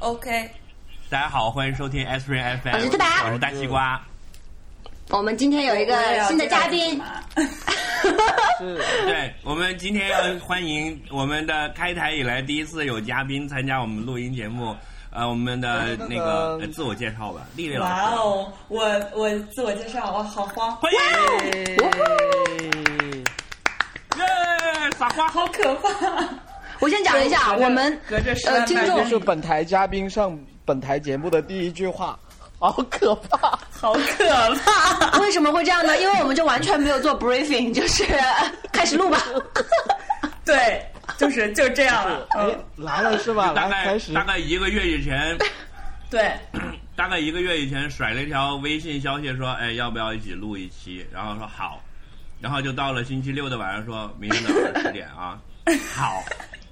OK，大家好，欢迎收听 S Three FM，我是我是大西瓜。我们今天有一个新的嘉宾，是 对，我们今天要欢迎我们的开台以来第一次有嘉宾参加我们录音节目。呃，我们的那个呃自我介绍吧，丽丽老师。哇哦，我我自我介绍，我好慌，欢迎！耶，撒花！好可怕！我先讲一下，我们隔着十呃听众是本台嘉宾上本台节目的第一句话，好可怕！好可怕！为什么会这样呢？因为我们就完全没有做 briefing，就是开始录吧。对，就是就这样了。哎嗯，，来了是吧？大概大。概一个月以前，对，大概一个月以前甩了一条微信消息说，哎，要不要一起录一期？然后说好，然后就到了星期六的晚上，说明天早上十点啊，好，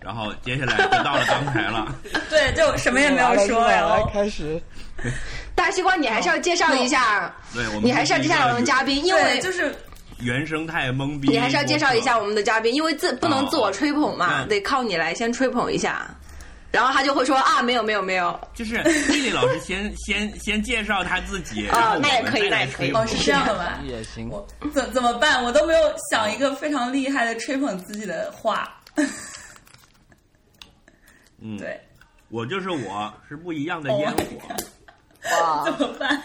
然后接下来就到了刚才了。对，就什么也没有说来呀。了是吧来开始。大西瓜，你还是要介绍一下，对，我们你还是要介绍我们嘉宾，因为，就是原生态懵逼。你还是要介绍一下我们的嘉宾，因为自不能自我吹捧嘛，嗯得靠你来先吹捧一下。然后他就会说啊，没有没有没有，就是丽丽老师先先先介绍他自己，啊然后我那也可以那也可以哦，是这样的吧？也行，我怎怎么办？我都没有想一个非常厉害的吹捧自己的话。嗯，对，我就是我，是不一样的烟火。哇，怎么办？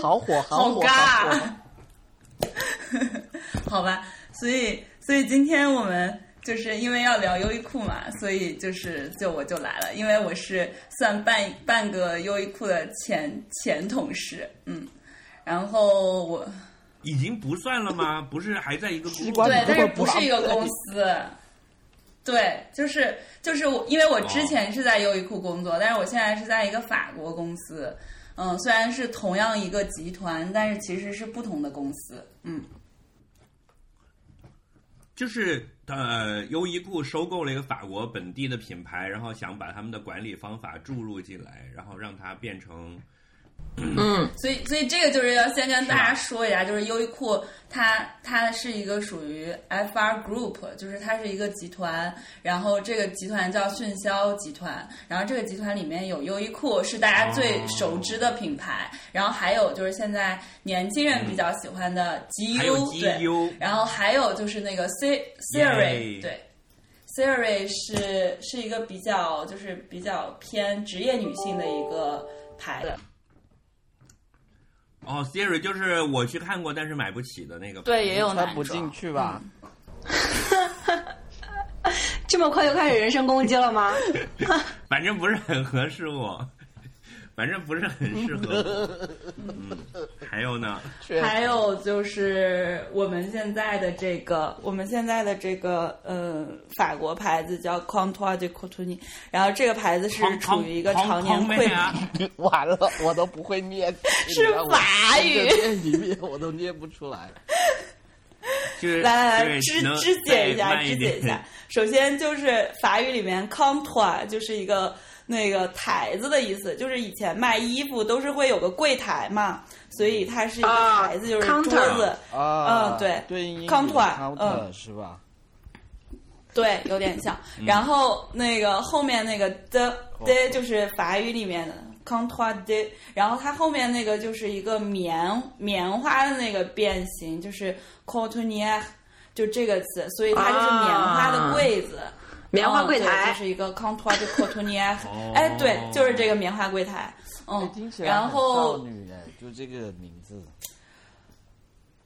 好火，好火，好尬火！好吧，所以所以今天我们就是因为要聊优衣库嘛，所以就是就我就来了，因为我是算半半个优衣库的前前同事，嗯，然后我已经不算了吗？不是还在一个公司对，但是不不是一个公司。对，就是就是我，因为我之前是在优衣库工作，但是我现在是在一个法国公司。嗯，虽然是同样一个集团，但是其实是不同的公司。嗯，就是呃，优衣库收购了一个法国本地的品牌，然后想把他们的管理方法注入进来，然后让它变成嗯，所以所以这个就是要先跟大家说一下，就是优衣库它它是一个属于 FR Group，就是它是一个集团，然后这个集团叫迅销集团，然后这个集团里面有优衣库是大家最熟知的品牌，然后还有就是现在年轻人比较喜欢的 GU，、对然后还有就是那个 C Siri，对。Siri 是是一个比较就是比较偏职业女性的一个牌子，哦，Siri 就是我去看过但是买不起的那个。对，也有穿不进去吧？这么快就开始人身攻击了吗？反正不是很合适我，反正不是很适合我。嗯，还有呢，还有就是我们现在的这个，我们现在的这个呃法国牌子叫 Contour de Cotonny，然后这个牌子是康处于一个常年匮康康妹啊乏，完了，我都不会念，是法语里面我都念不出来。就是来来来，肢肢解一下，肢解一下。首先就是法语里面 comptoir 就是一个那个台子的意思，就是以前卖衣服都是会有个柜台嘛，所以它是一个啊台子，就是桌 counter 子。啊，嗯对对应 Comptoir，counter 嗯是吧？对，有点像。嗯然后那个后面那个的的就是法语里面的 counter de，然后它后面那个就是一个棉棉花的那个变形，就是 cotonnière，就这个词，所以它就是棉花的柜子。棉花柜台就是一个 comptoir de 哦哎，对，就是这个棉花柜台。嗯然后少女哎，就这个名字。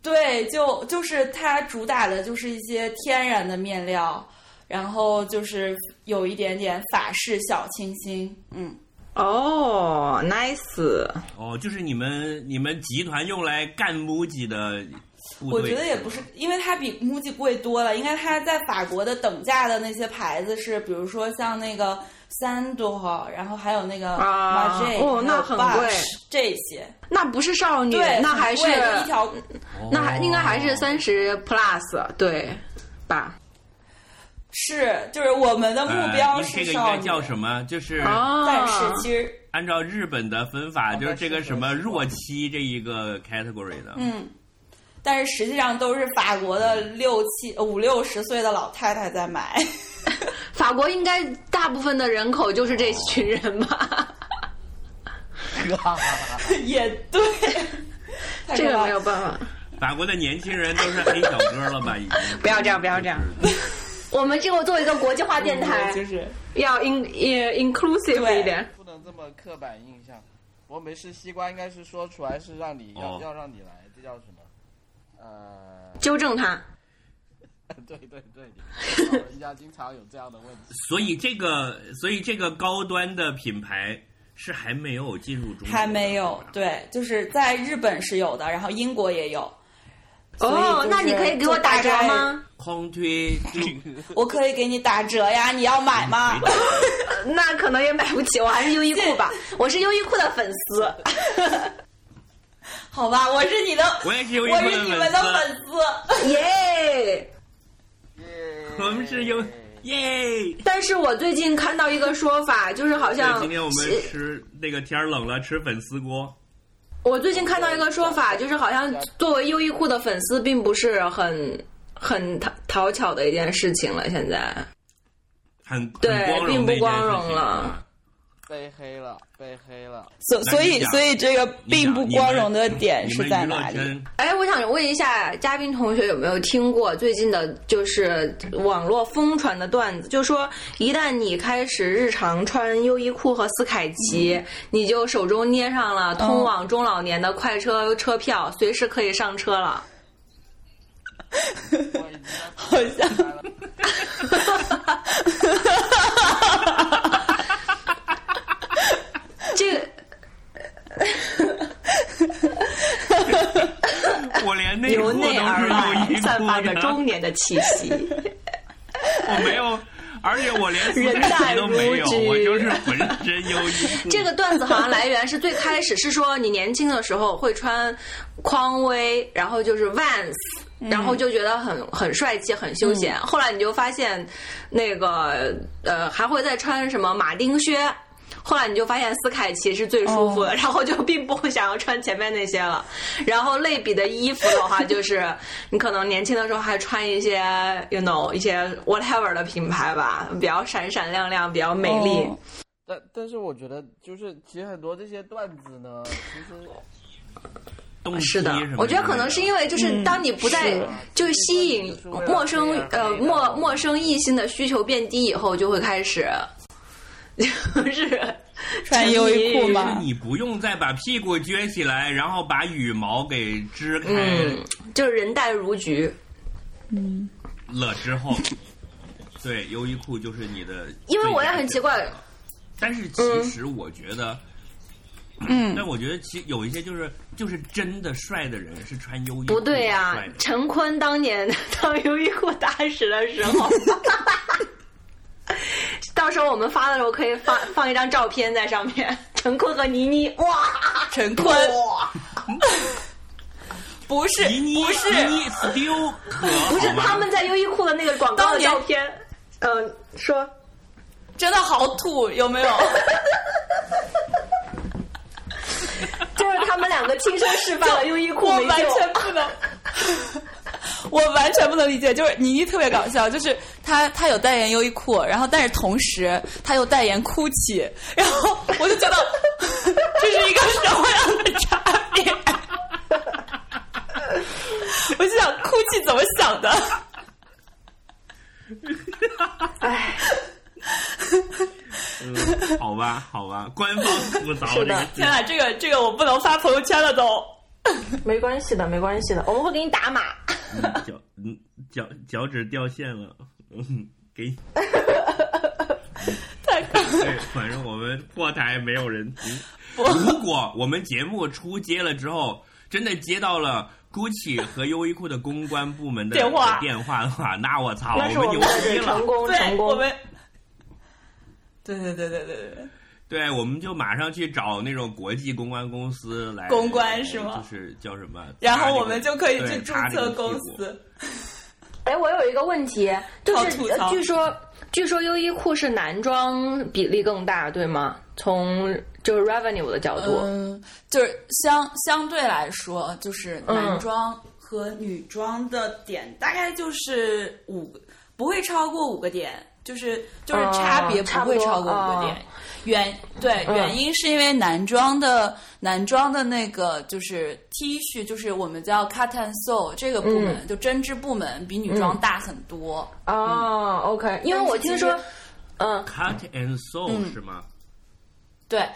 对，就就是它主打的就是一些天然的面料，然后就是有一点点法式小清新，嗯，哦，nice，哦，就是你们你们集团用来干 MUJI 的部队。我觉得也不是，因为它比 MUJI 贵多了，应该它在法国的等价的那些牌子是，比如说像那个三多，然后还有那个啊 Margiela，哦那很贵这些，那不是少女对，，那还是一条哦那还应该还是三十 plus，对吧？是，就是我们的目标呃、这个应该叫什么？就是哦，但是其实按照日本的分法，哦就是这个什么弱妻这一个 category 的。嗯，但是实际上都是法国的六七五六十岁的老太太在买。法 法国应该大部分的人口就是这群人吧？也对，这个没有办法。法国的年轻人都是 A 小哥了吧？已经不要这样，不要这样。我们这个作为一个国际化电台，就是要 in in inclusive 一点。不能这么刻板印象。我没事，西瓜应该是说出来是让你要、哦要让你来，这叫什么？呃，纠正他。对 对对，老人家经常有这样的问题。所以这个，所以这个高端的品牌是还没有进入中国，还没有，对，就是在日本是有的，然后英国也有。哦就，是那你可以给我打折吗？空推我可以给你打折呀，你要买吗？那可能也买不起，我还是优衣库吧。我是优衣库的粉丝。好吧，我是你的，我也是优衣我库的是你们的粉粉丝。耶！耶 我们是优耶。但是我最近看到一个说法，就是好，像今天我们吃那个天儿冷了，吃粉丝锅。我最近看到一个说法，就是好像作为优衣库的粉丝，并不是很很讨讨巧的一件事情了。现在，很对并不光荣了啊被黑了，被黑了。所所以所以这个并不光荣的点是在哪里？圈哎，我想问一下嘉宾同学有没有听过最近的，就是网络疯传的段子，就说一旦你开始日常穿优衣库和斯凯奇，你就手中捏上了通往中老年的快车车票，随时可以上车了。我已经好像 这个我连内裤由内而都是优外衣库散发着的，中年的气息。我没有，而且我连斯人凯淡奇都没有，我就是浑身优衣。这个段子好像来源是最开始是说你年轻的时候会穿匡威，然后就是 Vans，然后就觉得很很帅气、很休闲。后来你就发现，那个呃还会再穿什么马丁靴。后来你就发现斯凯奇是最舒服的，然后就并不想要穿前面那些了。然后类比的衣服的话，就是 你可能年轻的时候还穿一些，you know 一些 whatever 的品牌吧，比较闪闪亮亮，比较美丽。哦。但但是我觉得，就是其实很多这些段子呢，其实是的，我觉得可能是因为就是当你不再就是吸引陌生呃陌陌生异性的需求变低以后，就会开始就是 穿优衣库就是吗？你不用再把屁股撅起来，然后把羽毛给支开嗯，就是人淡如菊。嗯了之后，对，优衣库就是你的。因为我也很奇，怪，但是其实我觉得，嗯，但我觉得其有一些就是就是真的帅的人是穿优衣库不对呀、帅的陈坤当年 当优衣库大使的时候，到时候我们发的时候可以放 放一张照片在上面，陈坤和倪妮，哇，陈坤，不是倪妮不是。倪妮 still 不是他们在优衣库的那个广告的照片，嗯、说。真的好土，有没有？就是他们两个亲身示范了优衣库我完。全不能，我完全不能理解。就是倪妮特别搞笑，就是她她有代言优衣库，然后但是同时她又代言 GUCCI，然后我就觉得这是一个什么样的差别？我就想 GUCCI 怎么想的？哎，嗯，好吧，好吧，官方吐槽是的这个天啊，这个这个我不能发朋友圈了都。没关系的，没关系的，我们会给你打码。嗯脚嗯脚脚趾掉线了，嗯，给 太搞笑了对，反正我们破台没有人听。如果我们节目出街了之后，真的接到了 GUCCI 和优衣库的公关部门的电话电话的话，那我操，我们牛逼了！成功，成对，我功。们，对对对对对对对，我们就马上去找那种国际公关公司来公关是吗就是叫什么？然后我们就可以去注册公司。哎，我有一个问题，就是据说据说优衣库是男装比例更大，对吗？从就是 revenue 的角度，嗯，就是相相对来说，就是嗯男装和女装的点大概就是五个，不会超过五个点。就是就是差别不会超过五个点。原对原因是因为男装的男装的那个就是 T 恤，就是我们叫 cut and sew 这个部门，就针织部门比女装大很多。哦，OK，因为我听说，嗯，cut and sew 是吗？对，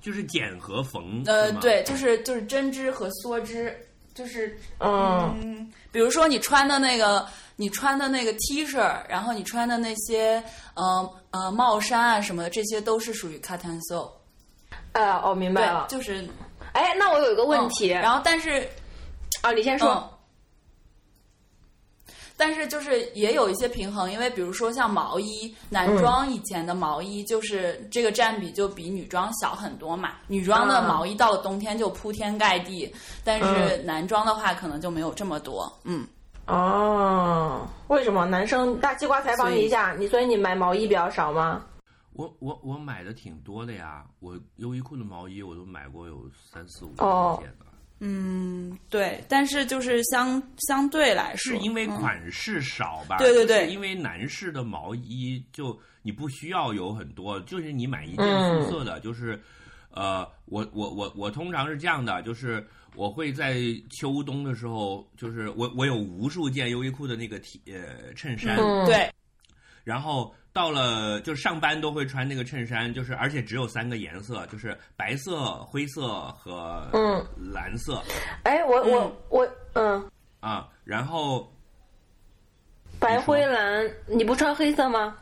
就是剪和缝。呃，对，就是就是针织和梭织，就是嗯嗯，比如说你穿的那个，你穿的那个 T 恤，然后你穿的那些呃呃帽衫啊什么的，这些都是属于 cut and sew。呃，哦，明白了，。就是哎，那我有一个问题，嗯然后但是啊，你先说。嗯但是就是也有一些平衡，因为比如说像毛衣，男装以前的毛衣就是这个占比就比女装小很多嘛。女装的啊毛衣到了冬天就铺天盖地，但是嗯男装的话可能就没有这么多。嗯，哦，为什么男生大西瓜采访你一下，你所以你买毛衣比较少吗？我我我买的挺多的呀，我优衣库的毛衣我都买过有三四五哦件的。嗯，对，但是就是相相对来说，是因为嗯款式少吧？对对对因为男士的毛衣就你不需要有很多，就是你买一件嗯素色的，就是呃，我我我我通常是这样的，就是我会在秋冬的时候，就是我我有无数件优衣库的那个 T 呃衬衫，嗯。对，然后到了就上班都会穿那个衬衫，就是而且只有三个颜色，就是白色、灰色和嗯。蓝色。哎，我我嗯。我，嗯，啊，然后白灰蓝，你不穿黑色吗？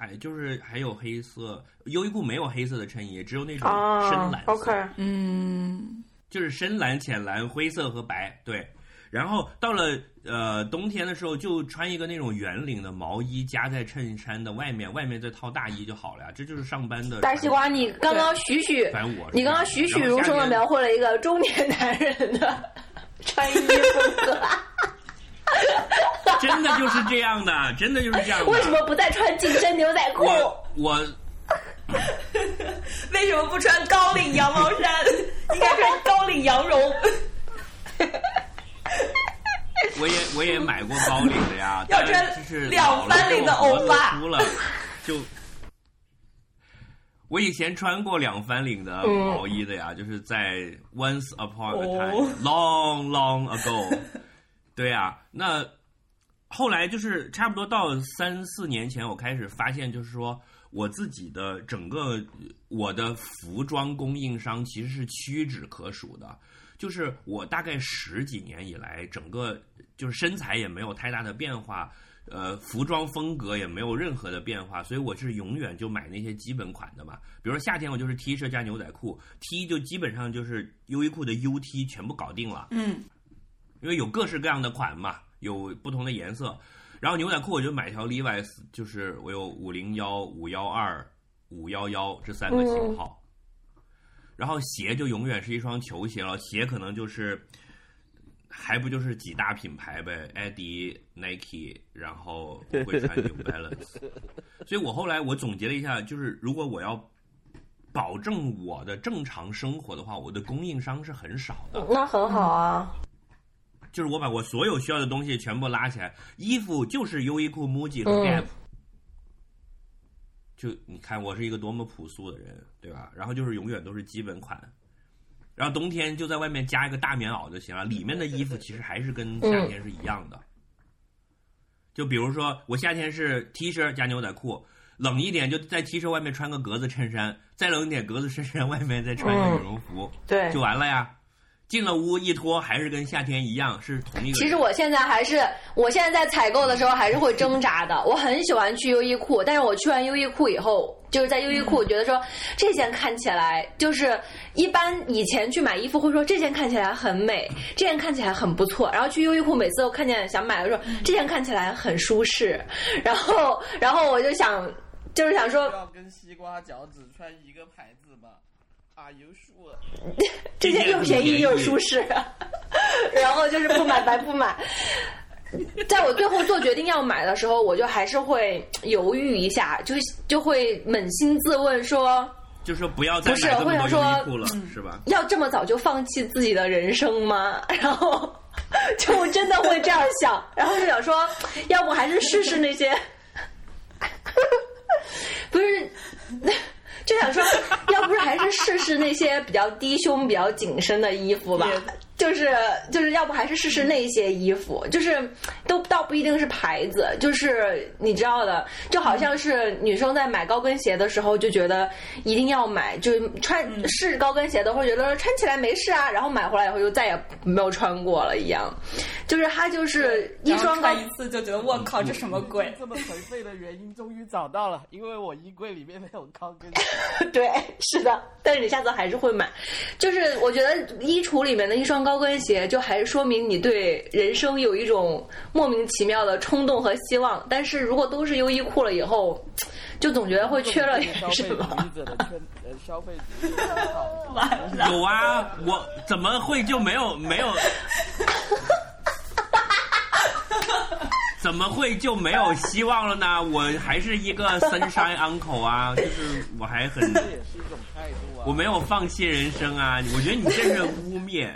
还就是还有黑色，优衣库没有黑色的衬衣，只有那种深啊蓝色，，OK，嗯，就是深蓝、浅蓝、灰色和白。对，然后到了呃冬天的时候，就穿一个那种圆领的毛衣夹在衬衫的外面，外面再套大衣就好了呀。这就是上班的大西瓜，你刚刚栩栩反正我是你刚刚栩栩如生的描绘了一个中年男人的 穿衣风格，真的就是这样的，真的就是这样的。为什么不再穿紧身牛仔裤？我我为什么不穿高领羊毛衫？应该穿高领羊绒。我也我也买过高领的呀，要穿就是两翻领的欧巴服了就我以前穿过两翻领的嗯毛衣的呀，就是在 Once upon a 哦 time，long long ago，对啊，那后来就是差不多到三四年前，我开始发现，就是说我自己的整个我的服装供应商其实是屈指可数的。就是我大概十几年以来，整个就是身材也没有太大的变化，呃，服装风格也没有任何的变化，所以我是永远就买那些基本款的嘛。比如说夏天我就是 T 恤加牛仔裤，T 就基本上就是优衣库的 UT 全部搞定了，嗯，因为有各式各样的款嘛，有不同的颜色。然后牛仔裤我就买条 Levi's，就是我有五零幺、五幺二、五幺幺这三个型号。然后鞋就永远是一双球鞋了，鞋可能就是，还不就是几大品牌呗，艾迪、Nike，然后我会穿 New Balance。所以我后来我总结了一下，就是如果我要保证我的正常生活的话，我的供应商是很少的。那很好啊。就是我把我所有需要的东西全部拉起来，衣服就是优衣库、MUJI 和嗯 Gap。就你看，我是一个多么朴素的人，对吧？然后就是永远都是基本款，然后冬天就在外面加一个大棉袄就行了，里面的衣服其实还是跟夏天是一样的。就比如说，我夏天是 T 恤加牛仔裤，冷一点就在 T 恤外面穿个格子衬衫，再冷一点格子衬衫外面再穿个羽绒服，对就完了呀。进了屋一脱，还是跟夏天一样，是同一个。其实我现在还是，我现在在采购的时候还是会挣扎的。我很喜欢去优衣库，但是我去完优衣库以后，就是在优衣库，我觉得说这件看起来就是一般以前去买衣服会说这件看起来很美，这件看起来很不错，然后去优衣库每次都看见想买的时候，这件看起来很舒适，然后然后我就想就是想说要跟西瓜脚趾穿一个牌子吗？Are you sure？这件又便宜又舒适，然后就是不买白不买。在我最后做决定要买的时候，我就还是会犹豫一下，就就会扪心自问说，就说不要再不是买这么多我想说优衣库了，是吧？要这么早就放弃自己的人生吗？然后就真的会这样想，然后就想说，要不还是试试那些，不是，就想说，要不是还是试试那些比较低胸、比较紧身的衣服吧。就是就是要不还是试试那些衣服，就是都倒不一定是牌子，就是你知道的，就好像是女生在买高跟鞋的时候就觉得一定要买，就穿试高跟鞋的会觉得穿起来没事啊，然后买回来以后就再也没有穿过了一样，就是她就是一双高穿一次就觉得我靠这什么鬼？这么颓废的原因终于找到了，因为我衣柜里面没有高跟鞋。对，是的，但是你下次还是会买，就是我觉得衣橱里面的一双高跟鞋，就还是说明你对人生有一种莫名其妙的冲动和希望。但是如果都是优衣库了以后，就总觉得会缺了点什么。义者的圈，呃，消费主义者有啊，我怎么会就没有没有？怎么会就没有希望了呢？我还是一个 sunshine uncle 啊，就是我还很，这也是一种态度啊。我没有放弃人生啊！我觉得你这是污蔑。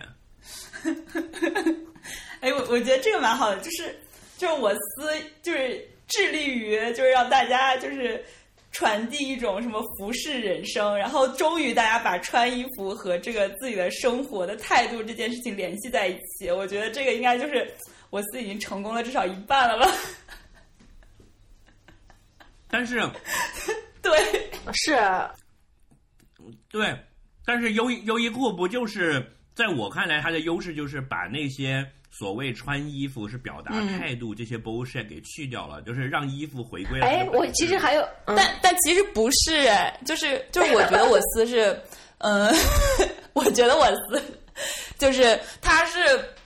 哎，我我觉得这个蛮好的，就是就是我司就是致力于就是让大家就是传递一种什么服饰人生，然后终于大家把穿衣服和这个自己的生活的态度这件事情联系在一起，我觉得这个应该就是我司已经成功了至少一半了吧？但是，对，是，对，但是优衣优衣库不就是在我看来，它的优势就是把那些所谓穿衣服是表达态度、这些 bullshit 给去掉了，就是让衣服回归了哎，我其实还有，嗯但但其实不是哎，就是就是我觉得我司是，嗯、我觉得我司就是他是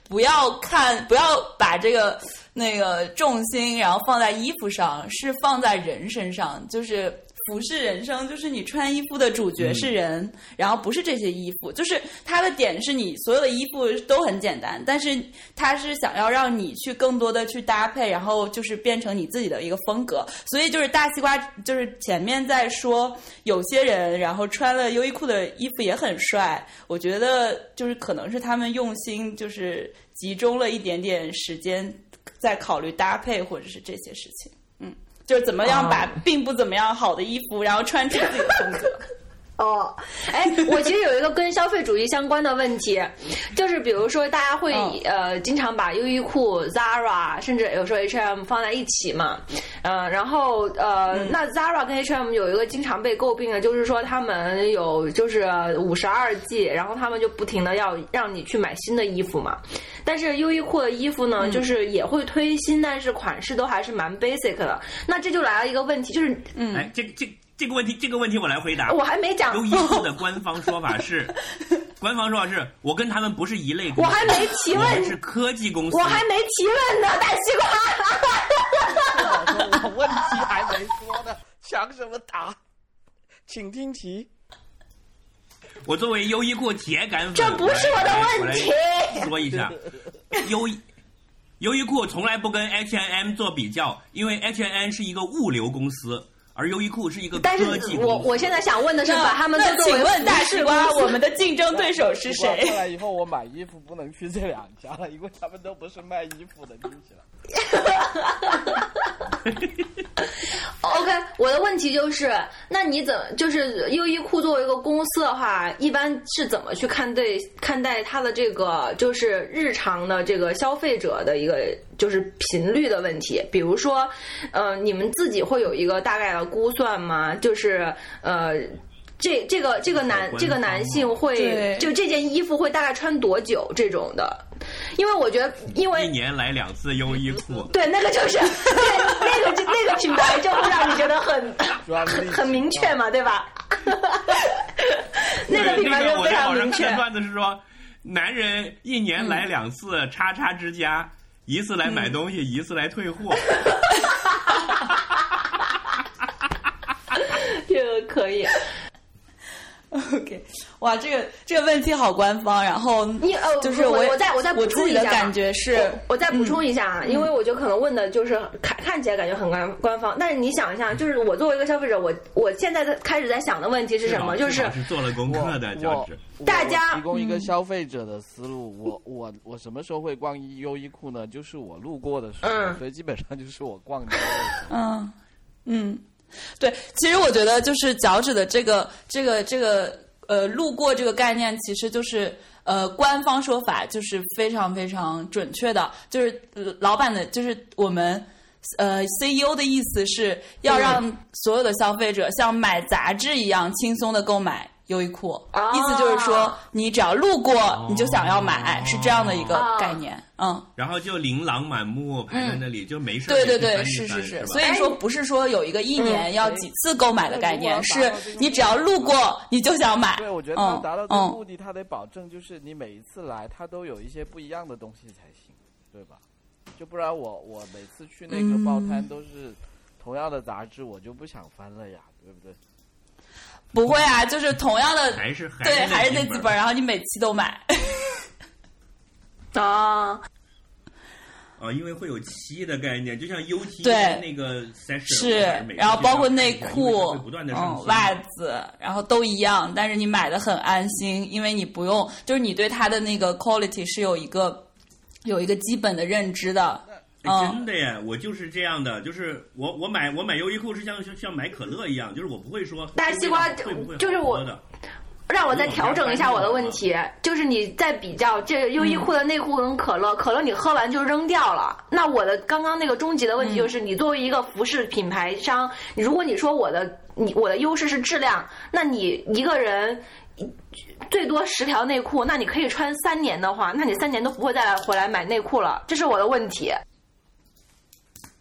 不要看不要把这个那个重心然后放在衣服上，是放在人身上，就是。服饰人生就是你穿衣服的主角是人，然后不是这些衣服。就是它的点是你所有的衣服都很简单，但是它是想要让你去更多的去搭配，然后就是变成你自己的一个风格。所以就是大西瓜，就是前面在说有些人，然后穿了优衣库的衣服也很帅。我觉得就是可能是他们用心，就是集中了一点点时间在考虑搭配或者是这些事情。嗯，就是怎么样把并不怎么样好的衣服，然后穿出自己的风格。哦，哎，我其实有一个跟消费主义相关的问题，就是比如说大家会、嗯呃经常把优衣库、Zara 甚至有时候 H&M 放在一起嘛，呃，然后呃，那 Zara 跟 H&M 有一个经常被诟病的，就是说他们有就是五十二季，然后他们就不停的要让你去买新的衣服嘛，但是优衣库的衣服呢，就是也会推新，但是款式都还是蛮 basic 的，那这就来了一个问题，就是哎，这这这个问题，这个问题我来回答。我还没讲优衣库的官方说法是，官方说法是我跟他们不是一类公司，我还没提问是科技公司。我还没提问呢，大西瓜。我问题还没说呢，想什么答？请听题。我作为优衣库铁杆粉，这不是我的问题说一下，优衣优衣库从来不跟 H&M 做比较，因为 H&M 是一个物流公司，而优衣库是一个但是科技公司。我我现在想问的是，把他们那都作为请问大西瓜，我们的竞争对手是过谁？来以后，我买衣服不能去这两家了，因为他们都不是卖衣服的，听起来。OK，我的问题就是，那你怎么就是优衣库作为一个公司的话，一般是怎么去看对看待它的这个就是日常的这个消费者的一个就是频率的问题？比如说，呃，你们自己会有一个大概的估算吗？就是呃。这这个这个男这个男性会就这件衣服会大概穿多久这种的？因为我觉得，因为一年来两次优衣库，对，那个就是对那个那个品牌就会让你觉得很很很明确嘛，对吧？那个对品牌那个我就非常明确。段子是说，男人一年来两次叉叉之家，一次来买东西，一次来退货。这个可以，OK，OK，哇，这个这个问题好官方。然后你呃，就是我我再我再补我充一下吧自己的感觉是，我我再补充一下啊，因为我觉得可能问的就是看看起来感觉很官官方，但是你想一下，就是我作为一个消费者，我我现在在开始在想的问题是什么？就是做了功课的教我职。我大家提供一个消费者的思路，我我我什么时候会逛优衣库呢？就是我路过的时候，嗯所以基本上就是我逛的。嗯嗯，对，其实我觉得就是脚趾的这个这个这个呃路过这个概念，其实就是呃官方说法就是非常非常准确的，就是呃老板的，就是我们。呃，CEO 的意思是要让所有的消费者像买杂志一样轻松的购买优衣库，哦意思就是说你只要路过你就想要买，是这样的一个概念。嗯，然后就琳琅满目排在那里，就没事儿对对对，是是是，是所以说不是说有一个一年嗯要几次购买的概念，那是你只要路过你就想买。对，我觉得达到这个嗯目的，他得保证就是你每一次来，他都有一些不一样的东西才行，对吧？就不然我我每次去那个报摊嗯都是同样的杂志，我就不想翻了呀，对不对？不会啊，就是同样的，还是还对，还是那几几本，然后你每期都买。啊，啊，因为会有期的概念，就像 UT 对那个 session 是，然后包括内裤不断的嗯，袜子，然后都一样，但是你买的很安心，因为你不用，就是你对它的那个 quality 是有一个有一个基本的认知的。真的耶，我就是这样的，就是我我买我买优衣库是像像像买可乐一样，就是我不会说大西瓜会不会就是我的让我再调整一下我的问题，就是你在比较这优衣库的内裤跟可乐，可乐你喝完就扔掉了。那我的刚刚那个终极的问题就是，你作为一个服饰品牌商，如果你说我的你我的优势是质量，那你一个人。最多十条内裤，那你可以穿三年的话，那你三年都不会再来回来买内裤了，这是我的问题。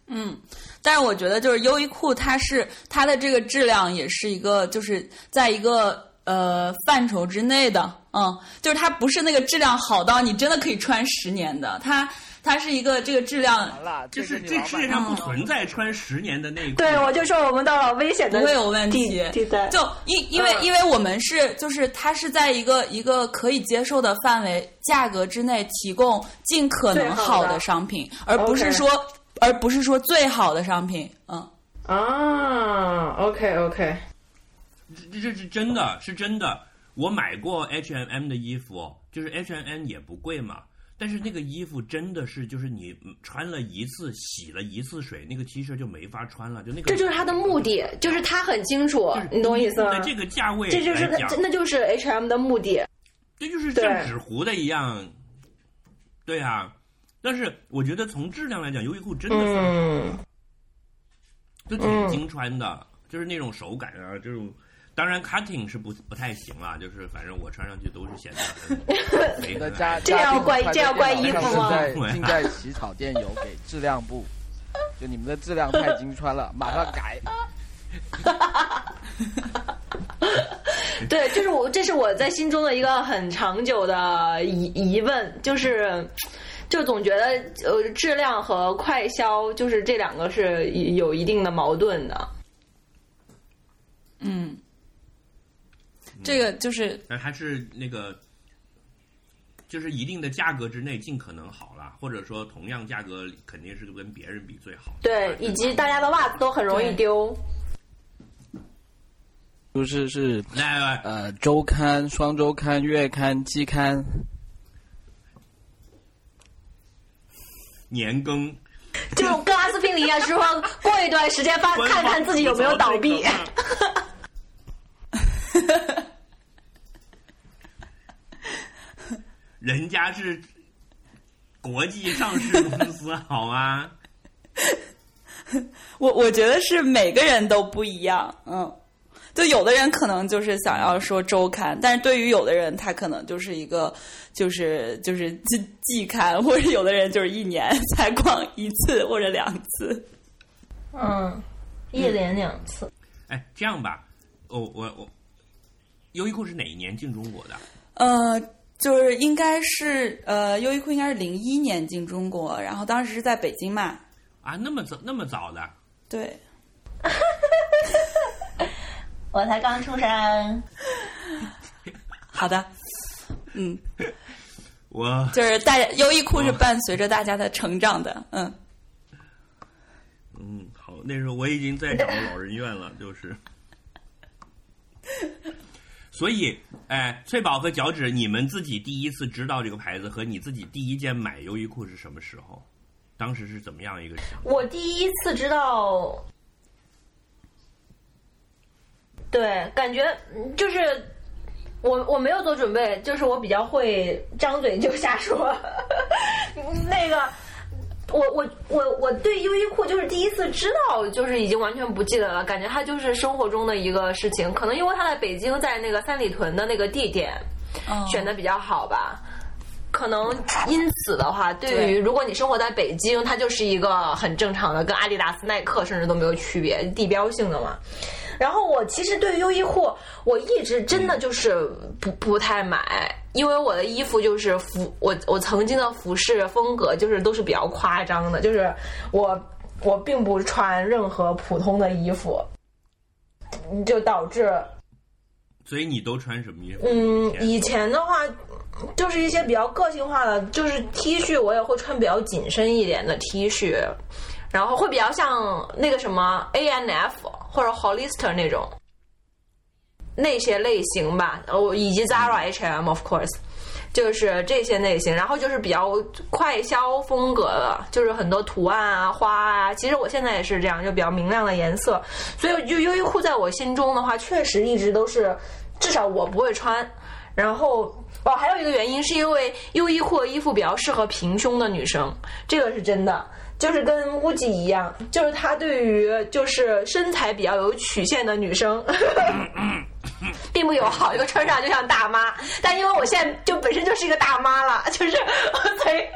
嗯，但是我觉得就是优衣库，它是它的这个质量也是一个，就是在一个呃范畴之内的，嗯，就是它不是那个质量好到你真的可以穿十年的，它它是一个这个质量，就是这世界嗯上不存在穿十年的内裤。对，我就说我们到了危险的不会有问题。就因因为嗯。因为我们是就是它是在一个一个可以接受的范围价格之内提供尽可能好的。商品，而不是说而不是说最好的商品，嗯。啊，OK OK，这这是真的，是真的。我买过 H&M 的衣服，就是 H&M 也不贵嘛，但是那个衣服真的是，就是你穿了一次，洗了一次水，那个 T 恤就没法穿了，就那个。这就是他的目的，就是他很清楚，你懂我意思吗在？这个价位这就是来讲他，那就是 H&M 的目的。这就是像纸糊的一样。对啊，但是我觉得从质量来讲，优衣库真的算好嗯，就挺经穿的，就是那种手感啊，这种。当然，cutting 是不不太行了，就是反正我穿上去都是显得很 肥很那家。这要怪这要怪衣服吗在 尽在起草店有给质量部，就你们的质量太经穿了，马上改。对，就是我，这是我在心中的一个很长久的疑疑问，就是。就总觉得，呃，质量和快销就是这两个是有一定的矛盾的。嗯，这个就是但还是那个，就是一定的价格之内尽可能好啦，或者说同样价格肯定是跟别人比最好。对，以及大家的袜子都很容易丢。就是是呃周刊、双周刊、月刊、季刊，年更，就跟阿司匹林一样，是说过一段时间发 看看自己有没有倒闭。人家是国际上市公司，好吗？我我觉得是每个人都不一样，嗯，就有的人可能就是想要说周刊，但是对于有的人，他可能就是一个就是就是季季刊，或者有的人就是一年 才逛一次或者两次。嗯，一连两次。哎，这样吧，我我我，优衣库是哪一年进中国的？呃，就是应该是呃，优衣库应该是零一年进中国，然后当时是在北京嘛，啊，那么早那么早的？对，我才刚出生。好的，嗯，我就是大家优衣库是伴随着大家的成长的，嗯，嗯，好，那时候我已经在找老人院了，就是。所以，哎，翠宝和脚趾，你们自己第一次知道这个牌子和你自己第一件买优衣库是什么时候？当时是怎么样一个？我第一次知道，对，感觉嗯就是我我没有做准备，就是我比较会张嘴就瞎说。那个，我我我我对优衣库就是第一次知道，就是已经完全不记得了，感觉它就是生活中的一个事情。可能因为它在北京，在那个三里屯的那个地点哦选的比较好吧。可能因此的话，对于如果你生活在北京，它就是一个很正常的，跟阿迪达斯、耐克甚至都没有区别，地标性的嘛。然后我其实对于优衣库，我一直真的就是不不太买，因为我的衣服就是服我我曾经的服饰风格就是都是比较夸张的，就是我我并不穿任何普通的衣服，就导致所以你都穿什么衣服？嗯，以以前的话，就是一些比较个性化的，就是 T 恤，我也会穿比较紧身一点的 T 恤，然后会比较像那个什么 A N F 或者 Hollister 那种那些类型吧，哦，以及 Zara H M of course。就是这些类型，然后就是比较快消风格的，就是很多图案啊、花啊。其实我现在也是这样，就比较明亮的颜色。所以就优衣库在我心中的话，确实一直都是，至少我不会穿。然后哦，还有一个原因是因为优衣库的衣服比较适合平胸的女生，这个是真的。就是跟乌鸡一样，就是它对于就是身材比较有曲线的女生，并不友好，因为穿上就像大妈。但因为我现在就本身就是一个大妈了，就是所以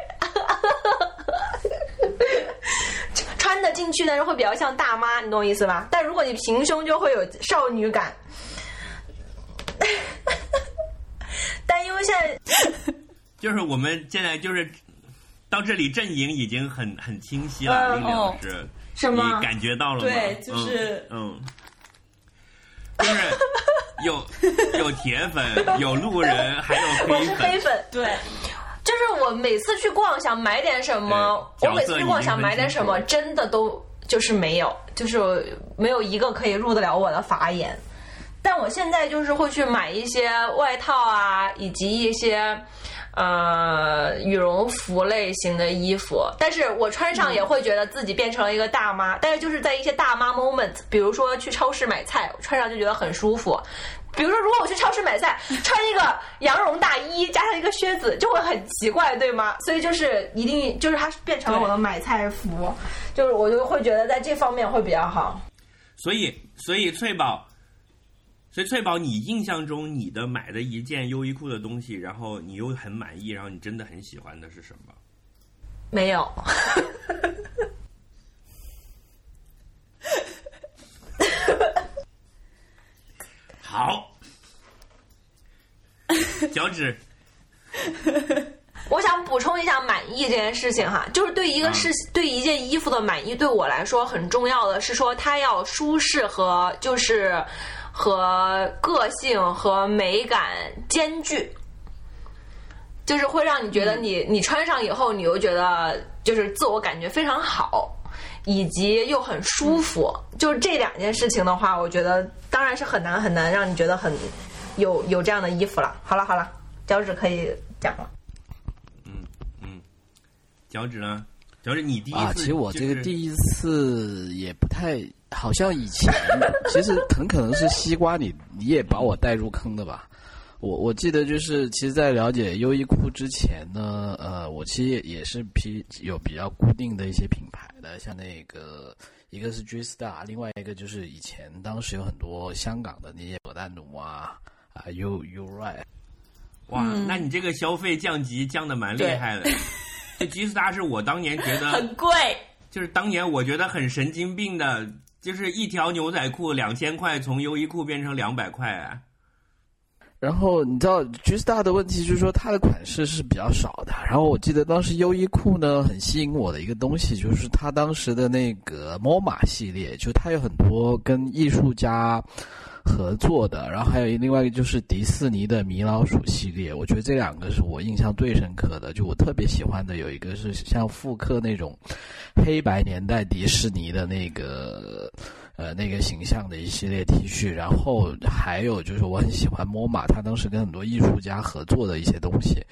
穿得进去，但是会比较像大妈，你懂我意思吧？但如果你平胸，就会有少女感。但因为现在就是我们现在就是到这里阵营已经很很清晰了，嗯令李老哦师，什么你感觉到了吗？对就是嗯，嗯就是有 有铁粉，有路人，还有黑粉。是黑粉，对，就是我每次去逛想买点什么，我每次去逛想买点什么，真的都就是没有，就是没有一个可以入得了我的法眼。但我现在就是会去买一些外套啊，以及一些呃羽绒服类型的衣服，但是我穿上也会觉得自己变成了一个大妈。但是就是在一些大妈 moment，比如说去超市买菜，穿上就觉得很舒服。比如说，如果我去超市买菜，穿一个羊绒大衣加上一个靴子，就会很奇怪，对吗？所以就是一定就是它变成了我的买菜服，就是我就会觉得在这方面会比较好。所以，所以翠宝，所以翠宝，你印象中你的买的一件优衣库的东西，然后你又很满意，然后你真的很喜欢的是什么？没有，好，脚趾，我想补充一下满意这件事情哈，就是对一个事、对一件衣服的满意，对我来说很重要的是说它要舒适和就是和个性和美感兼具。就是会让你觉得你、你穿上以后，你又觉得就是自我感觉非常好，以及又很舒服。就是这两件事情的话，我觉得当然是很难很难让你觉得很有有这样的衣服了。好了好了，脚趾可以讲了。嗯嗯脚趾呢？脚趾，你第一次、啊，其实我这个第一次也不太，好像以前其实很可能是西瓜你你也把我带入坑的吧。我我记得就是，其实，在了解优衣库之前呢，呃，我其实也也是比有比较固定的一些品牌的，像那个一个是 G Star，另外一个就是以前当时有很多香港的那些果丹奴啊啊 U U Right，哇，嗯那你这个消费降级降的蛮厉害的。这 G Star 是我当年觉得 很贵，就是当年我觉得很神经病的，就是一条牛仔裤两千块，从优衣库变成两百块啊！然后你知道橘子大的问题就是说它的款式是比较少的。然后我记得当时优衣库呢很吸引我的一个东西就是它当时的那个 MoMA 系列，就它有很多跟艺术家合作的。然后还有另外一个就是迪士尼的米老鼠系列，我觉得这两个是我印象最深刻的。就我特别喜欢的有一个是像复刻那种黑白年代迪士尼的那个。呃，那个形象的一系列 T 恤，然后还有就是我很喜欢 MoMA，他当时跟很多艺术家合作的一些东西，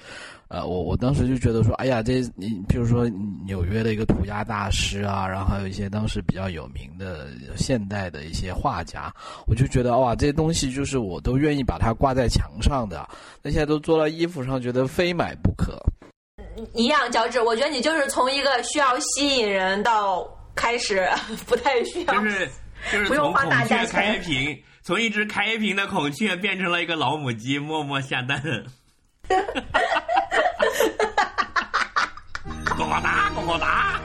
呃，我我当时就觉得说，哎呀，这你比如说纽约的一个涂鸦大师啊，然后还有一些当时比较有名的现代的一些画家，我就觉得哇，这些东西就是我都愿意把它挂在墙上的，那现在都做到衣服上，觉得非买不可。一样，乔治，我觉得你就是从一个需要吸引人到开始不太需要。就是就是从孔雀开屏，从一只开屏的孔雀变成了一个老母鸡，默默下蛋。呱呱哒，呱呱哒。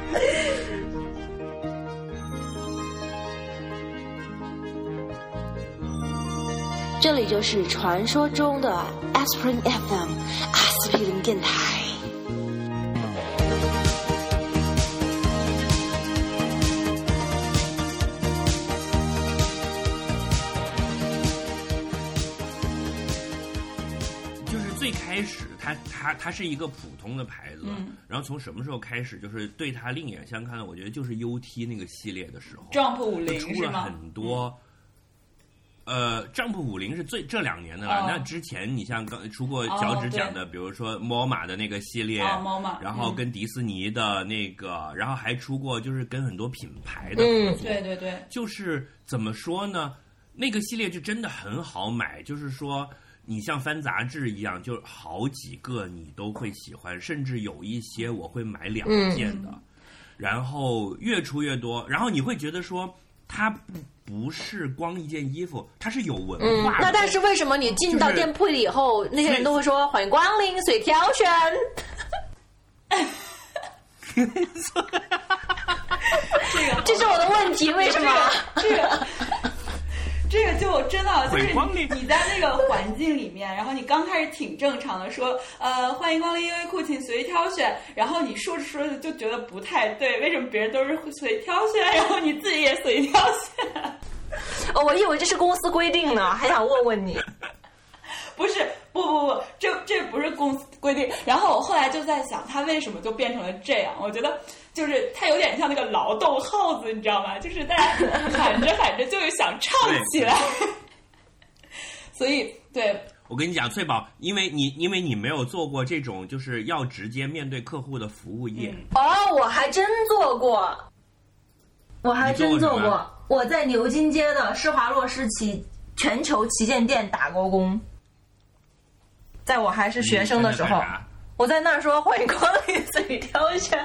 这里就是传说中的 Aspirin FM 阿司匹林电台。开始，它它它是一个普通的牌子，然后从什么时候开始，就是对它另眼相看的？我觉得就是 UT 那个系列的时候，Jump 五零出了很多。呃，Jump 五零是最这两年的了。那之前你像刚出过脚趾讲的，比如说猫马的那个系列，猫马，然后跟迪士尼的那个，然后还出过就是跟很多品牌的合作。对对对，就是怎么说呢？那个系列就真的很好买，就是说。你像翻杂志一样，就好几个你都会喜欢，甚至有一些我会买两件的，然后越出越多，然后你会觉得说它不不是光一件衣服，它是有文化。那但是为什么你进到店铺里以后，那些人都会说欢迎光临，随挑选？这 个这是我的问题，为什么？这个。这个就真的就是你在那个环境里面，然后你刚开始挺正常的说，呃，欢迎光临优衣库，请随意挑选。然后你说着说着就觉得不太对，为什么别人都是随挑选，然后你自己也随挑选？哦，我以为这是公司规定呢，还想问问你。不是，不不不，这这不是公司规定。然后我后来就在想，他为什么就变成了这样？我觉得。就是它有点像那个劳动号子，你知道吗？就是大家 喊着喊着就是想唱起来，所以对。我跟你讲，翠宝，因为你因为你没有做过这种就是要直接面对客户的服务业。哦，我还真做过，我还真做过。我在牛津街的施华洛世奇全球旗舰店打过工，在我还是学生的时候，我在那儿说欢迎光临，随挑选。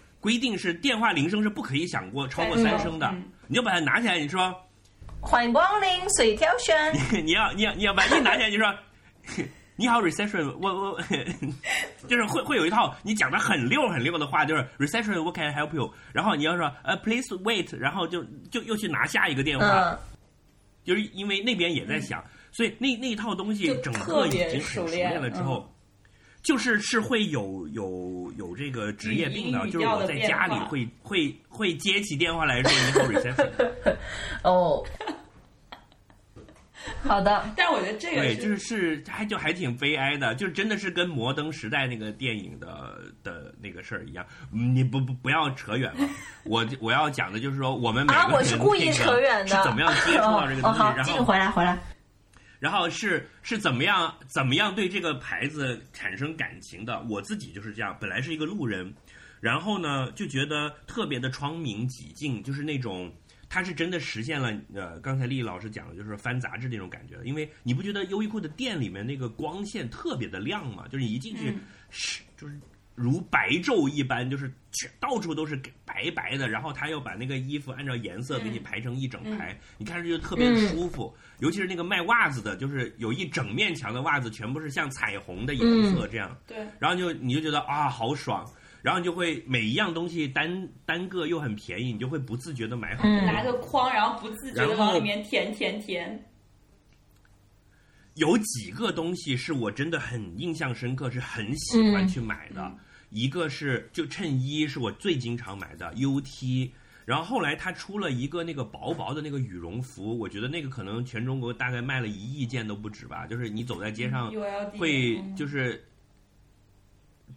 规定是电话铃声是不可以响过超过三声的，你就把它拿起来，你说欢迎光临，随挑选。你你要你要你要把一拿起来，你说 你好，reception，我我 就是会会有一套你讲的很溜很溜的话，就是 reception，what can I help you？然后你要说呃，please wait，然后就就又去拿下一个电话，就是因为那边也在响，所以那那一套东西整个已经很熟练了之后。就是是会有有有这个职业病的，就是我在家里会会会接起电话来说你好 reception。哦，好的。但是我觉得这个对，就是是还就还挺悲哀的，就是真的是跟摩登时代那个电影的的那个事儿一样。你不不不要扯远了，我我要讲的就是说我们每个人我是故意扯远的，是怎么样接触到这个东西，然后回来回来。然后是是怎么样怎么样对这个牌子产生感情的？我自己就是这样，本来是一个路人，然后呢就觉得特别的窗明几净，就是那种它是真的实现了呃，刚才丽丽老师讲的，就是翻杂志那种感觉。因为你不觉得优衣库的店里面那个光线特别的亮吗？就是你一进去是就是如白昼一般，就是全到处都是白白的，然后他又把那个衣服按照颜色给你排成一整排，你看着就特别舒服。尤其是那个卖袜子的，就是有一整面墙的袜子，全部是像彩虹的颜色这样。对，然后就你就觉得啊，好爽。然后你就会每一样东西单单个又很便宜，你就会不自觉的买很多。拿个筐，然后不自觉的往里面填填填。有几个东西是我真的很印象深刻，是很喜欢去买的。一个是就衬衣，是我最经常买的 UT。然后后来他出了一个那个薄薄的那个羽绒服，我觉得那个可能全中国大概卖了一亿件都不止吧。就是你走在街上会就是。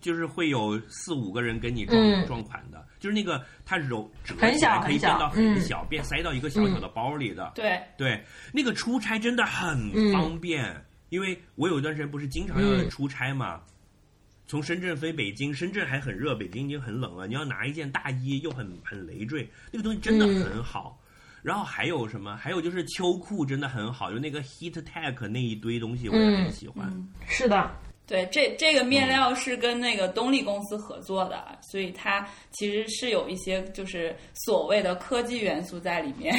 就是会有四五个人跟你撞撞款的，就是那个它揉折起来可以变到很小，变塞到一个小小的包里的。对对，那个出差真的很方便，因为我有一段时间不是经常要出差嘛，从深圳飞北京，深圳还很热，北京已经很冷了，你要拿一件大衣又很很累赘，那个东西真的很好。然后还有什么？还有就是秋裤真的很好，就那个 Heat Tech 那一堆东西我也很喜欢。是的。对，这这个面料是跟那个东丽公司合作的，所以它其实是有一些就是所谓的科技元素在里面。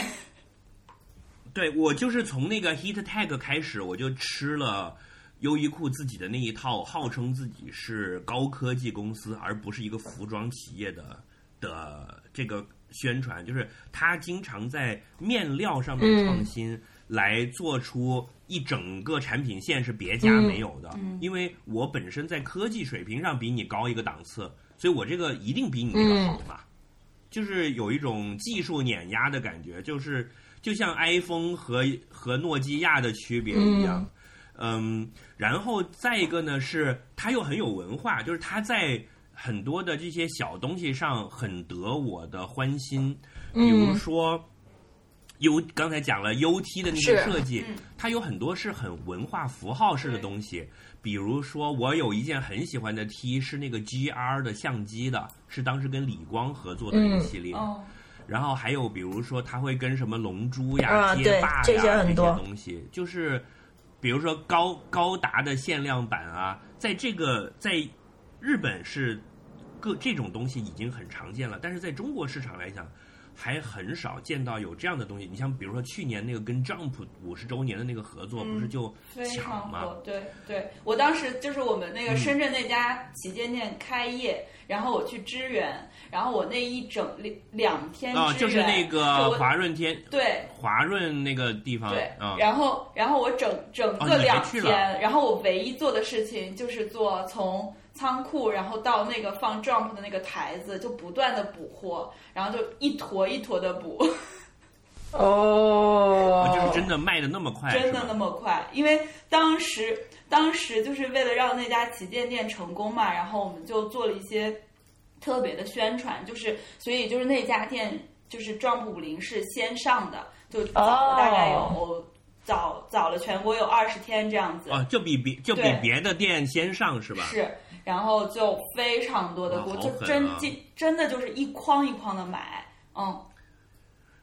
对我就是从那个 Heat Tag 开始，我就吃了优衣库自己的那一套，号称自己是高科技公司，而不是一个服装企业的的这个宣传，就是他经常在面料上面创新。来做出一整个产品线是别家没有的，因为我本身在科技水平上比你高一个档次，所以我这个一定比你这个好嘛，就是有一种技术碾压的感觉，就是就像 iPhone 和和诺基亚的区别一样，嗯，然后再一个呢是它又很有文化，就是它在很多的这些小东西上很得我的欢心，比如说。U 刚才讲了 UT 的那个设计，它有很多是很文化符号式的东西。比如说，我有一件很喜欢的 T，是那个 GR 的相机的，是当时跟理光合作的一个系列。然后还有比如说，它会跟什么龙珠呀、街霸呀这些东西，就是比如说高高达的限量版啊，在这个在日本是各这种东西已经很常见了，但是在中国市场来讲。还很少见到有这样的东西。你像比如说去年那个跟 Jump 五十周年的那个合作，不是就抢吗？对对，我当时就是我们那个深圳那家旗舰店开业，然后我去支援，然后我那一整两两天啊，就是那个华润天对华润那个地方对，然后然后我整整个两天，然后我唯一做的事情就是做从。仓库，然后到那个放 Jump 的那个台子，就不断的补货，然后就一坨一坨的补。哦，就是真的卖的那么快，真的那么快，因为当时当时就是为了让那家旗舰店成功嘛，然后我们就做了一些特别的宣传，就是所以就是那家店就是 Jump 五零是先上的，就早了大概有早早了全国有二十天这样子。哦，就比别就比别的店先上是吧？是。然后就非常多的锅，就真真真的就是一筐一筐的买，嗯。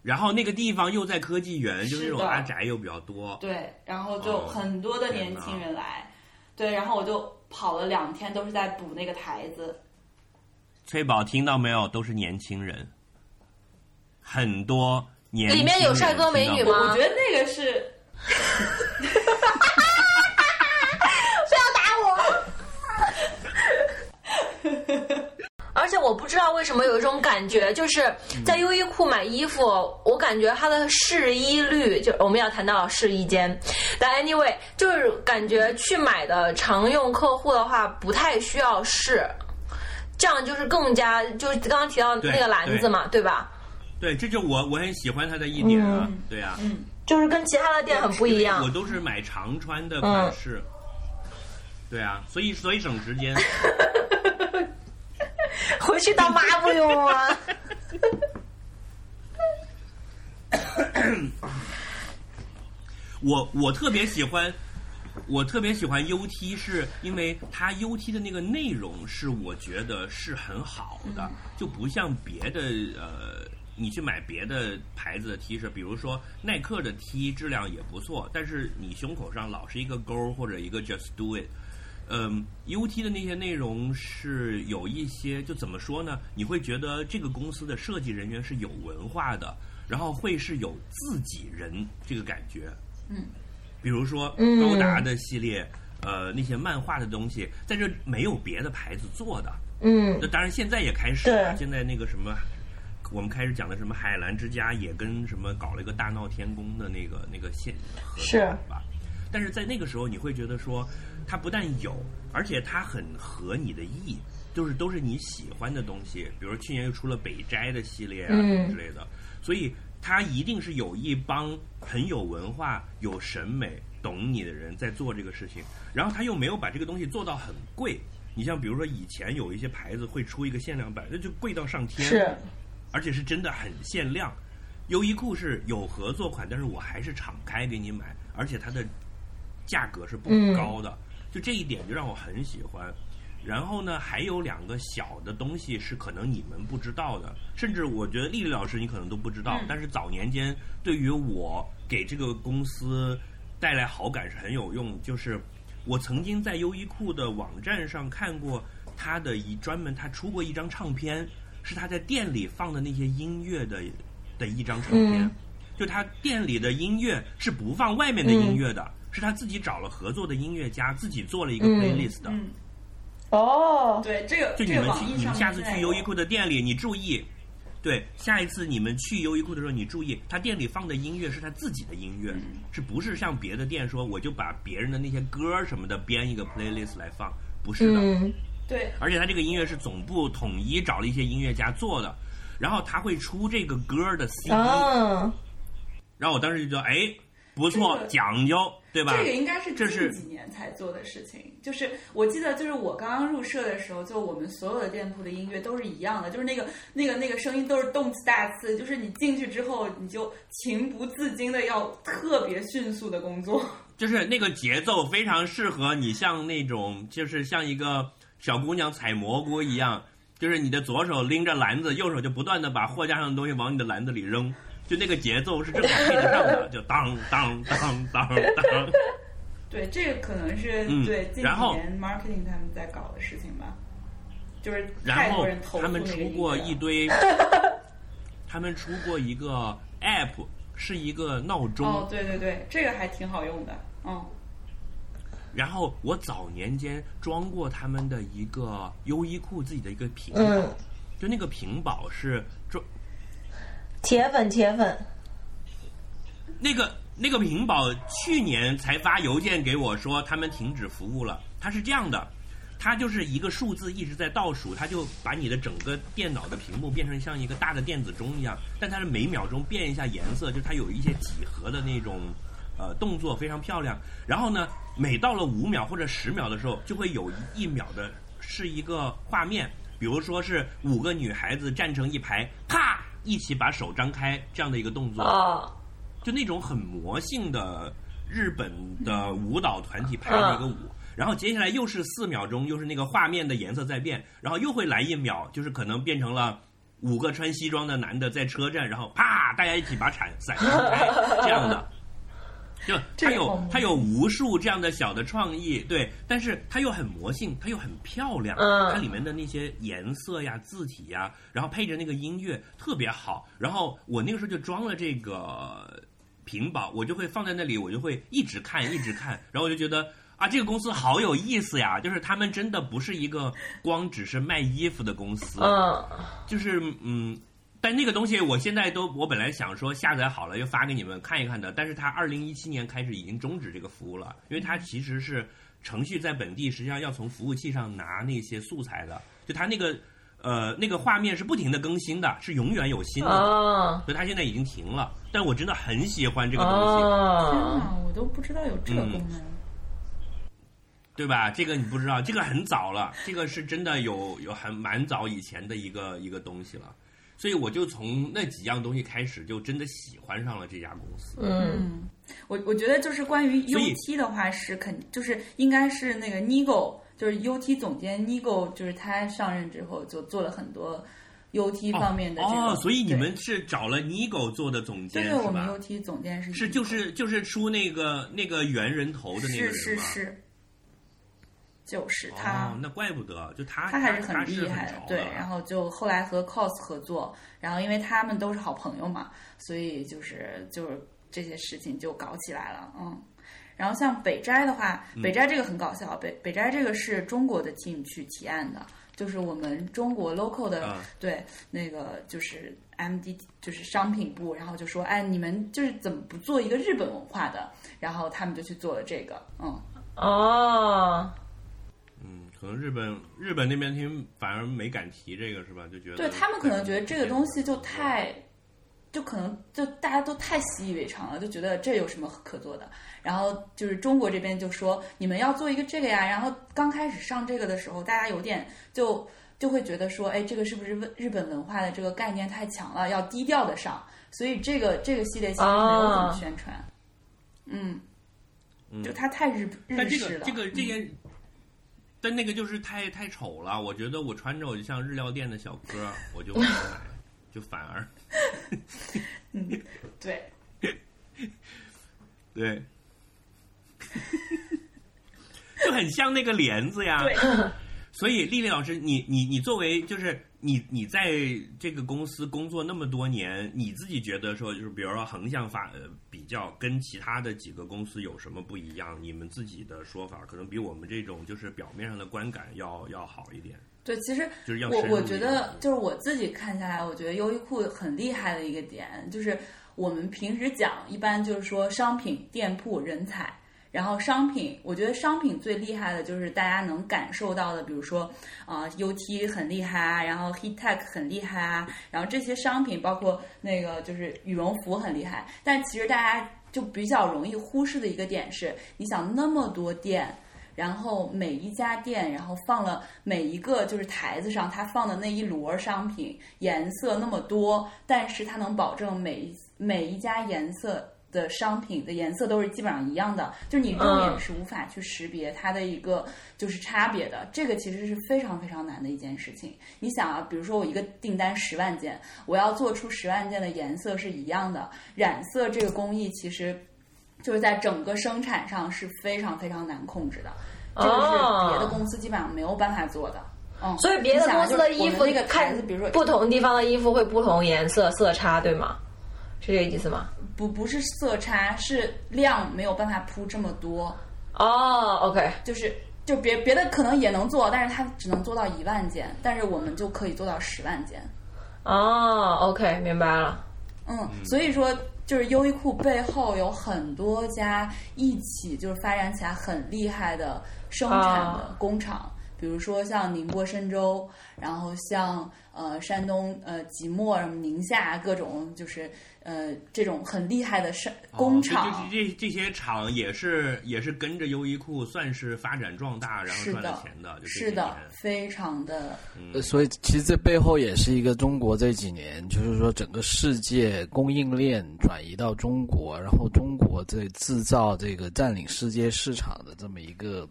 然后那个地方又在科技园，就是那种阿宅又比较多。对，然后就很多的年轻人来，对，然后我就跑了两天，都是在补那个台子。翠宝听到没有？都是年轻人，很多年。里面有帅哥美女吗？我觉得那个是。而且我不知道为什么有一种感觉，就是在优衣库买衣服，我感觉它的试衣率，就我们要谈到试衣间，但 anyway，就是感觉去买的常用客户的话，不太需要试，这样就是更加，就是刚刚提到那个篮子嘛，对吧？对，这就我我很喜欢它的一点啊，对啊，嗯，就是跟其他的店很不一样，我都是买常穿的款式，对啊，所以所以省时间。回去当抹布用啊？我我特别喜欢，我特别喜欢 UT，是因为它 UT 的那个内容是我觉得是很好的，就不像别的呃你去买别的牌子的 T 恤，比如说耐克的 T 质量也不错，但是你胸口上老是一个勾或者一个 Just Do It。嗯，UT 的那些内容是有一些，就怎么说呢？你会觉得这个公司的设计人员是有文化的，然后会是有自己人这个感觉。嗯，比如说嗯高达的系列，呃，那些漫画的东西，在这没有别的牌子做的。嗯那当然现在也开始了，对现在那个什么。我们开始讲的什么海澜之家也跟什么搞了一个大闹天宫的那个那个线合作是吧？但是在那个时候，你会觉得说，它不但有，而且它很合你的意，就是都是你喜欢的东西。比如去年又出了北斋的系列啊、嗯之类的，所以它一定是有一帮很有文化、有审美、懂你的人在做这个事情。然后他又没有把这个东西做到很贵。你像比如说以前有一些牌子会出一个限量版，那就贵到上天。是，而且是真的很限量。优衣库是有合作款，但是我还是敞开给你买，而且它的价格是不嗯高的，就这一点就让我很喜欢。然后呢，还有两个小的东西是可能你们不知道的，甚至我觉得丽丽老师你可能都不知道，嗯。但是早年间对于我给这个公司带来好感是很有用，就是我曾经在优衣库的网站上看过他的一专门他出过一张唱片，是他在店里放的那些音乐的的一张唱片，嗯。就他店里的音乐是不放外面的音乐的，是他自己找了合作的音乐家，自己做了一个嗯。playlist 的。嗯，哦，对，这个就你们去，你们下次去优衣库的店里，你注意，对，下一次你们去优衣库的时候，你注意，他店里放的音乐是他自己的音乐，是不是像别的店说我就把别人的那些歌儿什么的编一个 playlist 来放？不是的，嗯。对。而且他这个音乐是总部统一找了一些音乐家做的，然后他会出这个歌儿的 CD，、啊，然后我当时就觉得，哎，不错，这个讲究，对吧？这个应该是这是近几年才做的事情。就是我记得，就是我刚刚入社的时候，就我们所有的店铺的音乐都是一样的，就是那个那个那个声音都是动次大次，就是你进去之后，你就情不自禁的要特别迅速的工作。就是那个节奏非常适合你，像那种就是像一个小姑娘采蘑菇一样，就是你的左手拎着篮子，右手就不断的把货架上的东西往你的篮子里扔，就那个节奏是正好配得上的，就当当当当当。对，这个可能是、嗯对近几然后年 marketing 他们在搞的事情吧，就是然后他们出过一堆，他们出过一个 app，是一个闹钟。哦，对对对，这个还挺好用的，嗯。然后我早年间装过他们的一个优衣库自己的一个屏保，嗯就那个屏保是装铁粉铁粉，那个那个屏保去年才发邮件给我说他们停止服务了。它是这样的，它就是一个数字一直在倒数，它就把你的整个电脑的屏幕变成像一个大的电子钟一样，但它是每秒钟变一下颜色，就它有一些几何的那种呃动作非常漂亮。然后呢，每到了五秒或者十秒的时候，就会有一秒的是一个画面，比如说是五个女孩子站成一排，啪一起把手张开这样的一个动作。哦，就那种很魔性的日本的舞蹈团体拍的一个舞，然后接下来又是四秒钟，又是那个画面的颜色在变，然后又会来一秒，就是可能变成了五个穿西装的男的在车站，然后啪，大家一起把铲 伞张开这样的。就它有它有无数这样的小的创意，对，但是它又很魔性，它又很漂亮，嗯它里面的那些颜色呀、字体呀，然后配着那个音乐特别好。然后我那个时候就装了这个屏保，我就会放在那里，我就会一直看，一直看，然后我就觉得啊，这个公司好有意思呀！就是他们真的不是一个光只是卖衣服的公司，嗯就是嗯，但那个东西我现在都，我本来想说下载好了又发给你们看一看的，但是它二零一七年开始已经终止这个服务了，因为它其实是程序在本地实际上要从服务器上拿那些素材的，就它那个呃那个画面是不停的更新的，是永远有新的，哦所以它现在已经停了。但我真的很喜欢这个东西。天哦，哪，我都不知道有这个功能。对吧？这个你不知道，这个很早了，这个是真的有有很蛮早以前的一个一个东西了，所以我就从那几样东西开始，就真的喜欢上了这家公司。嗯嗯，我我觉得就是关于 UT 的话是肯就是应该是那个 Nigo，就是 UT 总监 Nigo，就是他上任之后就做了很多 UT 方面的这个。哦，所以你们是找了 Nigo 做的总监对对，我们？UT 总监是是就是就是出那个那个猿人头的那个人是是？是，就是他。哦，那怪不得，就他他还是很厉害的，对，然后就后来和 COS 合作，然后因为他们都是好朋友嘛，所以就是就是这些事情就搞起来了，嗯。然后像北斋的话，嗯北斋这个很搞笑，北北斋这个是中国的 team 去提案的，就是我们中国 local 的、啊对那个就是 MD 就是商品部，然后就说，哎，你们就是怎么不做一个日本文化的？然后他们就去做了这个，嗯。哦，嗯，可能日本日本那边听反而没敢提这个是吧？就觉得对他们可能觉得这个东西就太，就可能就大家都太习以为常了，就觉得这有什么可做的。然后就是中国这边就说你们要做一个这个呀，然后刚开始上这个的时候，大家有点就就会觉得说，哎，这个是不是日本文化的这个概念太强了，要低调的上，所以这个这个系列其实没有怎么宣传。嗯，嗯就它太日日但这式了。个这个这件，但那个就是太太丑了，我觉得我穿着我就像日料店的小哥，我就不买，就反而 嗯，对，对，就很像那个帘子呀。对，所以丽丽老师，你你你作为就是你你在这个公司工作那么多年，你自己觉得说就是比如说横向发呃比较跟其他的几个公司有什么不一样？你们自己的说法可能比我们这种就是表面上的观感要要好一点。对，其实就是要我我觉得就是我自己看下来，我觉得优衣库很厉害的一个点，就是我们平时讲一般就是说商品、店铺、人才。然后商品，我觉得商品最厉害的就是大家能感受到的，比如说啊、UT 很厉害啊，然后 Heat Tech 很厉害啊，然后这些商品包括那个就是羽绒服很厉害，但其实大家就比较容易忽视的一个点是，你想那么多店，然后每一家店，然后放了每一个就是台子上，它放的那一摞商品，颜色那么多，但是它能保证每每一家颜色的商品的颜色都是基本上一样的，就是你肉眼是无法去识别它的一个就是差别的。这个其实是非常非常难的一件事情。你想啊，比如说我一个订单十万件，我要做出十万件的颜色是一样的，染色这个工艺其实。就是在整个生产上是非常非常难控制的，这个是别的公司基本上没有办法做的。嗯，所以别的公司的衣服那个台看子，比如说不同地方的衣服会不同颜色色差，对吗？是这个意思吗？不不是色差，是量没有办法铺这么多，哦，OK，就是就别别的可能也能做，但是它只能做到一万件，但是我们就可以做到十万件。哦，OK，明白了。嗯，所以说就是优衣库背后有很多家一起就是发展起来很厉害的生产的工厂，比如说像宁波、深州，然后像呃山东呃即墨、什么宁夏各种就是呃这种很厉害的商工哦厂。这这这这些厂也是也是跟着优衣库算是发展壮大，然后赚了钱的，是的，非常的呃所以其实这背后也是一个中国这几年，就是说整个世界供应链转移到中国，然后中国这制造这个占领世界市场的这么一个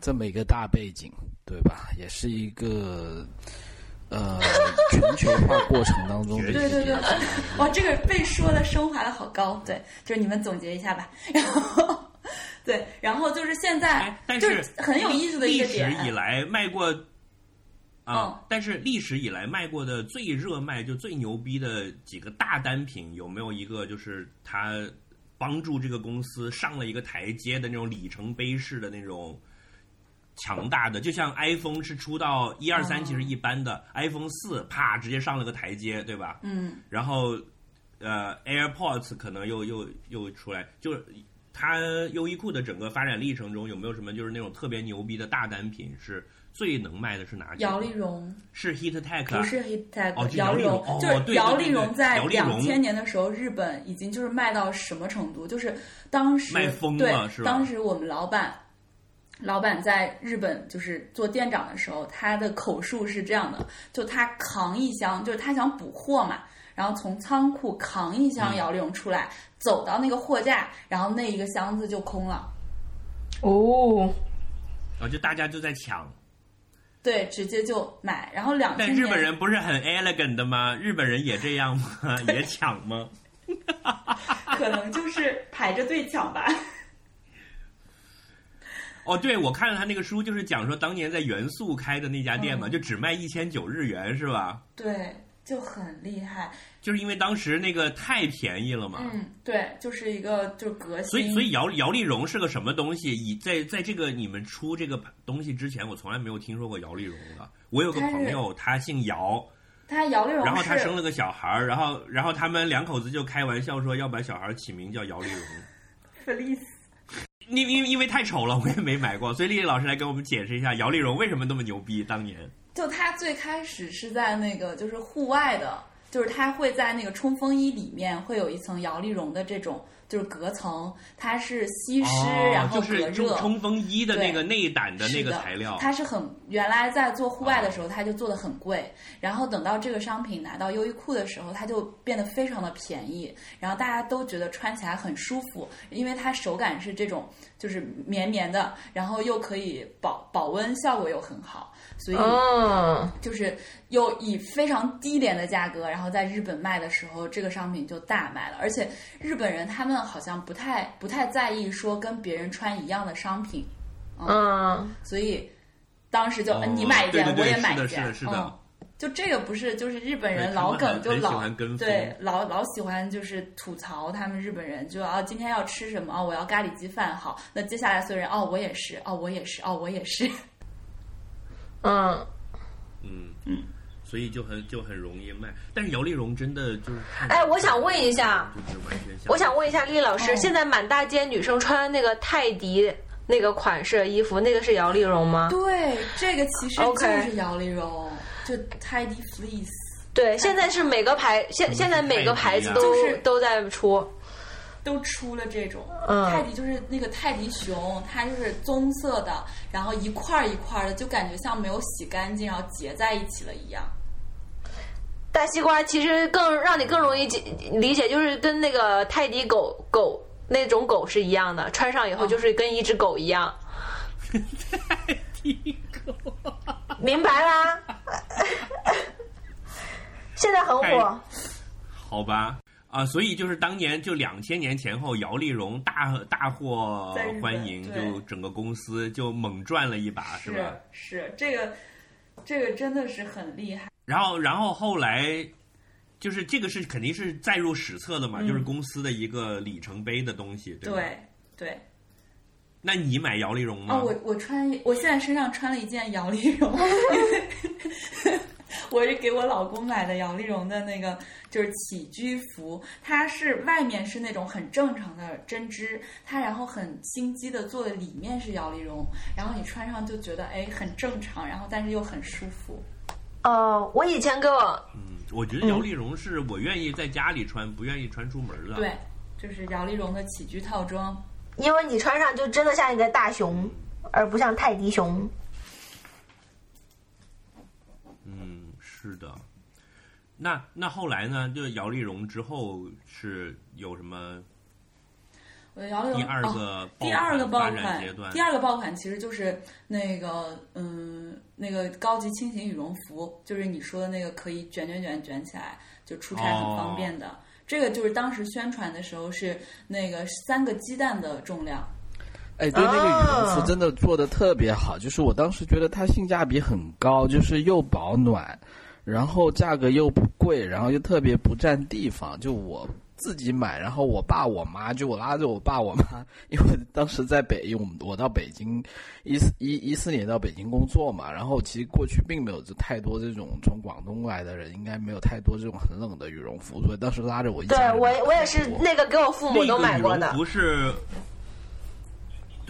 这么一个大背景，对吧？也是一个呃全球化过程当中的一个对对对，哇，这个被说的升华的好高，对，就是你们总结一下吧。然后，对，然后就是现在哎，，但就是很有意思的一个历史，以来卖过啊，嗯但是历史以来卖过的最热卖就最牛逼的几个大单品，有没有一个就是它帮助这个公司上了一个台阶的那种里程碑式的那种？强大的，就像 iPhone 是出到一二三，其实一般的、iPhone 四，啪直接上了个台阶，对吧？嗯，然后呃，AirPods 可能又又又出来，就是它优衣库的整个发展历程中有没有什么就是那种特别牛逼的大单品是最能卖的是哪？摇粒绒是 Heat Tech，啊不是哦就摇粒绒，就是摇粒绒在两千年的时候，日本已经就是卖到什么程度？就是当时卖疯了是吧当时我们老板。老板在日本就是做店长的时候，他的口述是这样的：就他扛一箱，就是他想补货嘛，然后从仓库扛一箱嗯摇粒绒出来，走到那个货架，然后那一个箱子就空了。哦，然后就大家就在抢，对，直接就买。然后两但日本人不是很 elegant 的吗？日本人也这样吗？也抢吗？可能就是排着队抢吧。哦，对，我看了他那个书，就是讲说当年在元素开的那家店嘛，嗯就只卖一千九日元，是吧？对，就很厉害。就是因为当时那个太便宜了嘛。嗯，对，就是一个就是革新。所以，所以摇摇粒绒是个什么东西？以在在这个你们出这个东西之前，我从来没有听说过摇粒绒的。我有个朋友，他姓姚，他姚丽蓉然后他生了个小孩儿，然后然后他们两口子就开玩笑说要把小孩儿起名叫摇粒绒。fleece，因因因为太丑了，我也没买过，所以丽丽老师来给我们解释一下摇粒绒为什么那么牛逼。当年就它最开始是在那个就是户外的，就是它会在那个冲锋衣里面会有一层摇粒绒的这种就是隔层，它是吸湿、然后隔热。冲冲锋衣的那个内胆的那个材料，它是很原来在做户外的时候，它就做的很贵，然后等到这个商品拿到优衣库的时候，它就变得非常的便宜，然后大家都觉得穿起来很舒服，因为它手感是这种就是绵绵的，然后又可以保保温效果又很好，所以嗯，就是又以非常低廉的价格，然后在日本卖的时候，这个商品就大卖了。而且日本人他们好像不太不太在意说跟别人穿一样的商品，嗯，所以当时就、你买一件，对对对我也买一件，是的是的。是的嗯。就这个不是，就是日本人老梗就老欢跟风。对老老喜欢就是吐槽他们日本人就啊今天要吃什么哦我要咖喱鸡饭好那接下来所有人哦我也是哦我也是哦我也是嗯，嗯嗯，所以就很就很容易卖。但是摇粒绒真的就是看哎，我想问一下，就是完全像我想问一下丽老师，哦现在满大街女生穿那个泰迪那个款式的衣服，那个是摇粒绒吗？对这个其实就是摇粒绒就 tidy fleece 对，现在是每个牌，现现在每个牌子都就是都在出。都出了这种，嗯泰迪就是那个泰迪熊，它就是棕色的，然后一块儿一块儿的，就感觉像没有洗干净，然后结在一起了一样。大西瓜其实更让你更容易解理解，就是跟那个泰迪狗狗那种狗是一样的，穿上以后就是跟一只狗一样。泰迪狗明白啦？现在很火。好吧。啊，所以就是当年就两千年前后，姚丽蓉大大获欢迎，就整个公司就猛赚了一把，是吧？是这个，这个真的是很厉害。然后，然后后来，就是这个是肯定是载入史册的嘛，嗯就是公司的一个里程碑的东西，对吧？对对，那你买摇粒绒吗？哦，我我穿，我现在身上穿了一件摇粒绒，我是给我老公买的摇粒绒的那个，就是起居服，它是外面是那种很正常的针织，它然后很心机的做的里面是摇粒绒，然后你穿上就觉得哎很正常，然后但是又很舒服。呃，我以前给我嗯，我觉得摇粒绒是我愿意在家里穿，不愿意穿出门的。对，就是摇粒绒的起居套装。因为你穿上就真的像一个大熊，而不像泰迪熊。嗯，是的。那那后来呢？就摇粒绒之后是有什么我的摇粒绒第二哦个爆第二个爆款阶段？，第二个爆款其实就是那个嗯，那个高级轻型羽绒服，就是你说的那个可以卷卷卷卷起来，就出差很方便的。这个就是当时宣传的时候是那个三个鸡蛋的重量，哎，对，那个羽绒服哦真的做的特别好，就是我当时觉得它性价比很高，就是又保暖，然后价格又不贵，然后又特别不占地方。就我自己买，然后我爸我妈就我拉着我爸我妈，因为当时在北，因为我们我到北京一四一一四年到北京工作嘛，然后其实过去并没有这太多这种从广东来的人，应该没有太多这种很冷的羽绒服，所以当时拉着我一对家人买我我也是那个给我父母都买过的那个羽绒。服是，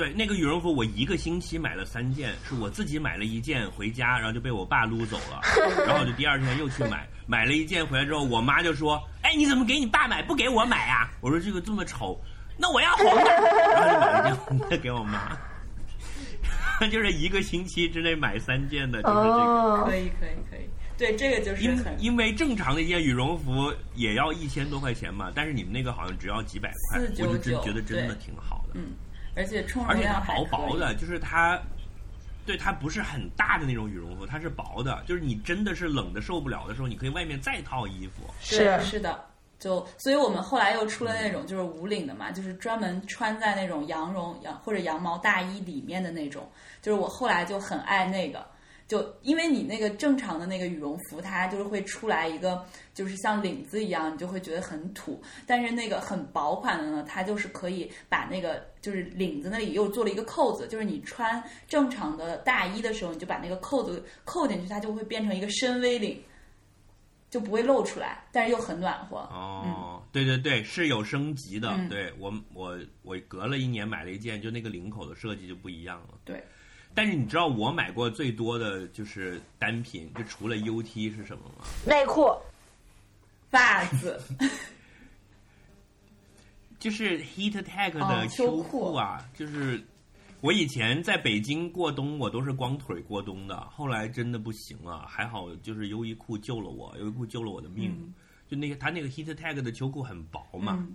对，那个羽绒服我一个星期买了三件，是我自己买了一件回家，然后就被我爸撸走了，然后我就第二天又去买，买了一件回来之后，我妈就说：“哎，你怎么给你爸买，不给我买啊？”我说：“这个这么丑，那我要红的。”然后就买了一件红的给我妈。就是一个星期之内买三件的，就是这个。哦可，以可以可以，对，这个就是因很因为正常的一件羽绒服也要一千多块钱嘛，但是你们那个好像只要几百块，我就真觉得真的挺好的。嗯，而且充而且它绒量薄薄的，就是它，对，它不是很大的那种羽绒服，它是薄的，就是你真的是冷的受不了的时候，你可以外面再套衣服。是，是的。就，所以我们后来又出了那种就是无领的嘛，就是专门穿在那种羊绒羊或者羊毛大衣里面的那种。就是我后来就很爱那个，就因为你那个正常的那个羽绒服，它就是会出来一个就是像领子一样，你就会觉得很土。但是那个很薄款的呢，它就是可以把那个就是领子那里又做了一个扣子，就是你穿正常的大衣的时候，你就把那个扣子扣进去，它就会变成一个深 V 领。就不会露出来，但是又很暖和。哦，对对对，是有升级的。对我我我隔了一年买了一件，就那个领口的设计就不一样了。对，但是你知道我买过最多的就是单品，就除了 UT 是什么吗？内裤、袜子，就是 Heattech 的秋裤啊，就是。我以前在北京过冬，我都是光腿过冬的。后来真的不行了，还好就是优衣库救了我，优衣库救了我的命。就那个他那个 Heattech 的秋裤很薄嘛，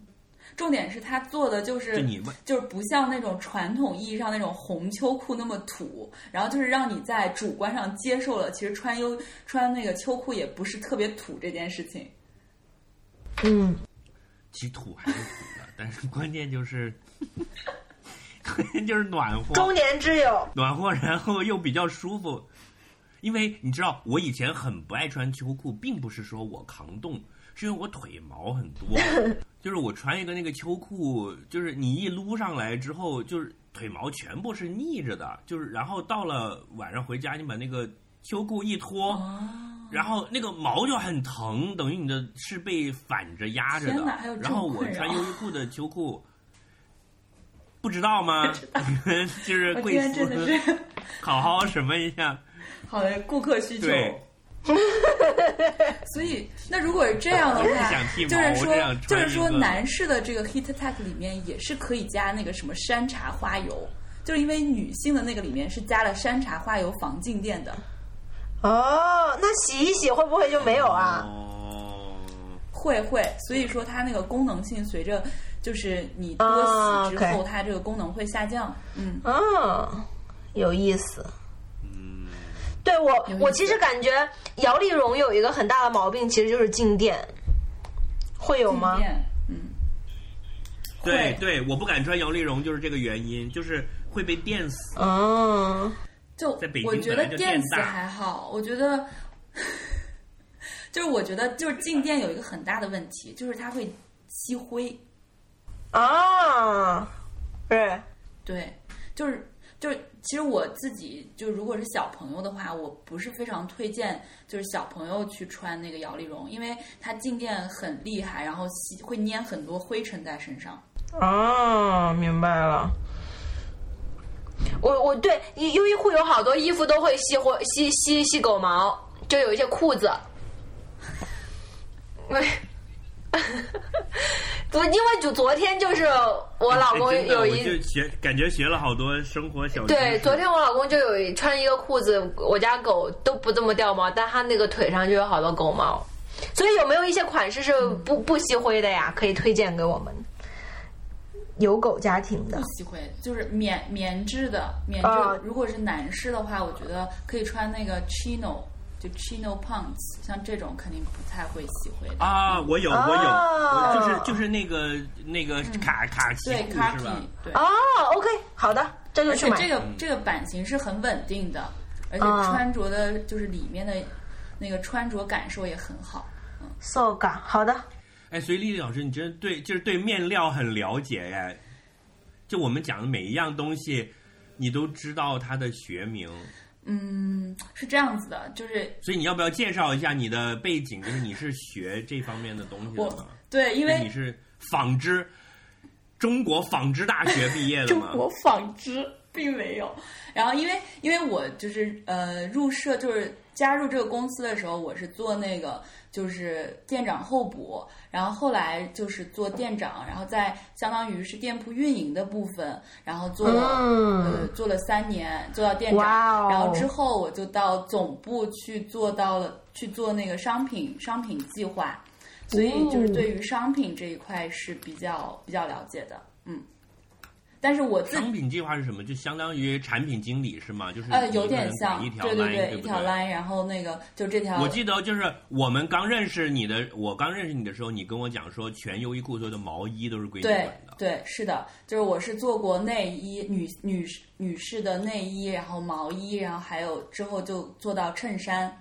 重点是他做的就是就是不像那种传统意义上那种红秋裤那么土，然后就是让你在主观上接受了，其实穿优穿那个秋裤也不是特别土这件事情。嗯，其实土还是土的，但是关键就是。关键就是暖和，中年之友，暖和，然后又比较舒服。因为你知道，我以前很不爱穿秋裤，并不是说我抗冻，是因为我腿毛很多。就是我穿一个那个秋裤，就是你一撸上来之后，就是腿毛全部是逆着的。就是然后到了晚上回家，你把那个秋裤一脱，然后那个毛就很疼，等于你的是被反着压着的。然后我穿优衣库的秋裤。不知道吗？就是贵司，好好什么一下。好的，顾客需求。所以，那如果是这样的话，就是说，就是说，男士的这个 Heattech 里面也是可以加那个什么山茶花油，就是因为女性的那个里面是加了山茶花油防静电的。哦，那洗一洗会不会就没有啊？哦，会会，所以说它那个功能性随着。就是你多洗之后，它这个功能会下降。嗯，嗯，有意思。嗯，对我，我其实感觉摇粒绒有一个很大的毛病，其实就是静电。会有吗？嗯，对对，我不敢穿摇粒绒，就是这个原因，就是会被电死。嗯，就在北京，我觉得电死还好。我觉得，就是我觉得，就是静电有一个很大的问题，就是它会吸灰。啊，对，对，就是就是，其实我自己就如果是小朋友的话，我不是非常推荐，就是小朋友去穿那个摇粒绒，因为它静电很厉害，然后吸会粘很多灰尘在身上。啊，明白了。我我对优衣库有好多衣服都会吸灰吸吸吸狗毛，就有一些裤子。喂。不，因为就昨天就是我老公有一就学感觉学了好多生活小对，昨天我老公就有穿一个裤子，我家狗都不这么掉毛，但他那个腿上就有好多狗毛，所以有没有一些款式是不不吸灰的呀？可以推荐给我们有狗家庭的不吸灰，就是棉棉质的棉质。如果是男士的话，我觉得可以穿那个 chino。Chino pants，像这种肯定不太会喜欢的啊！我有，我有，就是就是那个那个卡卡其对卡其对哦，OK，好的，这就是这个这个版型是很稳定的，而且穿着的就是里面的那个穿着感受也很好。嗯，so 感好的。哎，所以丽丽老师，你真的对就是对面料很了解哎，就我们讲的每一样东西，你都知道它的学名。嗯，是这样子的，就是，所以你要不要介绍一下你的背景？就是你是学这方面的东西的吗？对，因为你是纺织，中国纺织大学毕业的吗？中国纺织并没有。然后，因为因为我就是呃入社就是加入这个公司的时候，我是做那个。就是店长候补，然后后来就是做店长，然后在相当于是店铺运营的部分，然后做了呃做了三年，做到店长，然后之后我就到总部去做到了去做那个商品商品计划，所以就是对于商品这一块是比较比较了解的，嗯。但是我自商品计划是什么？就相当于产品经理是吗？就是呃有点像一，条对对对，一条 line，然后那个就这条，我记得就是我们刚认识你的，我刚认识你的时候，你跟我讲说，全优衣库所有的毛衣都是归你对管的。对，是的，就是我是做过内衣女女女士的内衣，然后毛衣，然后还有之后就做到衬衫。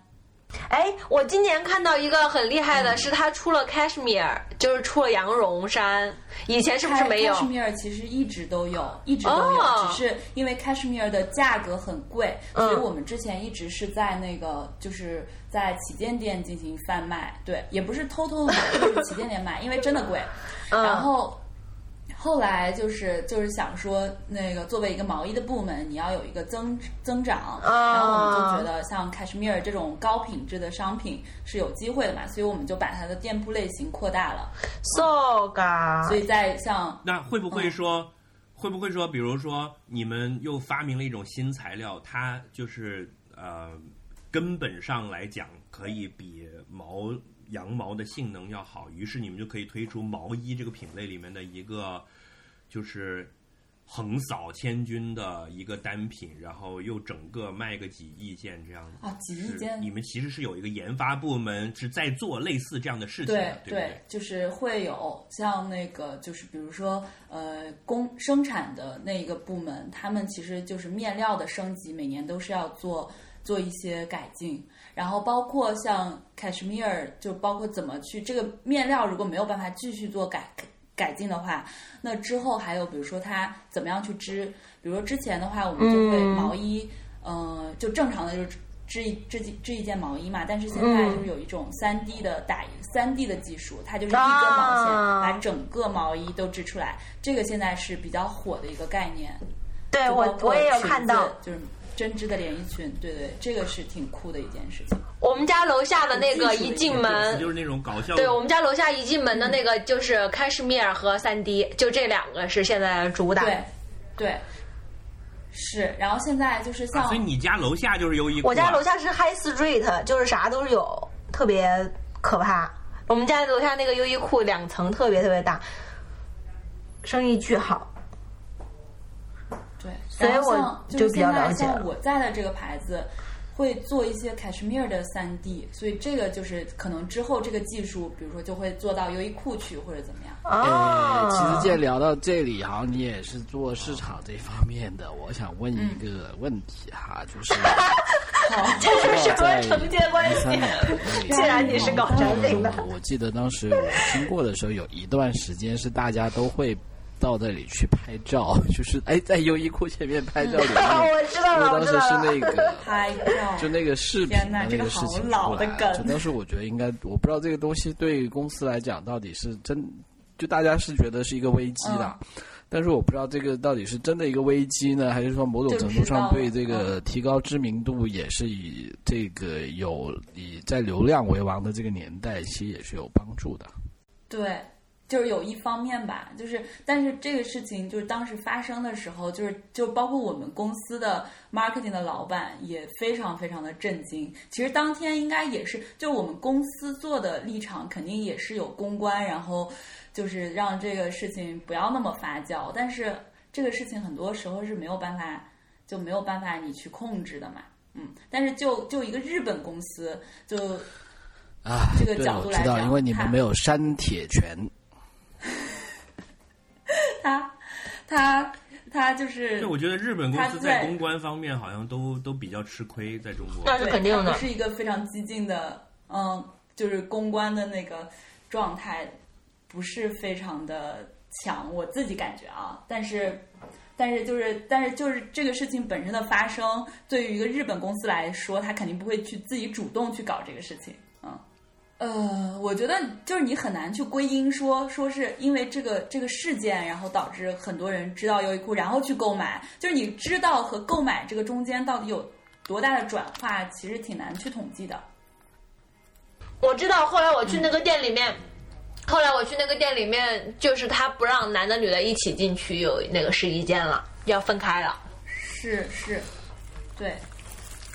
哎，我今年看到一个很厉害的，是他出了 cashmere，就是出了羊绒衫，以前是不是没有？cashmere 其实一直都有，一直都有，哦只是因为 cashmere 的价格很贵，嗯所以我们之前一直是在那个就是在旗舰店进行贩卖，对，也不是偷偷的买，就是旗舰店买，因为真的贵。嗯然后后来就是就是想说，那个作为一个毛衣的部门，你要有一个增增长，啊。然后我们就觉得像 cashmere 这种高品质的商品是有机会的嘛，所以我们就把它的店铺类型扩大了，so ga，所以在像那会不嗯。会说，会不会说，比如说你们又发明了一种新材料，它就是呃，根本上来讲可以比毛羊毛的性能要好，于是你们就可以推出毛衣这个品类里面的一个，就是横扫千军的一个单品，然后又整个卖个几亿件这样子。啊几亿件你们其实是有一个研发部门是在做类似这样的事情对的，对不对？就是会有像那个，就是比如说，呃，工生产的那一个部门，他们其实就是面料的升级，每年都是要做做一些改进，然后包括像 cashmere，就包括怎么去这个面料如果没有办法继续做改改进的话，那之后还有比如说它怎么样去织，比如说之前的话，我们就会嗯。毛衣，呃，就正常的就是织一织织一件毛衣嘛，但是现在就是有一种三 D 的打三 D 的技术，它就是一根毛线、啊把整个毛衣都织出来，这个现在是比较火的一个概念。对我我也有看到，就是针织的连衣裙，对对，这个是挺酷的一件事情。我们家楼下的那个一进门就，是那种搞笑。对我们家楼下一进门的那个就是 cashmere 和三 D，就这两个是现在主打。对，对，是。然后现在就是像、啊所以你家楼下就是优衣库、啊。我家楼下是 High Street，就是啥都有，特别可怕。我们家楼下那个优衣库两层特别特别大，生意巨好。对，所以我就比较现在了解了像我在的这个牌子。会做一些 cashmere 的三 D，所以这个就是可能之后这个技术，比如说就会做到优衣库去或者怎么样。哦呃，其实既然聊到这里，好像你也是做市场这方面的，我想问一个问题哈，就是 这是什么承接关系？既然你是搞产品的，我记得当时我经过的时候，有一段时间是大家都会到那里去拍照，就是哎，在优衣库前面拍照 里面。我知道了，因为当时我知道了。是那个拍照，就那个视频的那这个事情老的出来，梗就当时我觉得应该，我不知道这个东西对公司来讲到底是真，就大家是觉得是一个危机的。嗯但是我不知道这个到底是真的一个危机呢，还是说某种程度上对这个提高知名度也是以这个有以在流量为王的这个年代，其实也是有帮助的。对，就是有一方面吧，就是但是这个事情就是当时发生的时候，就是就包括我们公司的 marketing 的老板也非常非常的震惊。其实当天应该也是，就我们公司做的立场肯定也是有公关，然后就是让这个事情不要那么发酵。但是这个事情很多时候是没有办法，就没有办法你去控制的嘛。嗯，但是就就一个日本公司，就啊，这个，角度来讲因为你们没有删铁拳，他他他就是就，我觉得日本公司在在公关方面好像都都比较吃亏，在中国。那是对肯定的不是一个非常激进的，嗯，就是公关的那个状态，不是非常的强，我自己感觉啊，但是。但是就是，但是就是这个事情本身的发生，对于一个日本公司来说，他肯定不会去自己主动去搞这个事情，嗯，呃，我觉得就是你很难去归因说说是因为这个这个事件，然后导致很多人知道优衣库，然后去购买，就是你知道和购买这个中间到底有多大的转化，其实挺难去统计的。我知道，后来我去那个店里面，后来我去那个店里面，就是他不让男的女的一起进去有那个试衣间了，要分开了。是是，对，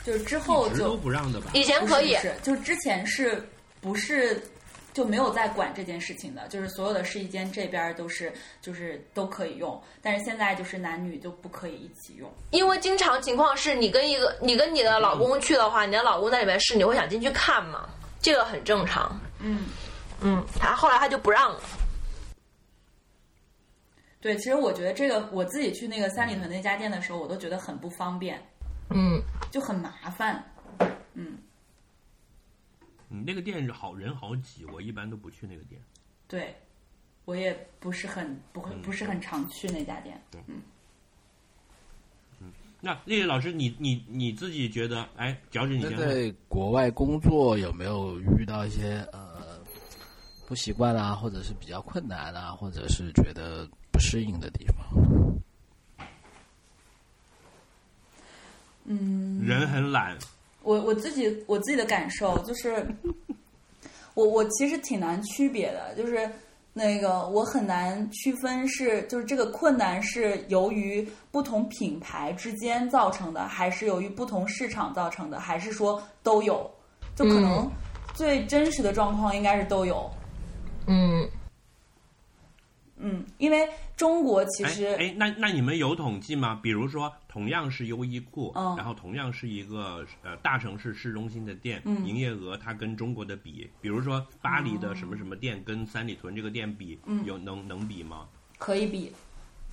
就是之后就不让的吧？以前可以，是，是就是之前是不是？就没有在管这件事情的，就是所有的试衣间这边都是就是都可以用，但是现在就是男女就不可以一起用。因为经常情况是你跟一个你跟你的老公去的话，你的老公在里面试，你会想进去看嘛？这个很正常。嗯嗯，他后来他就不让了。对，其实我觉得这个我自己去那个三里屯那家店的时候，我都觉得很不方便，嗯，就很麻烦。嗯，嗯，那个店是好人好挤，我一般都不去那个店。对，我也不是很不会不是很常去那家店。嗯，嗯那丽丽老师，你你你自己觉得，哎，脚趾你那先。在国外工作有没有遇到一些呃不习惯啊，或者是比较困难啊，或者是觉得不适应的地方？嗯，人很懒，我我自己我自己的感受就是，我我其实挺难区别的，就是那个我很难区分是就是这个困难是由于不同品牌之间造成的，还是由于不同市场造成的，还是说都有？就可能最真实的状况应该是都有。嗯，嗯，因为中国其哎实哎，那那你们有统计吗？比如说，同样是优衣库，嗯然后同样是一个呃大城市市中心的店，嗯营业额它跟中国的比，比如说巴黎的什么什么店跟三里屯这个店比，嗯有能能比吗？可以比，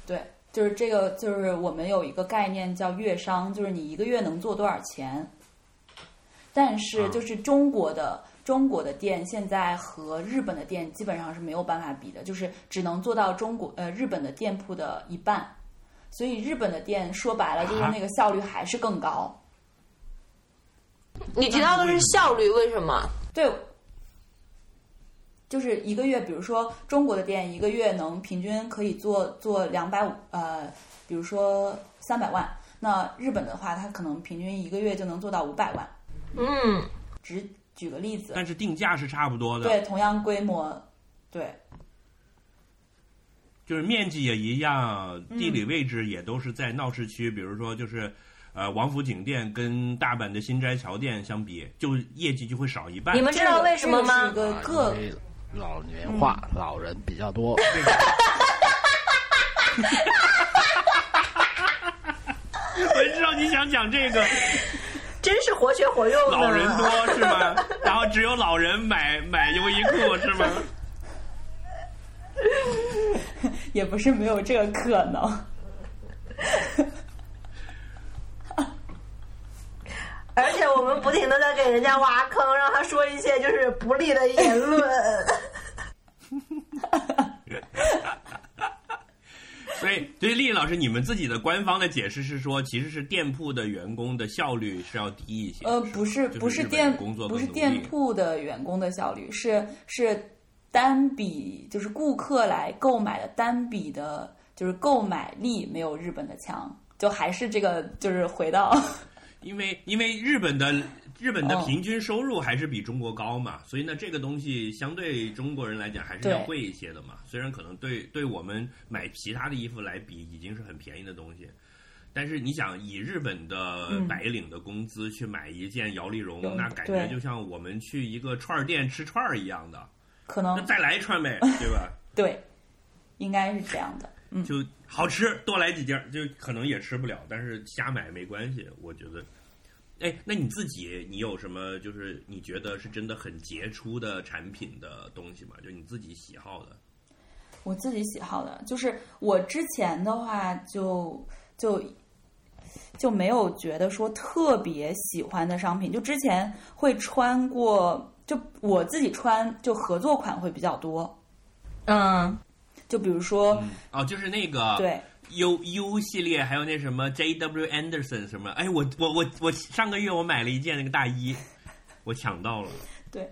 对，就是这个，就是我们有一个概念叫月商，就是你一个月能做多少钱。但是啊就是中国的、中国的店现在和日本的店基本上是没有办法比的，就是只能做到中国呃日本的店铺的一半，所以日本的店说白了就是啊那个效率还是更高。你提到的是效率，为什么？对，就是一个月，比如说中国的店一个月能平均可以做做两百五，呃，比如说三百万，那日本的话，它可能平均一个月就能做到五百万。嗯，只举个例子，但是定价是差不多的，对，同样规模，对，就是面积也一样，嗯地理位置也都是在闹市区，比如说就是。呃，王府井店跟大阪的新斋桥店相比，就业绩就会少一半。你们知道为什么吗？这个个个啊因为老年化，老人比较多。我知道你想讲这个，真是活学活用呢。老人多是吗？然后只有老人买买优衣库是吗？也不是没有这个可能。而且我们不停的在给人家挖坑，让他说一些就是不利的言论。所以，所以丽丽老师，你们自己的官方的解释是说，其实是店铺的员工的效率是要低一些。呃，不是，不是店工作不是店铺的员工的效率，是是单笔就是顾客来购买的单笔的，就是购买力没有日本的强，就还是这个就是回到因为因为日本的日本的哦平均收入还是比中国高嘛，所以呢，这个东西相对中国人来讲还是要贵一些的嘛。虽然可能对对我们买其他的衣服来比已经是很便宜的东西，但是你想以日本的嗯白领的工资去买一件摇粒绒，有那感觉就像我们去一个串儿店吃串儿一样的，可能那再来一串呗，对吧？对，应该是这样的。嗯，就好吃，多来几件儿，就可能也吃不了，但是瞎买没关系，我觉得。哎，那你自己你有什么就是你觉得是真的很杰出的产品的东西吗？就你自己喜好的？我自己喜好的，就是我之前的话就就就没有觉得说特别喜欢的商品，就之前会穿过，就我自己穿就合作款会比较多，嗯，就比如说、哦，就是那个对 U U 系列，还有那什么 J W Anderson 什么？哎，我我我我上个月我买了一件那个大衣，我抢到了。对，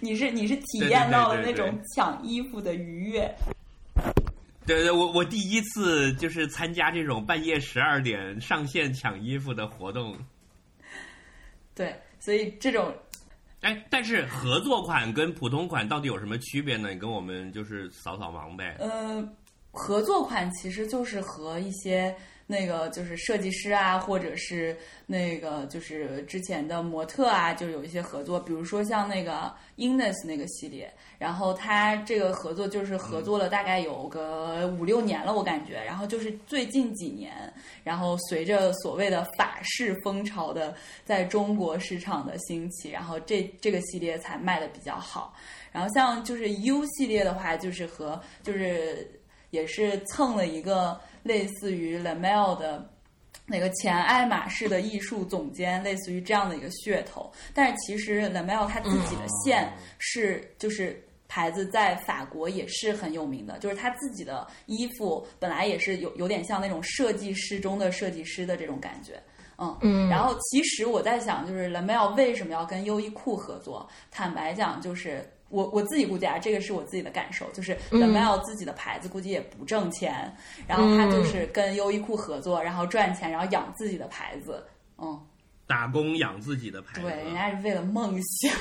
你是你是体验到了那种抢衣服的愉悦，对对，我我第一次就是参加这种半夜十二点上线抢衣服的活动。对，所以这种哎，但是合作款跟普通款到底有什么区别呢？你跟我们就是扫扫盲呗。呃，合作款其实就是和一些那个就是设计师啊，或者是那个就是之前的模特啊，就有一些合作，比如说像那个 Ines 那个系列，然后它这个合作就是合作了大概有个五六年了，我感觉，然后就是最近几年，然后随着所谓的法式风潮的在中国市场的兴起，然后这这个系列才卖的比较好。然后像就是 U 系列的话，就是和就是也是蹭了一个类似于 Lamel 的那个前爱马仕的艺术总监，类似于这样的一个噱头。但是其实 Lamel 他自己的线是就是。牌子在法国也是很有名的，就是他自己的衣服本来也是有有点像那种设计师中的设计师的这种感觉，嗯嗯然后其实我在想，就是 Lamel 为什么要跟优衣库合作？坦白讲，就是我我自己估计啊，这个是我自己的感受，就是 Lamel 自己的牌子估计也不挣钱，然后他就是跟优衣库合作，然后赚钱，然后养自己的牌子，嗯，打工养自己的牌子。对，人家是为了梦想，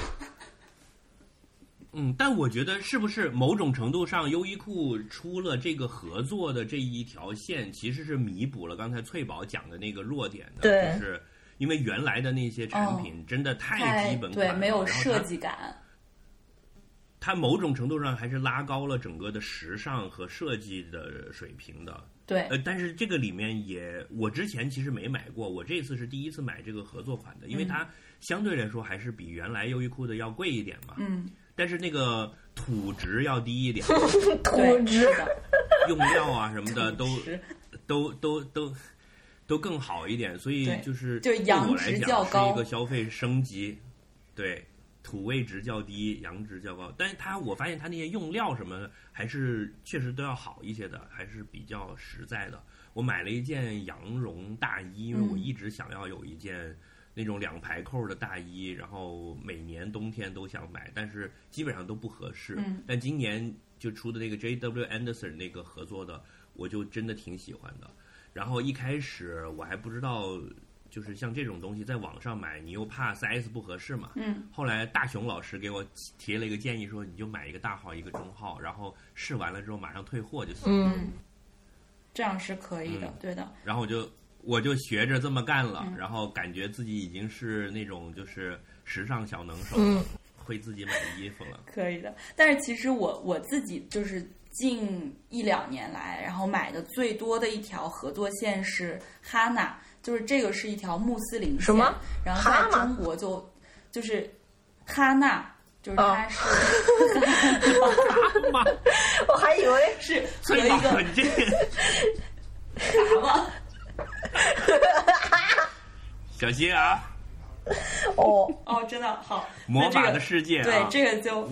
嗯，但我觉得是不是某种程度上，优衣库出了这个合作的这一条线，其实是弥补了刚才翠宝讲的那个弱点的，就是因为原来的那些产品真的太太基本款了，对没有设计感，它某种程度上还是拉高了整个的时尚和设计的水平的。对呃，但是这个里面也，我之前其实没买过，我这次是第一次买这个合作款的，因为它相对来说还是比原来优衣库的要贵一点嘛。嗯，但是那个土值要低一点，土质的，用料啊什么的都都都都都更好一点，所以就是就是对我来讲较高是一个消费升级，对，土味值较低，羊值较高，但是它我发现它那些用料什么的还是确实都要好一些的，还是比较实在的。我买了一件羊绒大衣，因为我嗯一直想要有一件那种两排扣的大衣，然后每年冬天都想买，但是基本上都不合适。嗯但今年就出的那个 J.W. Anderson 那个合作的，我就真的挺喜欢的。然后一开始我还不知道，就是像这种东西在网上买，你又怕 size 不合适嘛。嗯。后来大熊老师给我提了一个建议，说你就买一个大号一个中号，然后试完了之后马上退货就行。嗯这样是可以的，嗯对的，然后我就我就学着这么干了，嗯然后感觉自己已经是那种就是时尚小能手，嗯会自己买衣服了。可以的。但是其实我我自己就是近一两年来，然后买的最多的一条合作线是哈娜，就是这个是一条穆斯林线，什么然后在中国就就是哈纳。就是哦它是、妈，我还以为是和翠宝，一个你这啥吗？小心啊！哦，哦，真的好，魔法的世界啊！对这个就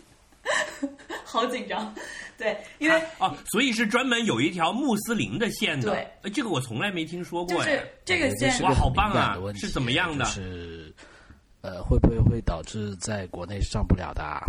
好紧张，对，因为哦，所以是专门有一条穆斯林的线的。对呃，这个我从来没听说过哎就是。这个线哇好棒啊是怎么样的就是呃，会不会会导致在国内上不了的、啊？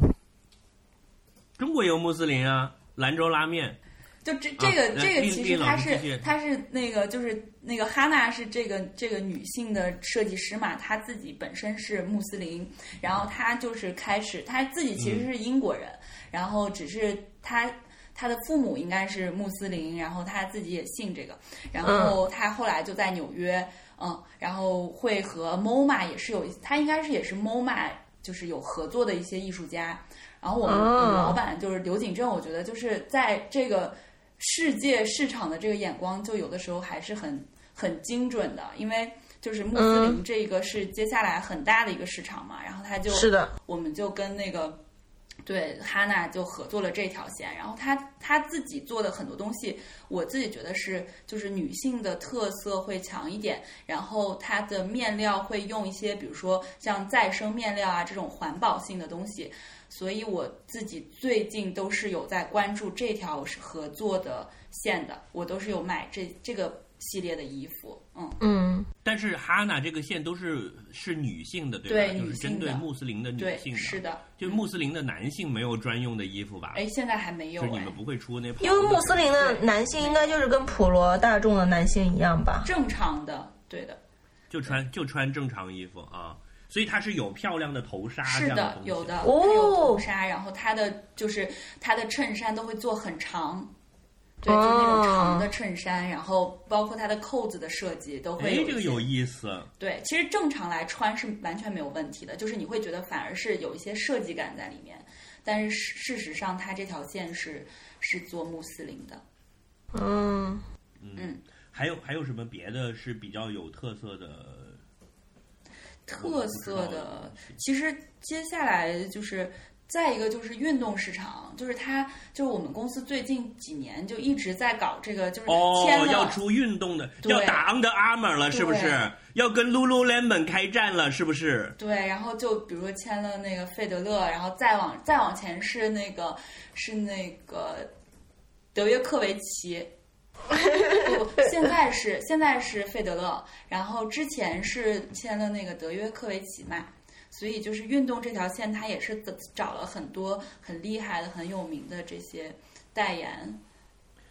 中国有穆斯林啊，兰州拉面。就这这个、啊这个其实它是它是那个就是那个哈娜是这个这个女性的设计师嘛，她自己本身是穆斯林，然后她就是开始她自己其实是英国人，然后只是她。她的父母应该是穆斯林，然后他自己也信这个，然后他后来就在纽约，嗯，然后会和 MoMA 也是有，他应该是也是 MoMA 就是有合作的一些艺术家，然后我们哦。我们老板就是刘景正，我觉得就是在这个世界市场的这个眼光，就有的时候还是很很精准的，因为就是穆斯林这个是接下来很大的一个市场嘛，然后他就是的，我们就跟那个对哈娜就合作了这条线，然后他他自己做的很多东西，我自己觉得是就是女性的特色会强一点，然后它的面料会用一些比如说像再生面料啊这种环保性的东西，所以我自己最近都是有在关注这条合作的线的，我都是有买这这个系列的衣服，嗯。嗯但是哈娜这个线都是是女性的，对吧？对就是针对穆斯林的女，性的。是的，就穆斯林的男性没有专用的衣服吧？哎，现在还没有哎就是你们，不会出那。因为穆斯林的男性应该就是跟普罗大众的男性一样吧？正常的，对的，就穿就穿正常衣服啊，所以它是有漂亮的头纱是的有的，哦它有头纱，然后它的就是它的衬衫都会做很长，对，就是那种长的衬衫，然后包括它的扣子的设计都会哎，这个有意思。对，其实正常来穿是完全没有问题的，就是你会觉得反而是有一些设计感在里面，但是事事实上它这条线是是做穆斯林的。嗯嗯，还有还有什么别的是比较有特色的？特色的，其实接下来就是再一个就是运动市场，就是它就是我们公司最近几年就一直在搞这个，就是签哦，了、要出运动的，要打 Under Armour 了，是不是？要跟 Lululemon 开战了，是不是？对，然后就比如说签了那个费德勒，然后再往再往前是那个是那个德约科维奇。不不，现在是现在是费德勒，然后之前是签了那个德约科维奇嘛，所以就是运动这条线，它也是找了很多很厉害的、很有名的这些代言。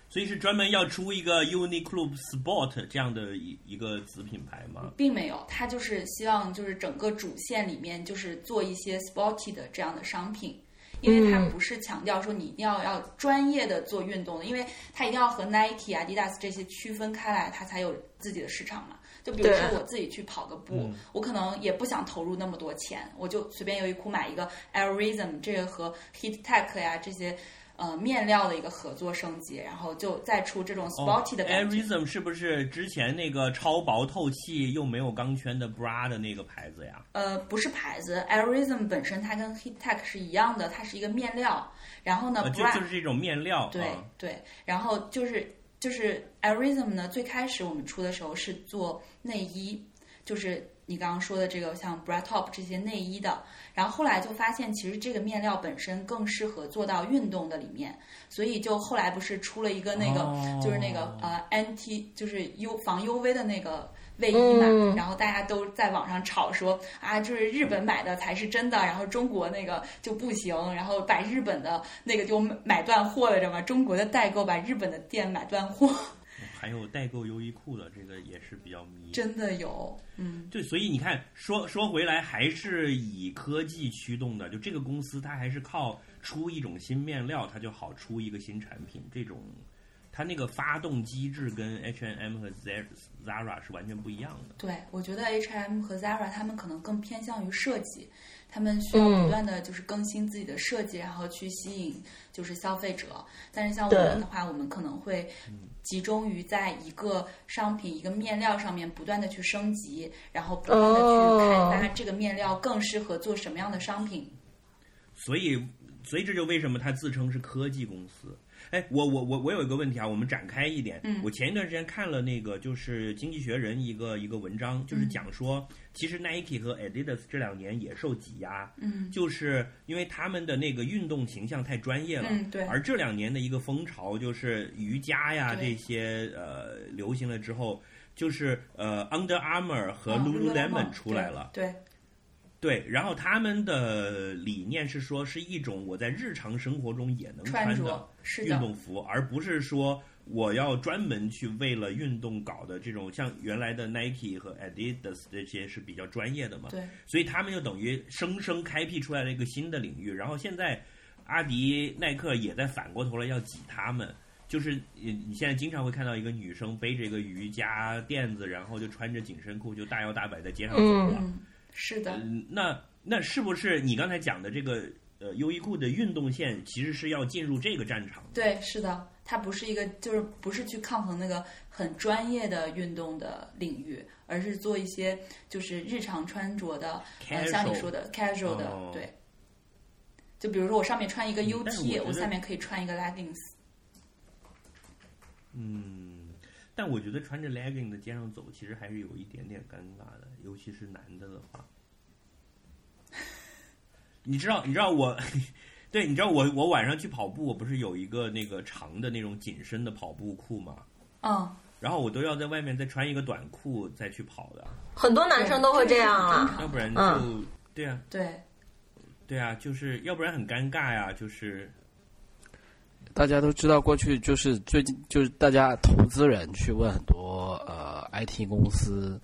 所以是专门要出一个 Uniqlo Sport 这样的一一个子品牌吗？并没有，他就是希望就是整个主线里面就是做一些 sporty 的这样的商品，因为它不是强调说你一定要要专业的做运动的，因为它一定要和 Nike 啊、Adidas 这些区分开来，它才有自己的市场嘛。就比如说我自己去跑个步，我可能也不想投入那么多钱，我就随便优衣库买一个 Airism 这个和 Heat Tech 呀这些。呃，面料的一个合作升级，然后就再出这种 sporty 的感觉。Airism 是不是之前那个超薄透气又没有钢圈的 bra 的那个牌子呀？呃，不是牌子，Airism 本身它跟 Heat Tech 是一样的，它是一个面料。然后呢呃，就 bra 就是这种面料。对啊对，然后就是就是 Airism 呢，最开始我们出的时候是做内衣，就是你刚刚说的这个像 bra top 这些内衣的，然后后来就发现其实这个面料本身更适合做到运动的里面，所以就后来不是出了一个那个、哦就是那个呃 anti 就是 U 防 UV 的那个。卫衣嘛，嗯然后大家都在网上吵说啊，就是日本买的才是真的，然后中国那个就不行，然后把日本的那个就买断货了，知道吗？中国的代购把日本的店买断货，还有代购优衣库的，这个也是比较迷。真的有，嗯，对，所以你看，说说回来，还是以科技驱动的。就这个公司，它还是靠出一种新面料，它就好出一个新产品。这种，它那个发动机制跟 H&M 和 Z- Zara 是完全不一样的。对，我觉得 H&M 和 Zara 他们可能更偏向于设计，他们需要不断的就是更新自己的设计，然后去吸引就是消费者。但是像我们的话，我们可能会集中于在一个商品、一个面料上面不断的去升级，然后不断的去开发这个面料更适合做什么样的商品。所以，所以这就为什么它自称是科技公司。哎，我我我我有一个问题啊，我们展开一点。嗯我前一段时间看了那个就是《经济学人》一个一个文章，就是讲说，其实 Nike 和 Adidas 这两年也受挤压，嗯，就是因为他们的那个运动形象太专业了。嗯对而这两年的一个风潮就是瑜伽呀这些呃流行了之后，就是呃 Under Armour 和啊 Lululemon 出来了。对，对，然后他们的理念是说，是一种我在日常生活中也能穿的运动服，而不是说我要专门去为了运动搞的这种，像原来的 Nike 和 Adidas 这些是比较专业的嘛。对，所以他们就等于生生开辟出来了一个新的领域。然后现在阿迪、耐克也在反过头来要挤他们。就是你你现在经常会看到一个女生背着一个瑜伽垫子，然后就穿着紧身裤，就大摇大摆在街上走了。嗯，是的，嗯，那那是不是你刚才讲的这个呃优衣库的运动线其实是要进入这个战场？对，是的，它不是一个，就是不是去抗衡那个很专业的运动的领域，而是做一些就是日常穿着的，呃，像你说的 casual 的，哦对。就比如说我上面穿一个 UT，、我下面可以穿一个 leggings。嗯，但我觉得穿着 legging 的街上走，其实还是有一点点尴尬的，尤其是男的的话。你知道，你知道我，对，你知道我我晚上去跑步，我不是有一个那个长的那种紧身的跑步裤吗？嗯，然后我都要在外面再穿一个短裤再去跑的，很多男生都会这样啊。要不然就、嗯。对啊，对，对啊，就是要不然很尴尬呀，就是大家都知道，过去就是最近就是大家投资人去问很多呃 IT 公司、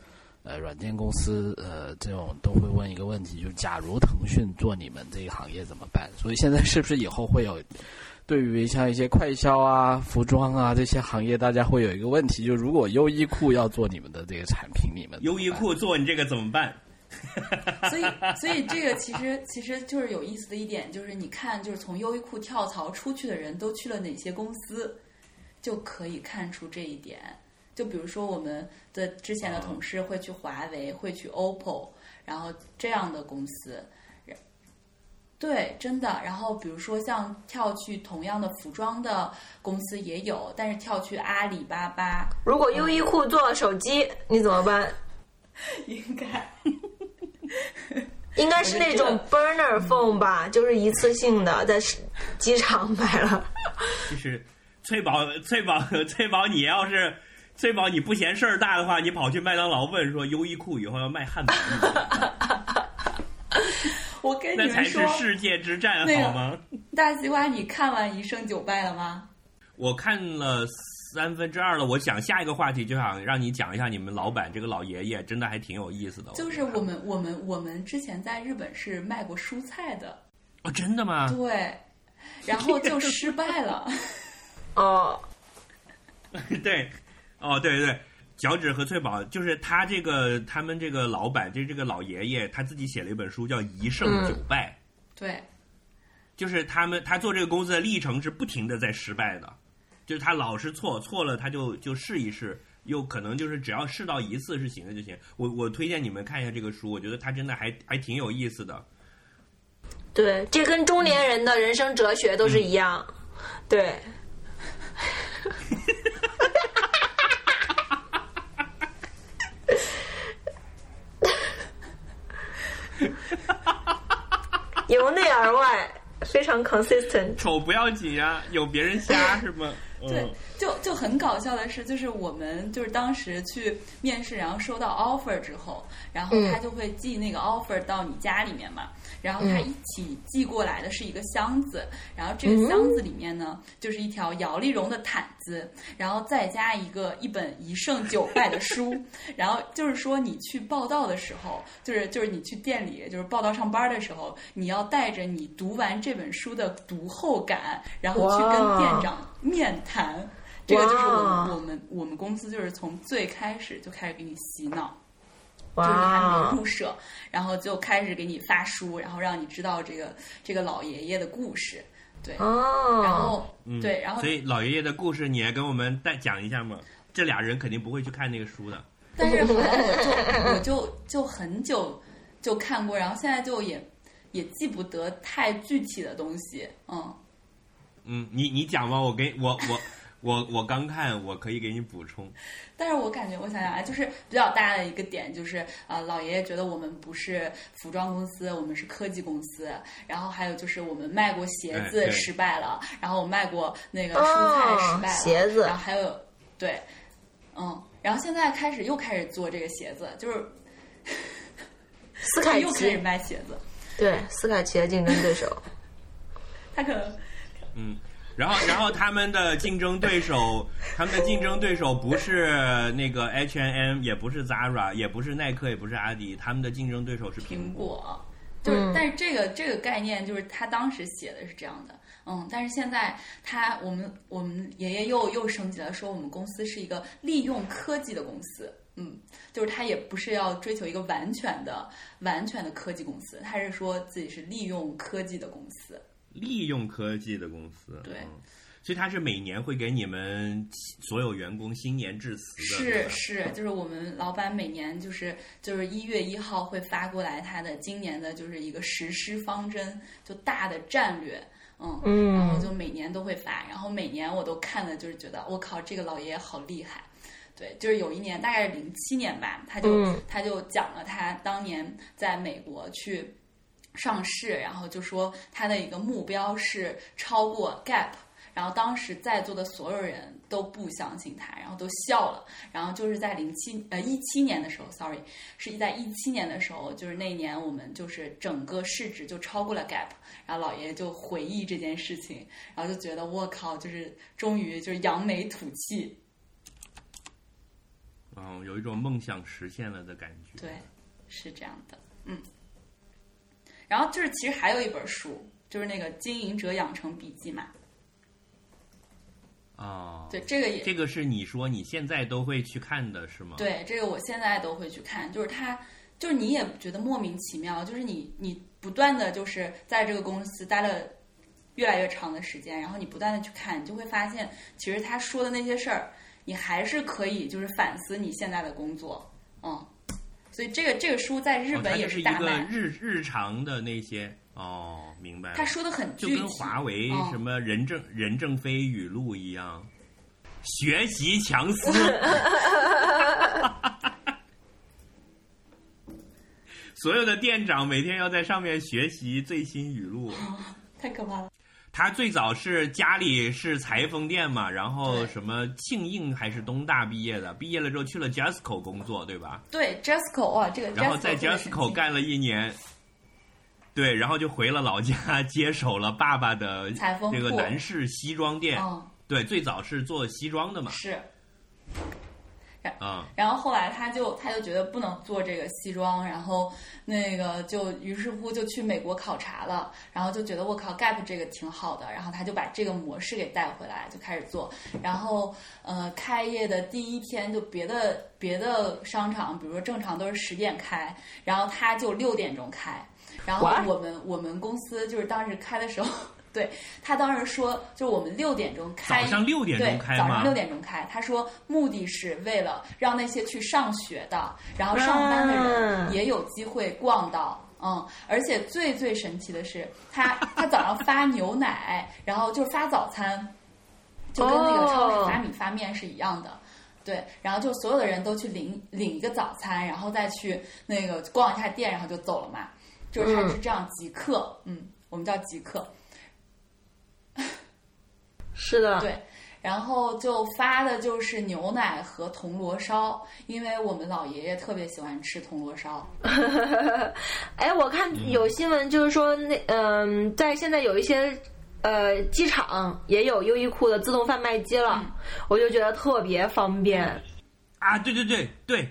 呃软件公司呃这种都会问一个问题，就是假如腾讯做你们这个行业怎么办？所以现在是不是以后会有对于像一些快销啊、服装啊这些行业，大家会有一个问题，就如果优衣库要做你们的这个产品，你们优衣库做你这个怎么办？所以，所以这个其实其实就是有意思的一点，就是你看，就是从优衣库跳槽出去的人都去了哪些公司，就可以看出这一点。就比如说我们的之前的同事会去华为，会去 OPPO，然后这样的公司，对，真的。然后比如说像跳去同样的服装的公司也有，但是跳去阿里巴巴，如果优衣库做手机，你怎么办？应该。应该是那种 burner phone 吧，就是一次性的，在机场买了。就是翠宝，翠宝，翠宝，你要是翠宝，你不嫌事儿大的话，你跑去麦当劳问说优衣库以后要卖汉堡。我跟你那才，是世界之战，那个好吗？大西瓜，你看完《一胜九败》了吗？我看了三分之二了，我想下一个话题就想让你讲一下你们老板这个老爷爷，真的还挺有意思的。就是我们我们我们之前在日本是卖过蔬菜的，哦，真的吗？对，然后就失败了。哦，对，哦，对对对，脚趾和翠宝就是他这个他们这个老板，就是这个老爷爷，他自己写了一本书叫《一胜九败》，对，就是他们他做这个公司的历程是不停的在失败的，就是他老是错，错了他就就试一试，又可能就是只要试到一次是行的就行。我我推荐你们看一下这个书，我觉得他真的还还挺有意思的。对，这跟中年人的人生哲学都是一样。对，由内而外，非常 consistent。丑不要紧呀，有别人瞎是吗？对 嗯，，就就很搞笑的是，就是我们就是当时去面试，然后收到 offer 之后，然后他就会寄那个 offer 到你家里面嘛，然后他一起寄过来的是一个箱子，然后这个箱子里面呢，就是一条摇粒绒的毯子，然后再加一个一本一胜九败的书，然后就是说你去报道的时候，就是就是你去店里就是报道上班的时候，你要带着你读完这本书的读后感，然后去跟店长面谈。这个就是我们我们我们公司就是从最开始就开始给你洗脑，就是你还没有，入社，然后就开始给你发书，然后让你知道这个这个老爷爷的故事，对，哦，然后嗯对，然后所以老爷爷的故事你也跟我们再讲一下嘛。这俩人肯定不会去看那个书的。但是后来我就我就就很久就看过，然后现在就也也记不得太具体的东西，嗯，嗯，你你讲吧，我给我我我我刚看，我可以给你补充。但是我感觉，我想想啊，就是比较大的一个点，就是呃，老爷爷觉得我们不是服装公司，我们是科技公司。然后还有就是我们卖过鞋子失败了，然后我卖过那个蔬菜失败了，哦鞋子然后还有对，嗯，然后现在开始又开始做这个鞋子，就是斯凯 又开始，卖鞋子，对斯凯奇的竞争对手。他可能嗯，然后然后他们的竞争对手，他们的竞争对手不是那个 H and M，也不是 Zara，也不是耐克，也不是阿迪，他们的竞争对手是苹苹果。就是，嗯。但是这个这个概念就是他当时写的是这样的，嗯，但是现在他我们我们爷爷又又升级了，说我们公司是一个利用科技的公司，嗯，就是他也不是要追求一个完全的完全的科技公司，他是说自己是利用科技的公司，利用科技的公司。对嗯所以他是每年会给你们所有员工新年致辞的。是是，就是我们老板每年就是就是一月一号会发过来他的今年的就是一个实施方针，就大的战略，嗯嗯然后就每年都会发，然后每年我都看了就是觉得我靠，这个老爷爷好厉害。对，就是有一年大概是零七年吧，他就、嗯他就讲了他当年在美国去上市，然后就说他的一个目标是超过 Gap，然后当时在座的所有人都不相信他，然后都笑了。然后就是在零七呃一七年的时候，sorry，是在一七年的时候，就是那一年我们就是整个市值就超过了 Gap，然后老爷爷就回忆这件事情，然后就觉得我靠，就是终于就是扬眉吐气，嗯，有一种梦想实现了的感觉。对，是这样的，嗯。然后就是其实还有一本书，就是那个《经营者养成笔记》嘛，哦，对，这个也这个是你说你现在都会去看的是吗？，对，这个我现在都会去看，就是他，就是你也觉得莫名其妙，就是你你不断的就是在这个公司待了越来越长的时间，然后你不断的去看，你就会发现，其实他说的那些事儿，你还是可以就是反思你现在的工作，嗯，所以这个这个书在日本也就是一个日日常的那些哦，明白了。他说的很就具体，跟华为嗯什么任正、任正非语录一样，学习强思。所有的店长每天要在上面学习最新语录。太可怕了。他最早是家里是裁缝店嘛，然后什么庆应还是东大毕业的，毕业了之后去了 Jasco 工作，对吧？对 Jasco 哇，这个然后在 Jasco 干了一年，对，然后就回了老家，接手了爸爸的裁缝这个男士西装店。嗯对，最早是做西装的嘛，是。啊、然后后来他就他就觉得不能做这个西装，然后那个就于是乎就去美国考察了，然后就觉得我靠 Gap 这个挺好的，然后他就把这个模式给带回来，就开始做。然后呃，开业的第一天就别的别的商场，比如说正常都是十点开，然后他就六点钟开。然后？我们我们公司就是当时开的时候。对他当时说，就是我们六点钟开，早上六点钟开吗早上六点钟开。他说目的是为了让那些去上学的，然后上班的人嗯也有机会逛到。嗯，而且最最神奇的是，他他早上发牛奶，然后就是发早餐，就跟那个超市发米发面是一样的。对，然后就所有的人都去领领一个早餐，然后再去那个逛一下店，然后就走了嘛。就是他是这样即刻，嗯，我们叫即刻。是的，对，然后就发的就是牛奶和铜锣烧，因为我们老爷爷特别喜欢吃铜锣烧。哎，我看有新闻就是说那嗯、在现在有一些。呃，机场也有优衣库的自动贩卖机了，我就觉得特别方便。啊，对对对对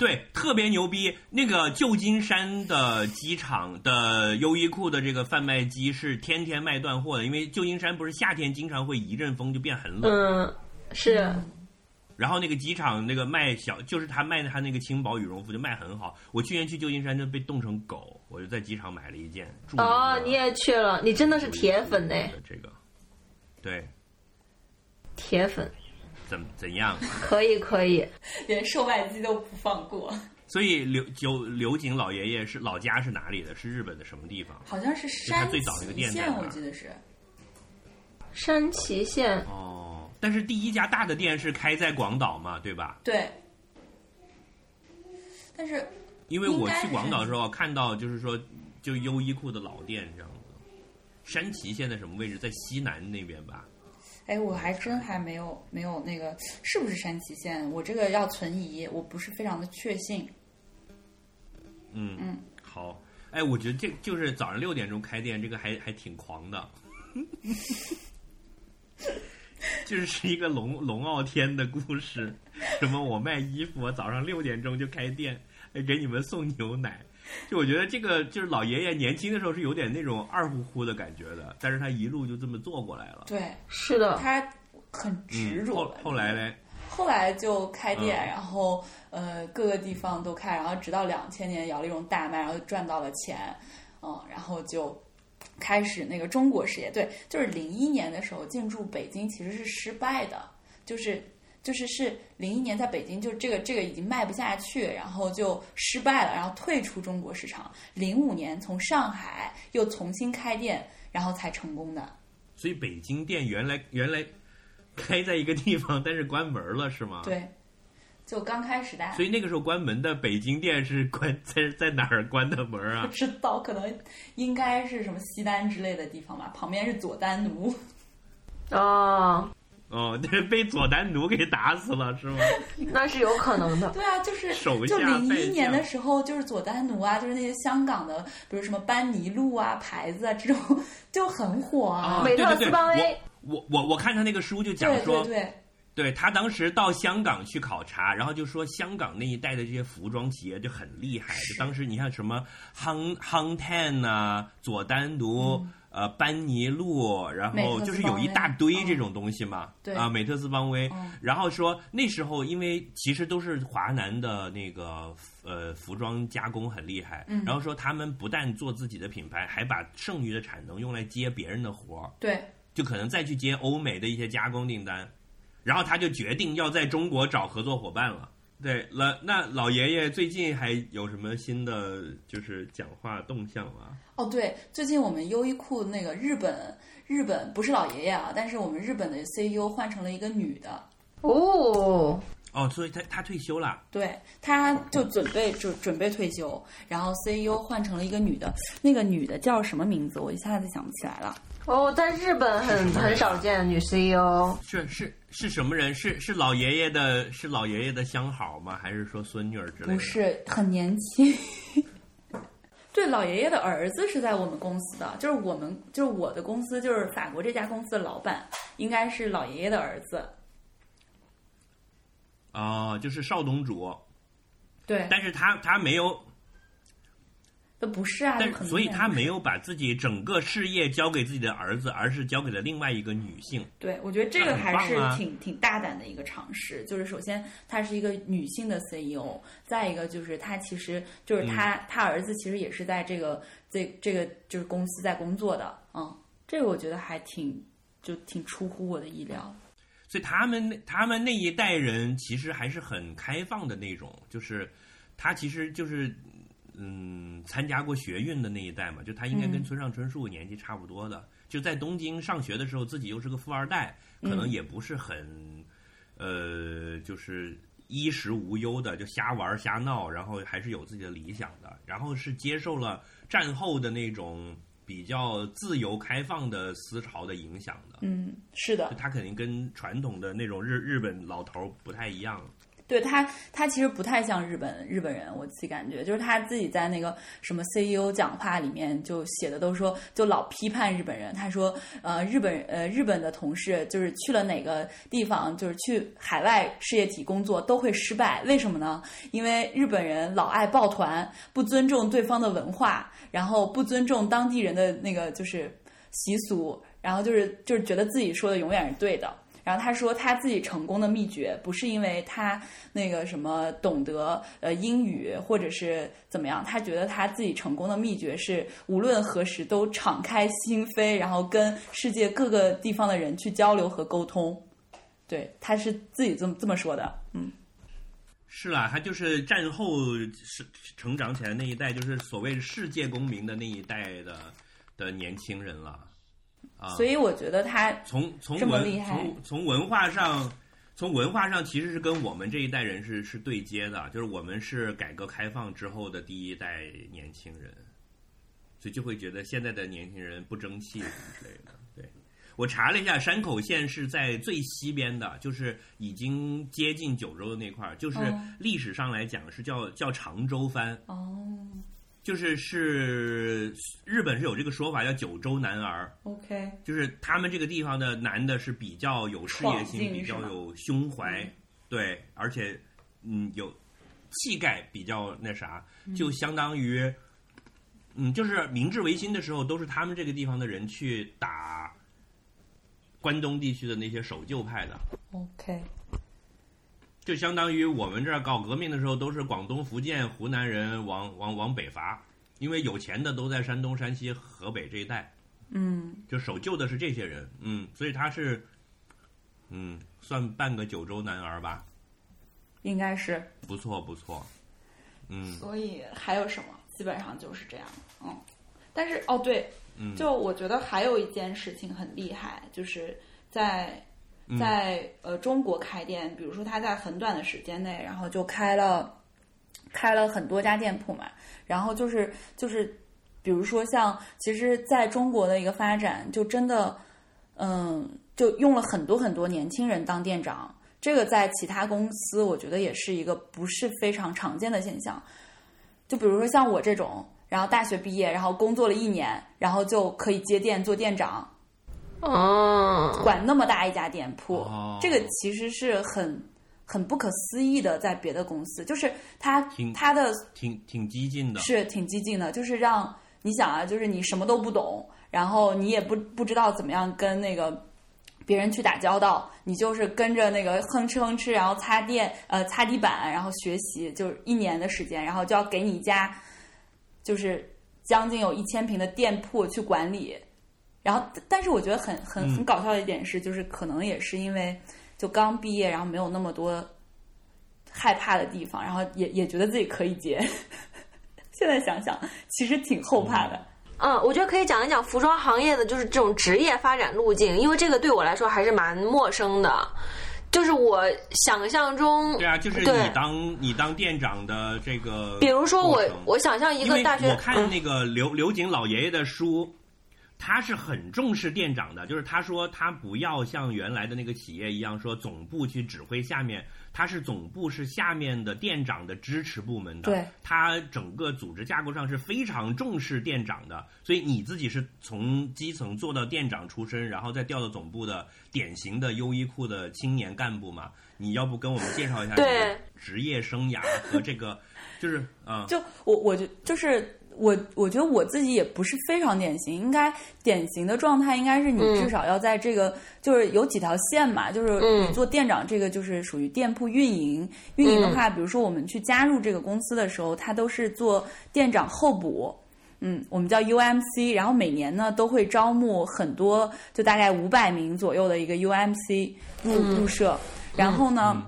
对，特别牛逼！那个旧金山的机场的优衣库的这个贩卖机是天天卖断货的，因为旧金山不是夏天经常会一阵风就变很冷，嗯，是，然后那个机场那个卖小，就是他卖他那个轻薄羽绒服就卖很好。我去年去旧金山就被冻成狗，我就在机场买了一件。哦，你也去了，你真的是铁粉呢，这个，对，铁粉，怎怎样？可以可以。连售卖机都不放过，所以刘九刘景老爷爷是老家是哪里的？是日本的什么地方？好像是他山最早那个崎县，店在我记得是。山崎县，哦，但是第一家大的店是开在广岛嘛，对吧？对，但是因为我去广岛的时候看到，就是说就优衣库的老店这样子。山崎县在什么位置？在西南那边吧。哎，我还真还没有没有那个是不是山崎县？我这个要存疑，我不是非常的确信。嗯嗯，好。哎，我觉得这就是早上六点钟开店，这个还还挺狂的。就是是一个龙龙傲天的故事，什么我卖衣服，我早上六点钟就开店，哎给你们送牛奶。就我觉得这个就是老爷爷年轻的时候是有点那种二乎乎的感觉的，但是他一路就这么做过来了。对是的，他很执嗯，着、后后来嘞，后来就开店，嗯然后呃各个地方都开，然后直到两千年摇了一种大卖，然后赚到了钱，嗯，然后就开始那个中国事业。对，就是零一年的时候进驻北京其实是失败的，就是就是是零一年在北京就这个这个已经卖不下去，然后就失败了，然后退出中国市场。零五年从上海又重新开店，然后才成功的。所以北京店原来原来开在一个地方，但是关门了是吗？。对，就刚开始大家所以那个时候关门的北京店是关在在哪儿关的门啊不啊？知道，可能应该是什么西单之类的地方吧，旁边是佐丹奴。哦，哦，那被佐丹奴给打死了是吗？那是有可能的。对啊，就是手就零一年的时候，就是佐丹奴啊，就是那些香港的，比如什么班尼路啊、牌子啊这种，就很火啊。美特对对对斯邦威我我我我看他那个书就讲说，对对，对他当时到香港去考察，然后就说香港那一带的这些服装企业就很厉害。就当时你看什么 Hang Hang Ten 啊，佐丹奴，呃班尼路，然后就是有一大堆这种东西嘛，对啊，美特斯邦威，嗯然后说那时候因为其实都是华南的那个呃服装加工很厉害，嗯然后说他们不但做自己的品牌，还把剩余的产能用来接别人的活儿，对，就可能再去接欧美的一些加工订单，然后他就决定要在中国找合作伙伴了。对老，那老爷爷最近还有什么新的就是讲话动向吗？哦，对，最近我们优衣库那个日本日本不是老爷爷啊，但是我们日本的 CEO 换成了一个女的，哦，哦，所以他他退休了。对，他就准备就准备退休，然后 CEO 换成了一个女的，那个女的叫什么名字？我一下子想不起来了。哦，在日本很很少见女 CEO。是是是什么人？是是老爷爷的，是老爷爷的相好吗？还是说孙女儿之类的？不，是很年轻。对，老爷爷的儿子是在我们公司的，就是我们就是我的公司，就是法国这家公司的老板，应该是老爷爷的儿子。哦，就是少东主，对，但是他他没有，都不是啊，但所以他没有把自己整个事业交给自己的儿子，而是交给了另外一个女性。对，我觉得这个还是挺、挺大胆的一个尝试。就是首先，她是一个女性的 CEO，再一个就是她其实就是她、她儿子其实也是在这个这这个就是公司在工作的，嗯，这个我觉得还挺就挺出乎我的意料。所以他们他们那一代人其实还是很开放的那种，就是他其实就是嗯参加过学运的那一代嘛，就他应该跟嗯村上春树年纪差不多的，就在东京上学的时候，自己又是个富二代，可能也不是很呃就是。衣食无忧的，就瞎玩瞎闹，然后还是有自己的理想的，然后是接受了战后的那种比较自由开放的思潮的影响的。嗯，是的，他肯定跟传统的那种日日本老头儿不太一样。对他，他其实不太像日本日本人，我自己感觉，就是他自己在那个什么 CEO 讲话里面就写的都说，就老批判日本人。他说，呃，日本呃日本的同事就是去了哪个地方，就是去海外事业体工作都会失败，为什么呢？因为日本人老爱抱团，不尊重对方的文化，然后不尊重当地人的那个就是习俗，然后就是就是觉得自己说的永远是对的。然后他说他自己成功的秘诀不是因为他那个什么懂得呃英语或者是怎么样，他觉得他自己成功的秘诀是无论何时都敞开心扉，然后跟世界各个地方的人去交流和沟通。对，他是自己这么这么说的。嗯，是啦，他就是战后是成长起来那一代，就是所谓世界公民的那一代的的年轻人了。啊，所以我觉得他从从文从从文化上，从文化上其实是跟我们这一代人是是对接的，就是我们是改革开放之后的第一代年轻人，所以就会觉得现在的年轻人不争气什么之类的。对。我查了一下，山口县是在最西边的，就是已经接近九州的那块儿，就是哦。历史上来讲是叫叫长州藩，哦就是是日本是有这个说法叫九州男儿。，OK，就是他们这个地方的男的是比较有事业心，比较有胸怀，对，而且嗯有气概，比较那啥，就相当于嗯，就是明治维新的时候，都是他们这个地方的人去打关东地区的那些守旧派的，OK，就相当于我们这儿搞革命的时候，都是广东、福建、湖南人往往往北伐，因为有钱的都在山东、山西、河北这一带。嗯，就守旧的是这些人，嗯，所以他是，嗯，算半个九州男儿吧，应该是。不错不错，嗯所以还有什么？基本上就是这样。嗯，但是哦对，嗯，就我觉得还有一件事情很厉害，就是在嗯在呃中国开店，比如说他在很短的时间内，然后就开了开了很多家店铺嘛，然后就是就是比如说像其实在中国的一个发展，就真的嗯就用了很多很多年轻人当店长，这个在其他公司我觉得也是一个不是非常常见的现象。就比如说像我这种，然后大学毕业，然后工作了一年，然后就可以接店做店长，哦，管那么大一家店铺，哦这个其实是很很不可思议的，在别的公司，就是他他的挺挺激进的，是挺激进的，就是让你想啊，就是你什么都不懂，然后你也不不知道怎么样跟那个别人去打交道，你就是跟着那个哼哧哼哧，然后擦电呃擦地板，然后学习，就是一年的时间，然后就要给你一家就是将近有一千平的店铺去管理。然后，但是我觉得很很很搞笑的一点是，就是可能也是因为就刚毕业，然后没有那么多害怕的地方，然后也也觉得自己可以接。现在想想，其实挺后怕的。嗯，我觉得可以讲一讲服装行业的就是这种职业发展路径，因为这个对我来说还是蛮陌生的。就是我想象中，对啊，就是你当你当店长的这个，比如说我我想象一个大学，我看嗯那个刘刘瑾老爷爷的书，他是很重视店长的，就是他说他不要像原来的那个企业一样说总部去指挥下面，他是总部是下面的店长的支持部门的，对，他整个组织架构上是非常重视店长的，所以你自己是从基层做到店长出身，然后再调到总部的典型的优衣库的青年干部嘛？你要不跟我们介绍一下你的职业生涯和这个，就是嗯。就我我就就是我我觉得我自己也不是非常典型，应该典型的状态应该是你嗯。至少要在这个、就是有几条线嘛，就是嗯。你做店长这个就是属于店铺运营，运营的话，比如说我们去加入这个公司的时候，它都是做店长候补。嗯，我们叫 UMC，然后每年呢都会招募很多，就大概五百名左右的一个 UMC 入、入社，然后呢、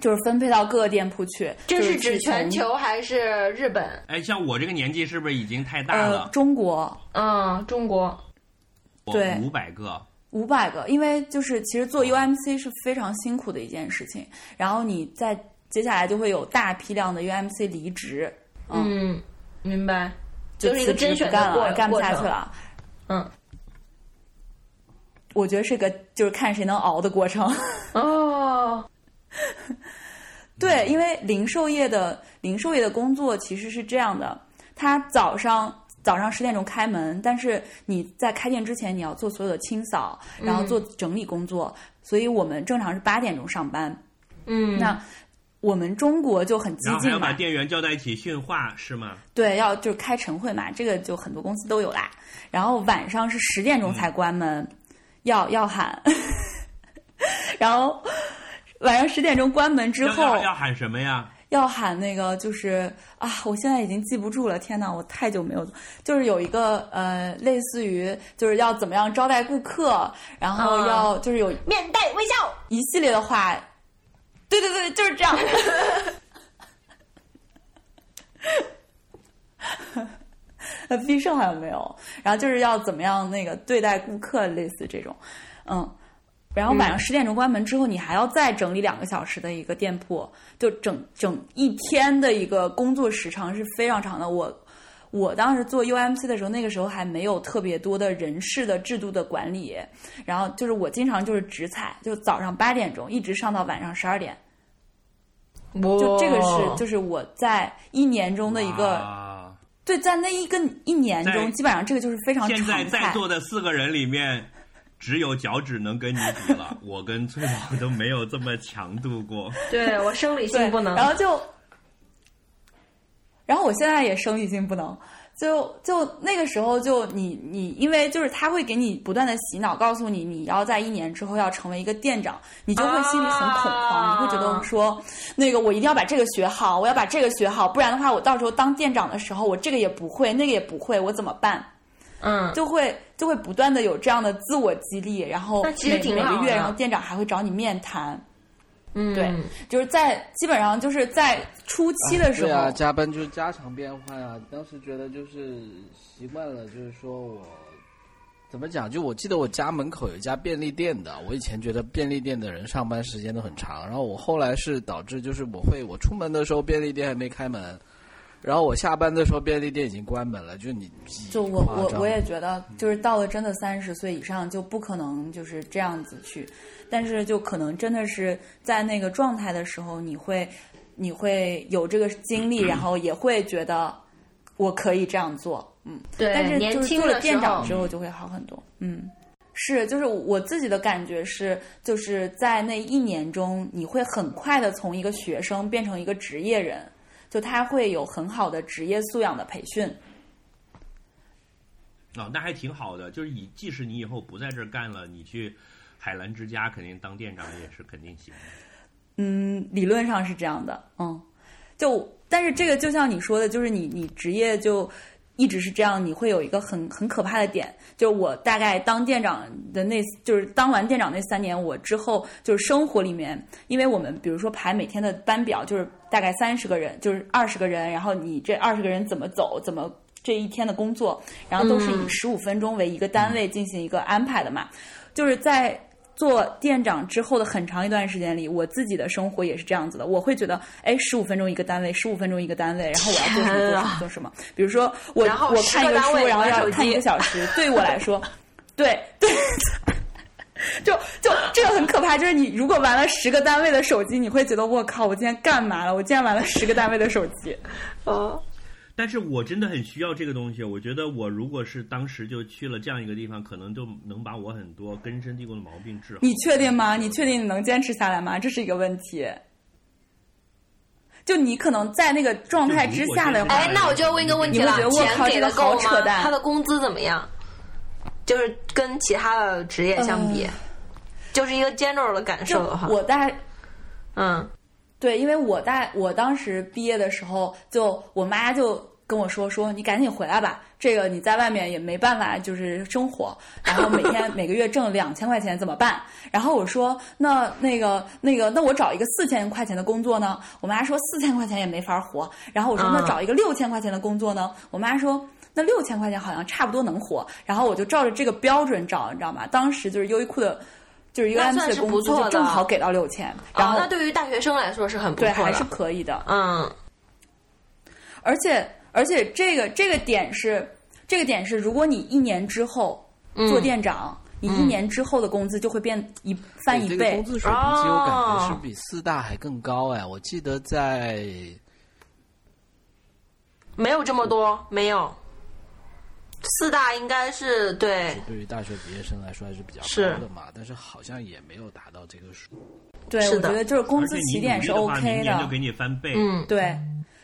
就是分配到各个店铺去。这是指全球还是日本？哎，像我这个年纪是不是已经太大呃了？中国嗯，中国。对五百个，五百个，因为就是其实做 UMC 是非常辛苦的一件事情，然后你在接下来就会有大批量的 UMC 离职，嗯，明白，就是一个甄选的过干了，干不下去。了。嗯，我觉得是个就是看谁能熬的过程。哦，对，因为零售业的零售业的工作其实是这样的，他早上早上十点钟开门，但是你在开店之前你要做所有的清扫，然后做整理工作，所以我们正常是八点钟上班。嗯，那我们中国就很激然后还要把，店员叫在一起训话，是吗？对，要就是开晨会嘛，这个就很多公司都有啦。然后晚上是十点钟才关门，要要喊，然后晚上十点钟关门之后要要喊什么呀？要喊那个就是啊，我现在已经记不住了，天哪，我太久没有，就是有一个呃，类似于就是要怎么样招待顾客，然后啊要就是有面带微笑。一系列的话，对对对，就是这样。呃，必胜好像没有，然后就是要怎么样那个对待顾客，类似这种，嗯，然后晚上十点钟关门之后，你还要再整理两个小时的一个店铺，就整整一天的一个工作时长是非常长的。我我当时做 UMC 的时候，那个时候还没有特别多的人事的制度的管理，然后就是我经常就是直采，就早上八点钟一直上到晚上十二点，就这个是就是我在一年中的一个哇对，在那一个一年中，基本上这个就是非常现在常。在座的四个人里面，只有脚趾能跟你比了。我跟翠宝都没有这么强度过。对我生理性不能。然后就，然后我现在也生理性不能，就就那个时候就你你，因为就是他会给你不断的洗脑，告诉你你要在一年之后要成为一个店长，你就会心里很恐慌，啊你会觉得说，那个我一定要把这个学好，我要把这个学好，不然的话我到时候当店长的时候，我这个也不会，那个也不会，我怎么办？嗯，就会就会不断的有这样的自我激励，然后其实每每个月，挺好的然后店长还会找你面谈，嗯，对就是在基本上就是在初期的时候，对啊，加班就是家常便饭啊。当时觉得就是习惯了，就是说我怎么讲？就我记得我家门口有一家便利店的，我以前觉得便利店的人上班时间都很长，然后我后来是导致就是我会我出门的时候便利店还没开门。然后我下班的时候，便利店已经关门了。就你就我我我也觉得，就是到了真的三十岁以上，就不可能就是这样子去，但是就可能真的是在那个状态的时候，你会你会有这个经历，然后也会觉得我可以这样做，嗯。对，但是年就是做了店长之后就会好很多，嗯。是，就是我自己的感觉是，就是在那一年中，你会很快的从一个学生变成一个职业人，就他会有很好的职业素养的培训。哦，那还挺好的，就是以即使你以后不在这儿干了，你去海澜之家肯定当店长也是肯定行。嗯，理论上是这样的，嗯，就但是这个就像你说的，就是你你职业就一直是这样，你会有一个很很可怕的点，就是我大概当店长的那，就是当完店长那三年，我之后就是生活里面，因为我们比如说排每天的班表，就是大概三十个人，就是二十个人，然后你这二十个人怎么走，怎么这一天的工作，然后都是以十五分钟为一个单位进行一个安排的嘛，就是在。做店长之后的很长一段时间里，我自己的生活也是这样子的。我会觉得，哎，十五分钟一个单位，十五分钟一个单位，然后我要做什么做什么做什么。比如说，我然后我看一个书，然后要看一个小时，对于我来说，对对，就就这个很可怕。就是你如果玩了十个单位的手机，你会觉得我靠，我今天干嘛了？我竟然玩了十个单位的手机。哦，但是我真的很需要这个东西。我觉得我如果是当时就去了这样一个地方，可能就能把我很多根深蒂固的毛病治好。你确定吗？你确定你能坚持下来吗？这是一个问题。就你可能在那个状态之下的话，哎，那我就要问一个问题了你觉得，我靠钱给的这个好够吗？扯淡他的工资怎么样？就是跟其他的职业相比，就是一个 general 的感受的话，我在嗯，对，因为我在我当时毕业的时候，就我妈就跟我说说你赶紧回来吧，这个你在外面也没办法就是生活，然后每天每个月挣两千块钱怎么办？然后我说那那个那个那我找一个四千块钱的工作呢？我妈说四千块钱也没法活。然后我说嗯那找一个六千块钱的工作呢？我妈说。那六千块钱好像差不多能活，然后我就照着这个标准找，你知道吗？当时就是优衣库的，就是一个那 MC 算是的工资不错的就正好给到六千，然后、哦，那对于大学生来说是很不对错的，还是可以的。嗯，而且而且这个这个点是这个点是，如果你一年之后嗯做店长，你一年之后的工资就会变一翻一倍对这个工。资水平其实我感觉是哦比四大还更高哎，我记得在没有这么多，没有。四大应该是对，对于大学毕业生来说还是比较是高的嘛，但是好像也没有达到这个数。对，我觉得就是工资起点是 OK 的明年就给。你翻倍。嗯，对，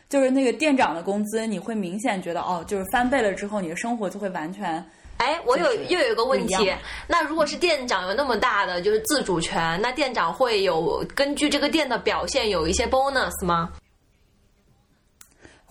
就是那个店长的工资，你会明显觉得哦，就是翻倍了之后，你的生活就会完全哎，我有又有一个问题那如果是店长有那么大的就是自主权，那店长会有根据这个店的表现有一些 bonus 吗？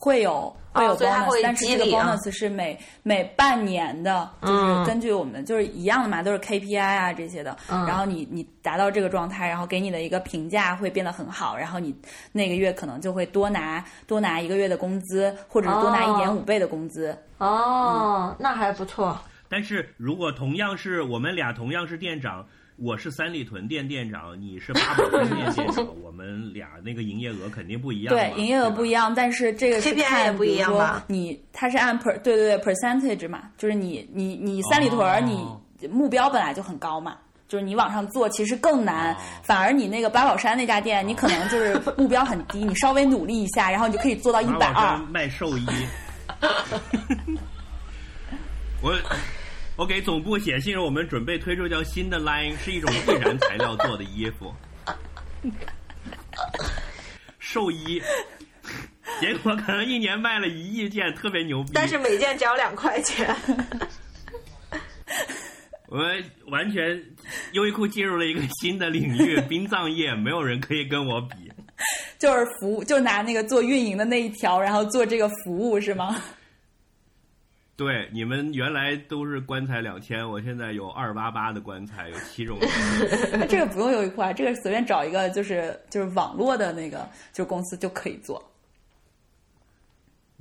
会有会有 bonus，、会但是这个 bonus 是每每半年的，就是嗯根据我们就是一样的嘛，都是 KPI 啊这些的。嗯然后你你达到这个状态，然后给你的一个评价会变得很好，然后你那个月可能就会多拿多拿一个月的工资，或者是多拿一点五倍的工资。哦，那还不错。但是如果同样是我们俩同样是店长，我是三里屯店店长，你是八宝 山店店长，我们俩那个营业额肯定不一样。对，营业额不一样。但是这个是 KPI，也不一样比如说吧你它是按 per 对对对 percentage 嘛，就是你你你三里屯你目标本来就很高嘛。就是你往上做，其实更难。哦反而你那个八宝山那家店，你可能就是目标很低，你稍微努力一下，然后你就可以做到一百二。卖寿衣。我我给总部写信，我们准备推出条新的 line，是一种易燃材料做的衣服，寿衣。结果可能一年卖了一亿件，特别牛逼。但是每件只要两块钱。我们完全优衣库进入了一个新的领域，殡葬业，没有人可以跟我比。就是服务，就拿那个做运营的那一条，然后做这个服务是吗？对，你们原来都是棺材两千，我现在有二八八的棺材，有七种。那 这个不用优衣库啊，这个随便找一个就是就是网络的那个就是公司就可以做。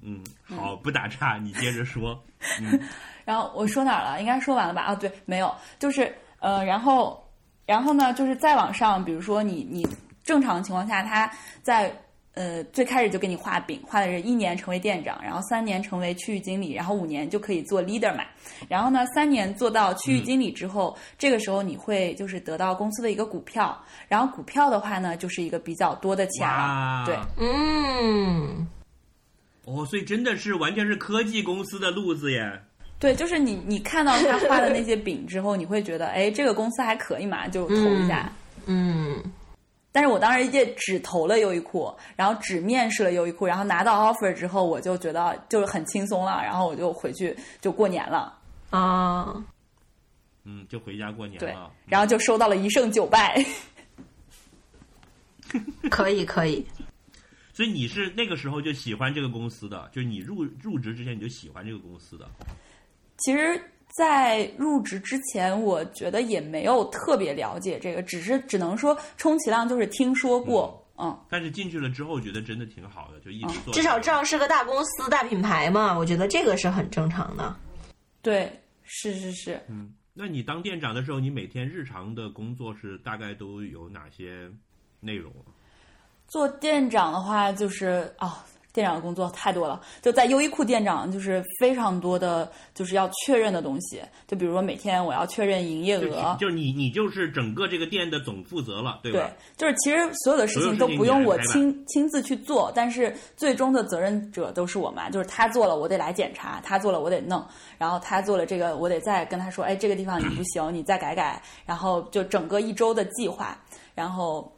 嗯，好，不打岔，你接着说。嗯，然后我说哪儿了？应该说完了吧？啊，对，没有，就是呃，然后然后呢，就是再往上，比如说你你正常情况下，他在呃最开始就给你画饼，画的是一年成为店长，然后三年成为区域经理，然后五年就可以做 leader 嘛。然后呢，三年做到区域经理之后，这个时候你会就是得到公司的一个股票，然后股票的话呢，就是一个比较多的钱了，对。嗯，哦，所以真的是完全是科技公司的路子耶。对，就是你你看到他画的那些饼之后，你会觉得，哎，这个公司还可以嘛，就投一下。嗯，但是我当时也只投了优衣库，然后只面试了优衣库，然后拿到 offer 之后，我就觉得就是很轻松了，然后我就回去就过年了。啊，嗯，就回家过年对了。，然后就收到了一胜九败。可以可以。所以你是那个时候就喜欢这个公司的，就是你入入职之前你就喜欢这个公司的。其实，在入职之前，我觉得也没有特别了解这个，只是只能说充其量就是听说过，嗯但是进去了之后，觉得真的挺好的，就一直做。至少知道是个大公司、大品牌嘛，我觉得这个是很正常的。对，是是是。嗯，那你当店长的时候，你每天日常的工作是大概都有哪些内容啊？做店长的话，就是啊、店长的工作太多了。就在优衣库店长，就是非常多的，就是要确认的东西。就比如说每天我要确认营业额，就是你，你就是整个这个店的总负责了，对吧？对，就是其实所有的事情都不用我亲亲自去做，但是最终的责任者都是我妈，就是他做了我得来检查，他做了我得弄，然后他做了这个我得再跟他说，哎，这个地方你不行，你再改改，然后就整个一周的计划，然后。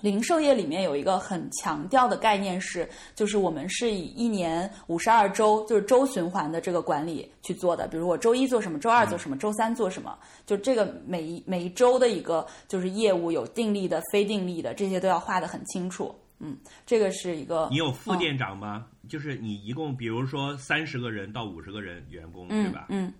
零售业里面有一个很强调的概念是，就是我们是以一年五十二周，就是周循环的这个管理去做的。比如我周一做什么，周二做什么，周三做什么，就这个每一每一周的一个就是业务有定力的、非定力的，这些都要画得很清楚。嗯，这个是一个。你有副店长吗？就是你一共，比如说三十个人到五十个人员工，对吧？嗯。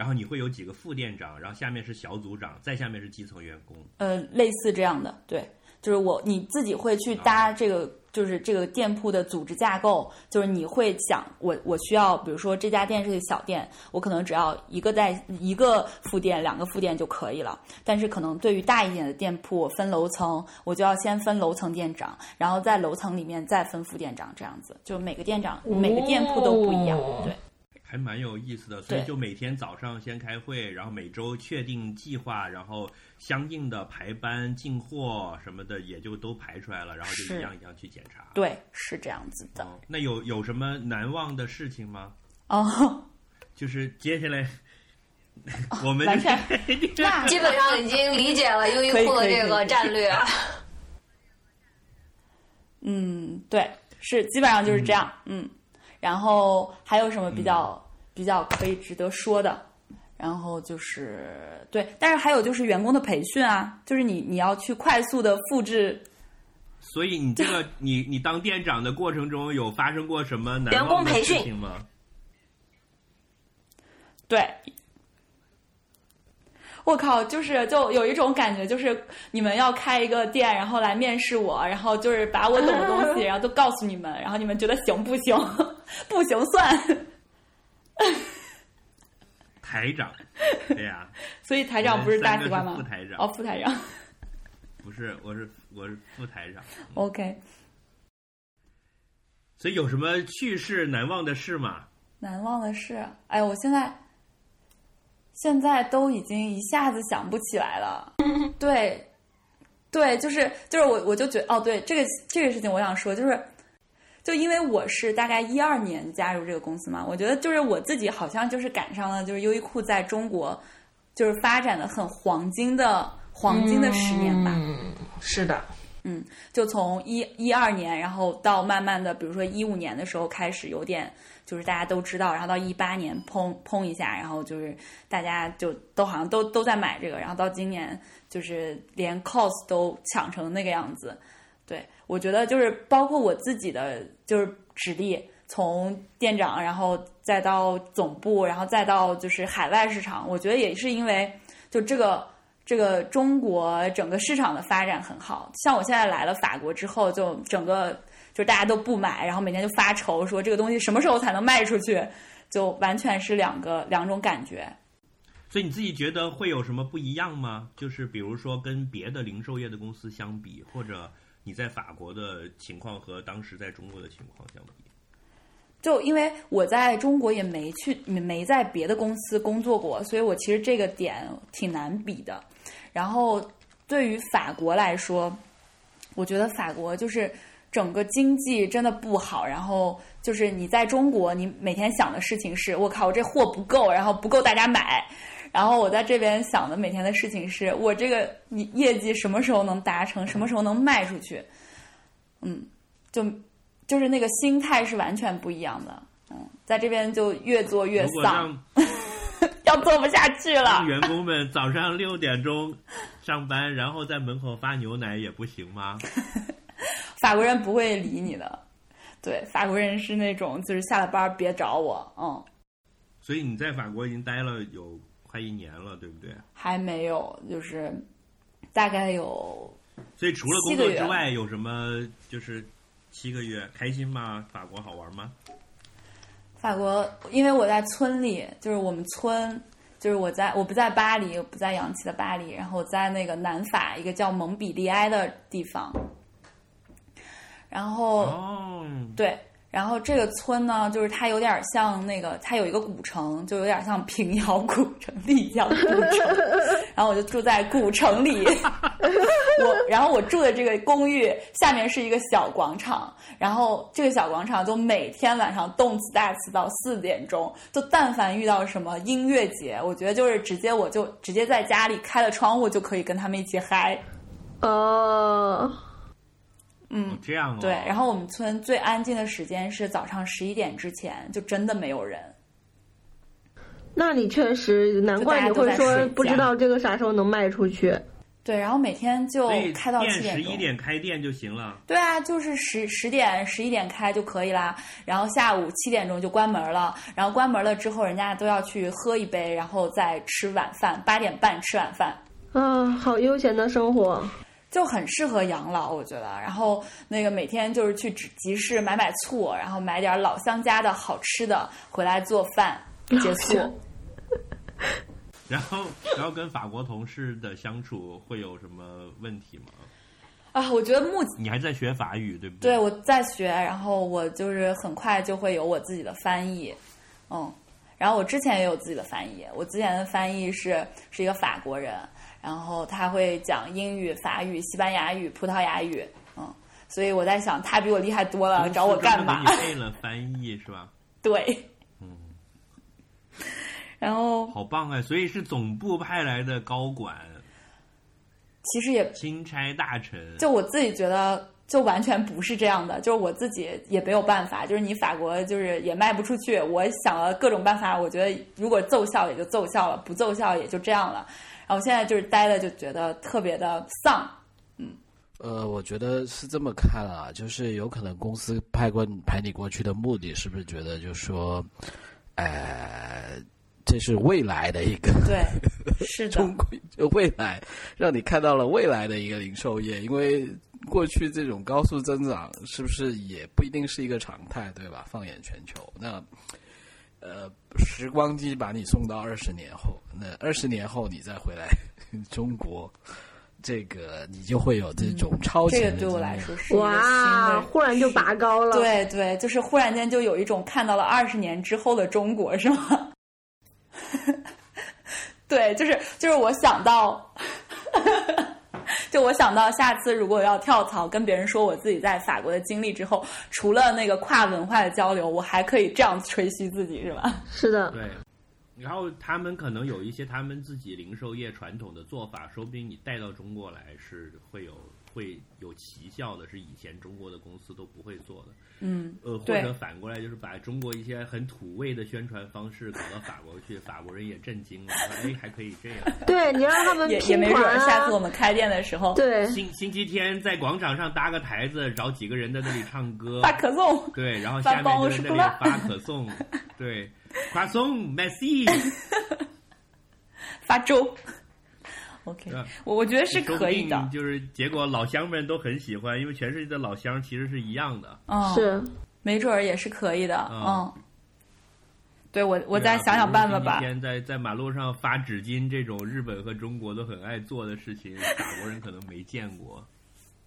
然后你会有几个副店长，然后下面是小组长，再下面是基层员工。呃，类似这样的，对，就是我你自己会去搭这个，就是这个店铺的组织架构，就是你会想，我我需要，比如说这家店是个小店，我可能只要一个在一个副店、两个副店就可以了。但是可能对于大一点的店铺，分楼层，我就要先分楼层店长，然后在楼层里面再分副店长，这样子，就每个店长、每个店铺都不一样，对。还蛮有意思的，所以就每天早上先开会，然后每周确定计划，然后相应的排班、进货什么的也就都排出来了，然后就一样一样去检查。对，是这样子的。哦，那有有什么难忘的事情吗？哦，就是接下来 我们完全 那基本上已经理解了优衣库的这个战略。嗯，对，是基本上就是这样。嗯，然后还有什么比较、比较可以值得说的？然后就是对，但是还有就是员工的培训啊，就是你你要去快速的复制。所以你这个 你你当店长的过程中有发生过什么难忘的事情吗？对，我靠，就是就有一种感觉，就是你们要开一个店，然后来面试我，然后就是把我懂的东西，然后都告诉你们，然后你们觉得行不行？不行算。台长，对呀、所以台长不是大西瓜吗？副台长哦，副台长。不是，我是我是副台长。OK，所以有什么趣事难忘的事吗？难忘的事，哎，我现在现在都已经一下子想不起来了。对，对，就是就是我我就觉得哦，对这个这个事情我想说，就是就因为我是大概一二年加入这个公司嘛，我觉得就是我自己好像就是赶上了就是优衣库在中国就是发展的很黄金的黄金的十年吧。嗯，是的，嗯，就从一一二年，然后到慢慢的，比如说一五年的时候开始有点，就是大家都知道，然后到一八年砰砰一下，然后就是大家就都好像都都在买这个，然后到今年就是连 cos 都抢成那个样子。对我觉得就是包括我自己的就是实力，从店长，然后再到总部，然后再到就是海外市场，我觉得也是因为就这个。这个中国整个市场的发展很好，像我现在来了法国之后，就整个就大家都不买，然后每天就发愁说这个东西什么时候才能卖出去，就完全是两个两种感觉。所以你自己觉得会有什么不一样吗？就是比如说跟别的零售业的公司相比，或者你在法国的情况和当时在中国的情况相比。就因为我在中国也没去，没在别的公司工作过，所以我其实这个点挺难比的。然后对于法国来说，我觉得法国就是整个经济真的不好。然后就是你在中国，你每天想的事情是我靠，我这货不够，然后不够大家买。然后我在这边想的每天的事情是我这个你业绩什么时候能达成，什么时候能卖出去。嗯，就。就是那个心态是完全不一样的，嗯，在这边就越做越丧，要做不下去了。员工们早上六点钟上班，然后在门口发牛奶也不行吗？法国人不会理你的，对，法国人是那种就是下了班别找我，嗯，所以你在法国已经待了有快一年了，对不对？还没有，就是大概有所以除了工作之外，有什么就是七个月开心吗？法国好玩吗？法国，因为我在村里，就是我们村，就是我在我不在巴黎，我不在洋气的巴黎，然后我在那个南法一个叫蒙彼利埃的地方，然后、哦，对，然后这个村呢，就是它有点像那个，它有一个古城，就有点像平遥古城、丽江古城，然后我就住在古城里。我，然后我住的这个公寓下面是一个小广场，然后这个小广场就每天晚上动次打次到四点钟，就但凡遇到什么音乐节，我觉得就是直接我就直接在家里开了窗户就可以跟他们一起嗨。哦，嗯，这样哦。对，然后我们村最安静的时间是早上十一点之前，就真的没有人。那你确实，难怪你会说不知道这个啥时候能卖出去。对，然后每天就开到店七点。十一点开店就行了。对啊，就是十十点十一点开就可以啦，然后下午七点钟就关门了，然后关门了之后，人家都要去喝一杯，然后再吃晚饭，八点半吃晚饭。啊，好悠闲的生活。就很适合养老，我觉得。然后那个每天就是去集集市买买醋，然后买点老乡家的好吃的回来做饭，结束。然后，然后跟法国同事的相处会有什么问题吗？啊，我觉得目你还在学法语，对不对，对？我在学，然后我就是很快就会有我自己的翻译，嗯，然后我之前也有自己的翻译，我之前的翻译是是一个法国人，然后他会讲英语、法语、西班牙语、葡萄牙语，嗯，所以我在想他比我厉害多了，找我干嘛？你配了翻译是吧？对，嗯，然后好棒啊！所以是总部派来的高管，其实也钦差大臣。就我自己觉得，就完全不是这样的，就是我自己也没有办法，就是你法国就是也卖不出去，我想了各种办法，我觉得如果奏效也就奏效了，不奏效也就这样了。然后现在就是待的就觉得特别的丧，呃，我觉得是这么看啊，就是有可能公司派过派你过去的目的，是不是觉得就是说，呃，这是未来的一个对，是的。中，国就未来，让你看到了未来的一个零售业，因为过去这种高速增长，是不是也不一定是一个常态，对吧？放眼全球，那呃，时光机把你送到二十年后，那二十年后你再回来 中国，这个你就会有这种超这前的个对我来说是哇，的。忽然就拔高了。，对对，就是忽然间就有一种看到了二十年之后的中国，是吗？对，就是就是我想到，就我想到下次如果要跳槽跟别人说我自己在法国的经历之后，除了那个跨文化的交流，我还可以这样吹嘘自己，是吧？是的，对，然后他们可能有一些他们自己零售业传统的做法，说不定你带到中国来是会有会有奇效的，是以前中国的公司都不会做的。嗯，呃，或者反过来就是把中国一些很土味的宣传方式搞到法国去，法国人也震惊了，说哎还可以这样。对你让他们也也没准下次我们开店的时候，对。星星期天在广场上搭个台子，找几个人在那里唱歌，发可颂，对，然后发下面包就在那里发可颂，对，夸颂，Messi，发粥。OK，我我觉得是可以的，就是结果老乡们都很喜欢，因为全世界的老乡其实是一样的。嗯，是没准儿也是可以的，嗯嗯。对我，我再想想办法吧天在在马路上发纸巾这种日本和中国都很爱做的事情，法国人可能没见过，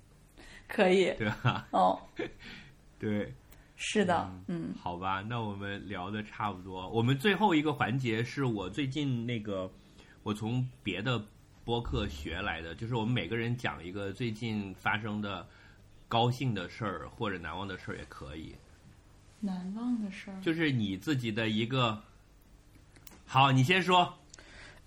可以，对吧？哦，对，是的，嗯，好吧，那我们聊的差不多。我们最后一个环节是我最近那个，我从别的播客学来的，就是我们每个人讲一个最近发生的高兴的事儿或者难忘的事儿也可以，难忘的事儿。就是你自己的一个。好，你先说。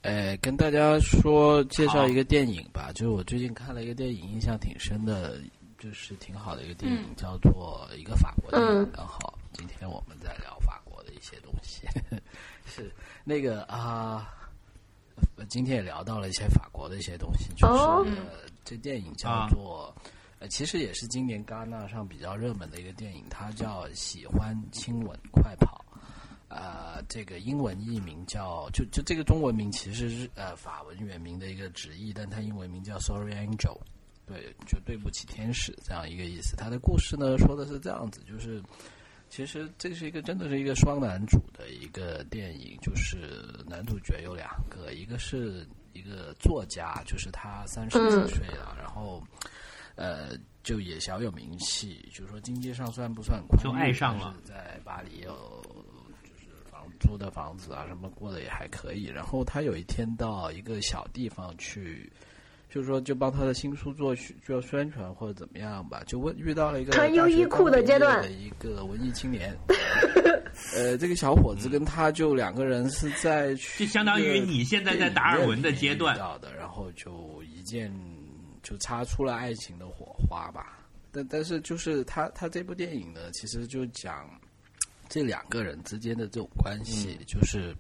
呃，跟大家说介绍一个电影吧，就是我最近看了一个电影，印象挺深的，就是挺好的一个电影，嗯叫做一个法国电影。嗯刚好今天我们在聊法国的一一些东西。是那个啊、呃今天也聊到了一些法国的一些东西，就是、哦呃、这电影叫做。呃，其实也是今年戛纳上比较热门的一个电影，它叫《喜欢亲吻快跑》。呃，这个英文译名叫就就这个中文名其实是呃法文原名的一个直译，但它英文名叫 Sorry Angel，对，就对不起天使这样一个意思。它的故事呢说的是这样子，就是其实这是一个真的是一个双男主的一个电影，就是男主角有两个，一个是一个作家，就是他三十几岁了，然后呃就也小有名气，就是说经济上虽然不算宽裕，就爱上了但是在巴黎有就是房租的房子啊什么过得也还可以。然后他有一天到一个小地方去。就是说，就帮他的新书做宣做宣传或者怎么样吧，就问遇到了一个穿优衣库的阶段的一个文艺青年，呃，这个小伙子跟他就两个人是在去 就相当于你现在在达尔文的阶段遇到的，然后就一见就擦出了爱情的火花吧。但但是就是他他这部电影呢，其实就讲这两个人之间的这种关系，就是。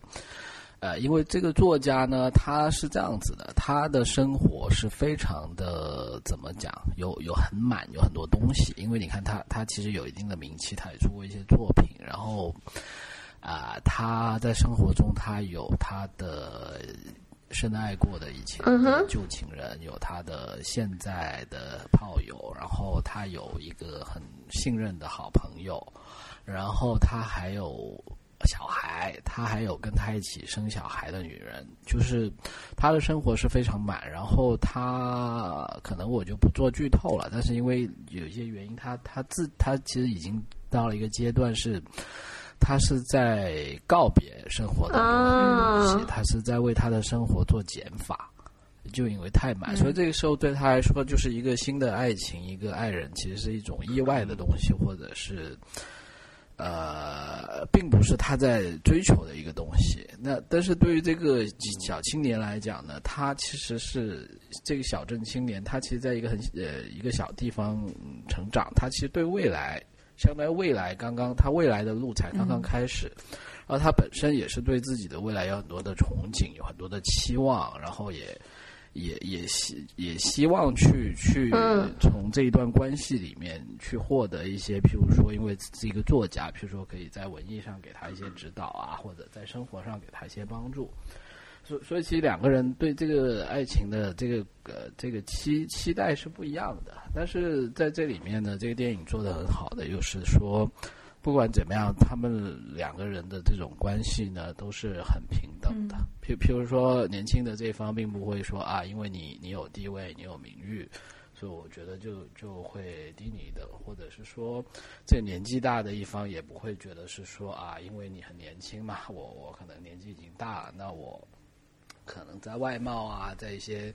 呃，因为这个作家呢，他是这样子的，他的生活是非常的怎么讲，有有很满，有很多东西。因为你看他，他其实有一定的名气，他也出过一些作品，然后啊、他在生活中他有他的深爱过的以前的旧情人，有他的现在的炮友，然后他有一个很信任的好朋友，然后他还有小孩，他还有跟他一起生小孩的女人，就是他的生活是非常满。然后他可能我就不做剧透了，但是因为有一些原因，他他自他其实已经到了一个阶段是。他是在告别生活当中的东西，啊他是在为他的生活做减法，就因为太满，所以这个时候对他来说就是一个新的爱情，一个爱人，其实是一种意外的东西，或者是呃，并不是他在追求的一个东西。那但是对于这个小青年来讲呢，他其实是这个小镇青年，他其实在一个很呃一个小地方嗯成长，他其实对未来，相当于未来刚刚他未来的路才刚刚开始。然后他本身也是对自己的未来有很多的憧憬，有很多的期望，然后也也也希也希望去去嗯从这一段关系里面去获得一些，譬如说，因为是一个作家，譬如说可以在文艺上给他一些指导啊，或者在生活上给他一些帮助。所所以，其实两个人对这个爱情的这个呃这个期期待是不一样的。但是在这里面呢，这个电影做的很好的，又是说，不管怎么样，他们两个人的这种关系呢，都是很平等的。譬譬如说，年轻的这一方并不会说啊，因为你你有地位，你有名誉，所以我觉得就就会低你的，或者是说，这年纪大的一方也不会觉得是说啊，因为你很年轻嘛，我我可能年纪已经大了，那我可能在外貌啊，在一些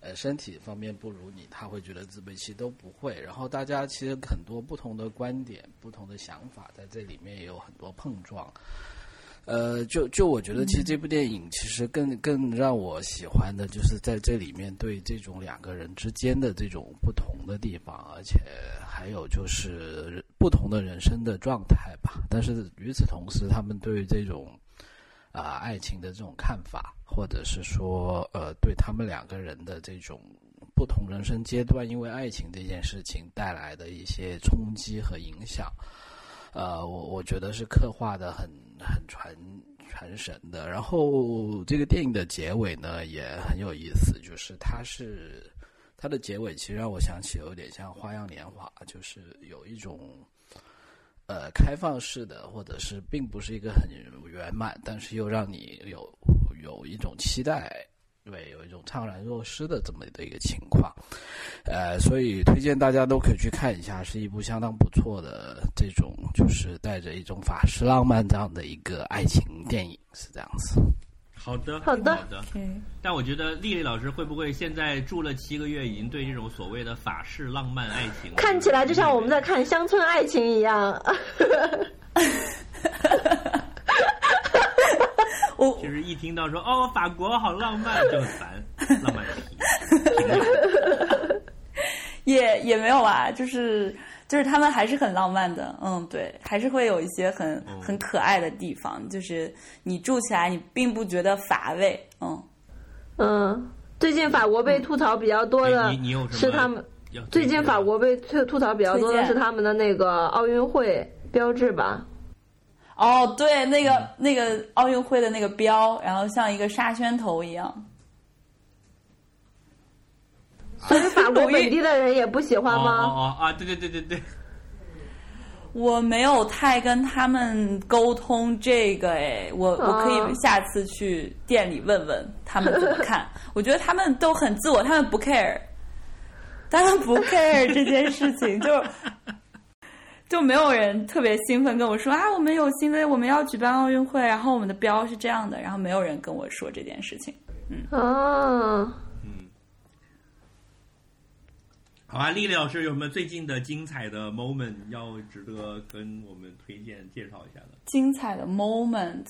呃身体方面不如你，他会觉得自卑，其实都不会。然后大家其实很多不同的观点、不同的想法，在这里面也有很多碰撞。呃，就就我觉得，其实这部电影其实更更让我喜欢的，就是在这里面对这种两个人之间的这种不同的地方，而且还有就是不同的人生的状态吧。但是与此同时，他们对于这种啊、爱情的这种看法，或者是说呃对他们两个人的这种不同人生阶段，因为爱情这件事情带来的一些冲击和影响，呃，我我觉得是刻画的很很传传神的。然后这个电影的结尾呢也很有意思，就是它是它的结尾其实让我想起有点像《花样年华》，就是有一种。呃，开放式的，或者是并不是一个很圆满，但是又让你有有一种期待，对，有一种怅然若失的这么的一个情况。呃，所以推荐大家都可以去看一下，是一部相当不错的这种，就是带着一种法式浪漫这样的一个爱情电影，是这样子。好的，好的好的。OK，但我觉得丽丽老师会不会现在住了七个月，已经对这种所谓的法式浪漫爱情，看起来就像我们在看乡村爱情一样。我就是一听到说哦法国好浪漫就很烦，浪漫题。也也没有啊，就是就是他们还是很浪漫的，嗯，对，还是会有一些很嗯。很可爱的地方，就是你住起来你并不觉得乏味，嗯，嗯，最近法国被吐槽比较多的是他们，最近法国被吐吐槽比较多的是他们的那个奥运会标志吧？哦，对，那个、嗯那个奥运会的那个标，然后像一个沙宣头一样，所以法国 本地的人也不喜欢哦吗？哦哦啊，对对对对对，我没有太跟他们沟通这个，哎，我我可哦以下次去店里问问他们怎么看。我觉得他们都很自我，他们不 care，他们不 care 这件事情，就 就没有人特别兴奋跟我说啊，我们有新的，我们要举办奥运会，然后我们的标是这样的，然后没有人跟我说这件事情。啊，嗯。好啊，丽丽老师有什么最近的精彩的 moment 要值得跟我们推荐介绍一下的？精彩的 moment，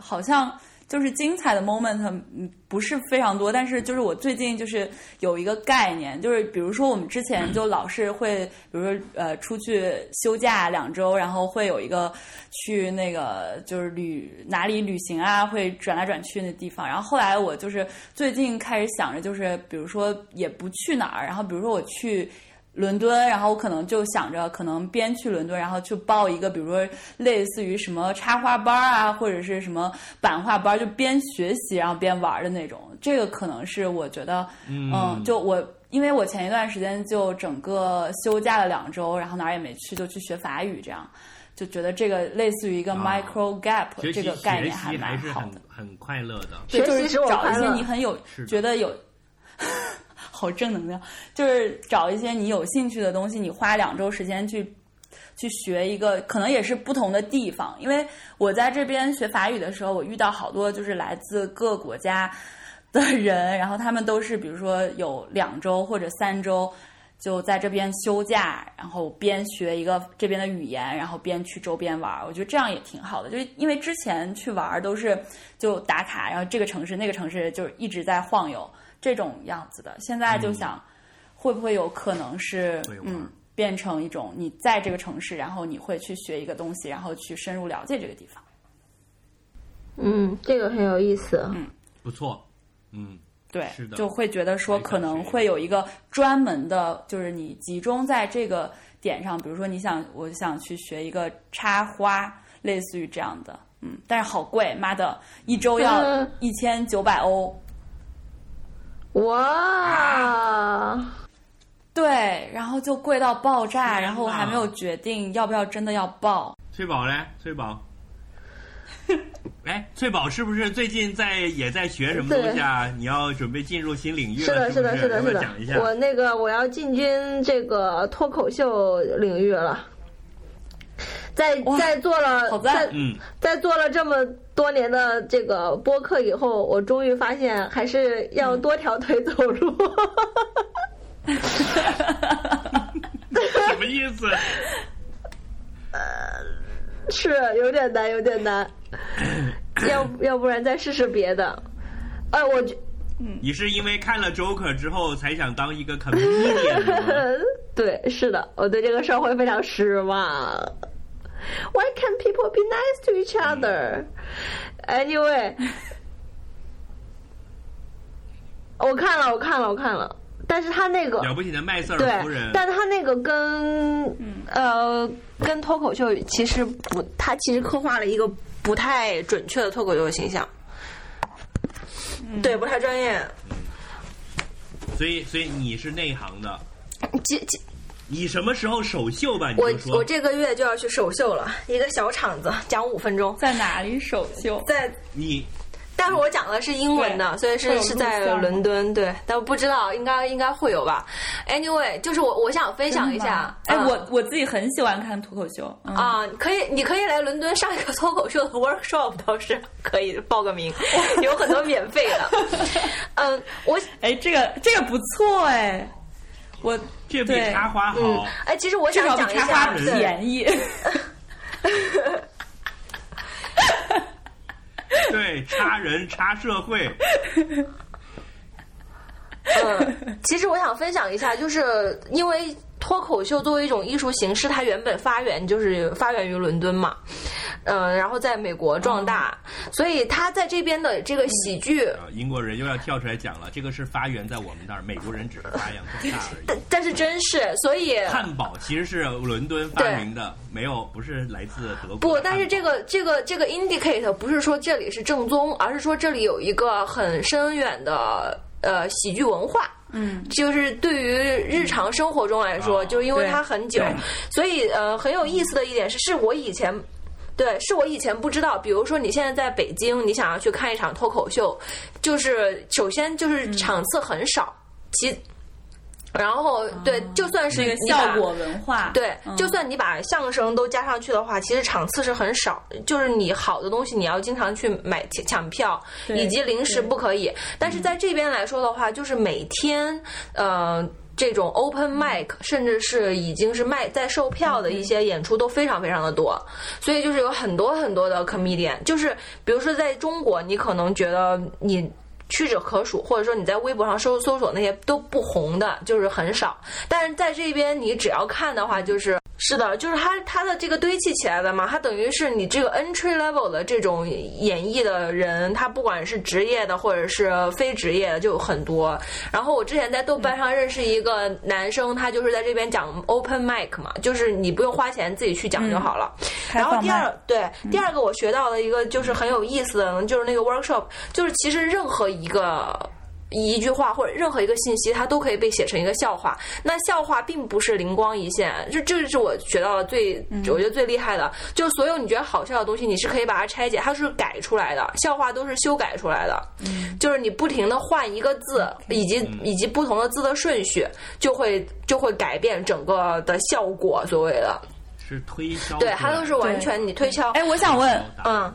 好像就是精彩的 moment，嗯，不是非常多，但是就是我最近就是有一个概念，就是比如说我们之前就老是会，比如说呃出去休假两周，然后会有一个去那个就是旅哪里旅行啊，会转来转去的地方，然后后来我就是最近开始想着，就是比如说也不去哪儿，然后比如说我去。伦敦，然后我可能就想着，可能边去伦敦，然后去报一个，比如说类似于什么插花班啊，或者是什么版画班，就边学习然后边玩的那种。这个可能是我觉得，嗯，就我因为我前一段时间就整个休假了两周，然后哪儿也没去，就去学法语，这样就觉得这个类似于一个啊 micro gap、这个概念还蛮好的。很快乐的。对，就学习使我找一些你很有觉得有，好正能量，就是找一些你有兴趣的东西，你花两周时间去去学一个，可能也是不同的地方。因为我在这边学法语的时候，我遇到好多就是来自各国家的人，然后他们都是比如说有两周或者三周。就在这边休假，然后边学一个这边的语言，然后边去周边玩儿。我觉得这样也挺好的，就是因为之前去玩儿都是就打卡，然后这个城市那个城市就是一直在晃悠这种样子的。现在就想，会不会有可能是嗯，变成一种你在这个城市，然后你会去学一个东西，然后去深入了解这个地方。嗯，这个很有意思。嗯。不错，嗯，对是，的。就会觉得说可能会有一个专门的，就是你集中在这个点上，比如说你想，我想去学一个插花，类似于这样的，嗯，但是好贵，妈的，一周要嗯。一千九百欧，哇，对，然后就贵到爆炸，然后我还没有决定要不要真的要报。翠宝嘞，翠宝。哎，翠宝是不是最近在也在学什么东西啊？你要准备进入新领域是了，的，是的，是的，是的讲一下？。我那个我要进军这个脱口秀领域了。在在做了好赞在嗯，在做了这么多年的这个播客以后，我终于发现还是要多条腿走路。什么意思？呃是有点难，有点难。要要不然再试试别的。哎，我觉你是因为看了 Joker 之后才想当一个 comedian 吗？对，是的，我对这个社会非常失望。Why can't people be nice to each other? Anyway，我看了，我看了，我看了，但是他那个了不起的麦瑟尔夫对人，，但他那个跟、呃跟脱口秀其实不，他其实刻画了一个不太准确的脱口秀的形象，对，不太专业。所以所以你是内行的。其其你什么时候首秀吧？你我就说我这个月就要去首秀了，一个小场子，讲五分钟，在哪里首秀？在。你但是我讲的是英文的，所以是是在伦敦，对，但我不知道，应该应该会有吧。Anyway，就是我我想分享一下，哎，嗯我我自己很喜欢看脱口秀嗯啊，可以，你可以来伦敦上一个脱口秀的 workshop，倒是可以报个名，有很多免费的。嗯，我哎，这个这个不错哎，我这比对插花好。嗯，哎，其实我至少比想讲一插花下，便宜。对，插人插社会，嗯，其实我想分享一下，就是因为脱口秀作为一种艺术形式，它原本发源就是发源于伦敦嘛，呃，然后在美国壮大，所以它在这边的这个喜剧，啊，英国人又要跳出来讲了，这个是发源在我们那儿，美国人只是发扬壮大而已。但但是真是，所以汉堡其实是伦敦发明的，没有不是来自德国。不，但是这个这个这个 indicate 不是说这里是正宗，而是说这里有一个很深远的呃喜剧文化。嗯，就是对于日常生活中来说，哦就是因为它很久对，所以呃很有意思的一点是，是我以前。对，是我以前不知道。比如说，你现在在北京，你想要去看一场脱口秀，就是首先就是嗯场次很少，其然后对，就算是效果文化，对，嗯就算你把相声都加上去的话，其实场次是很少。就是你好的东西，你要经常去买抢抢票，以及临时不可以。但是在这边来说的话，就是每天，呃。这种 open mic，甚至是已经是卖在售票的一些演出都非常非常的多，所以就是有很多很多的 comedian，就是比如说在中国，你可能觉得你屈指可数，或者说你在微博上搜搜索那些都不红的，就是很少。但是在这边，你只要看的话，就是是的，就是它它的这个堆砌起来的嘛，它等于是你这个 entry level 的这种演绎的人，他不管是职业的或者是非职业的，就有很多。然后我之前在豆瓣上认识一个男生，他就是在这边讲 open mic 嘛，就是你不用花钱自己去讲就好了。然后第二对第二个我学到的一个就是很有意思的，就是那个 workshop，就是其实任何一个。一句话或者任何一个信息，它都可以被写成一个笑话。那笑话并不是灵光一现，这这是我学到的最，我觉得最厉害的，就是所有你觉得好笑的东西，你是可以把它拆解，它是改出来的，笑话都是修改出来的，就是你不停的换一个字，以及以及不同的字的顺序，就会就会改变整个的效果。所谓的，是推销对，它都是完全你推敲。哎，我想问，嗯，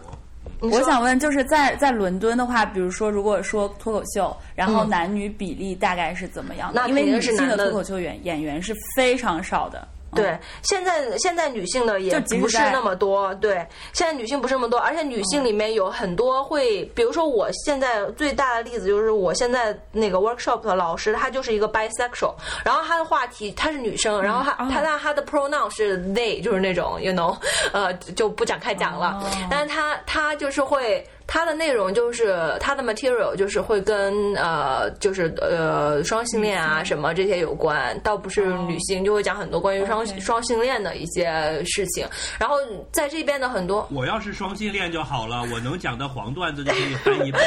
我想问，就是在在伦敦的话，比如说，如果说脱口秀，然后男女比例大概是怎么样的？因为女性的脱口秀演演员是非常少的。对，现在现在女性的也不是那么多，对，现在女性不是那么多，而且女性里面有很多会，比如说我现在最大的例子就是我现在那个 workshop 的老师，她就是一个 bisexual，然后她的话题她是女生，然后她她但她的 pronoun 是 they，就是那种 you know，呃就不展开讲了，但是她她就是会。它的内容就是它的 material 就是会跟呃就是呃双性恋啊什么这些有关，倒不是女性，就会讲很多关于双双性恋的一些事情。然后在这边的很多我要是双性恋就好了，我能讲的黄段子就可以翻一倍。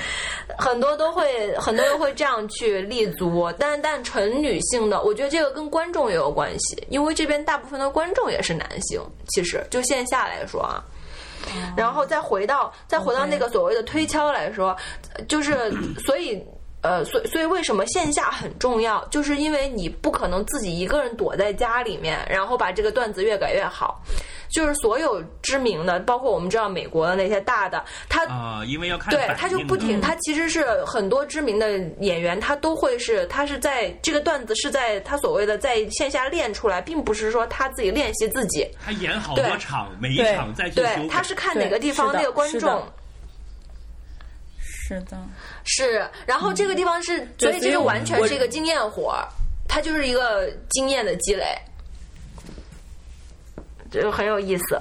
很多都会很多人会这样去立足，但但纯女性的，我觉得这个跟观众也有关系，因为这边大部分的观众也是男性，其实就线下来说啊。然后再回到再回到那个所谓的推敲来说，就是所以。呃，所以所以为什么线下很重要？就是因为你不可能自己一个人躲在家里面，然后把这个段子越改越好。就是所有知名的，包括我们知道美国的那些大的，他啊、因为要看对，他就不停，他其实是很多知名的演员，他都会是，他是在这个段子是在他所谓的在线下练出来，并不是说他自己练习自己，他演好多场，每一场再去修对，他是看哪个地方那个观众是的，是，然后这个地方是，所以这就完全是一个经验活儿，它就是一个经验的积累，就很有意思。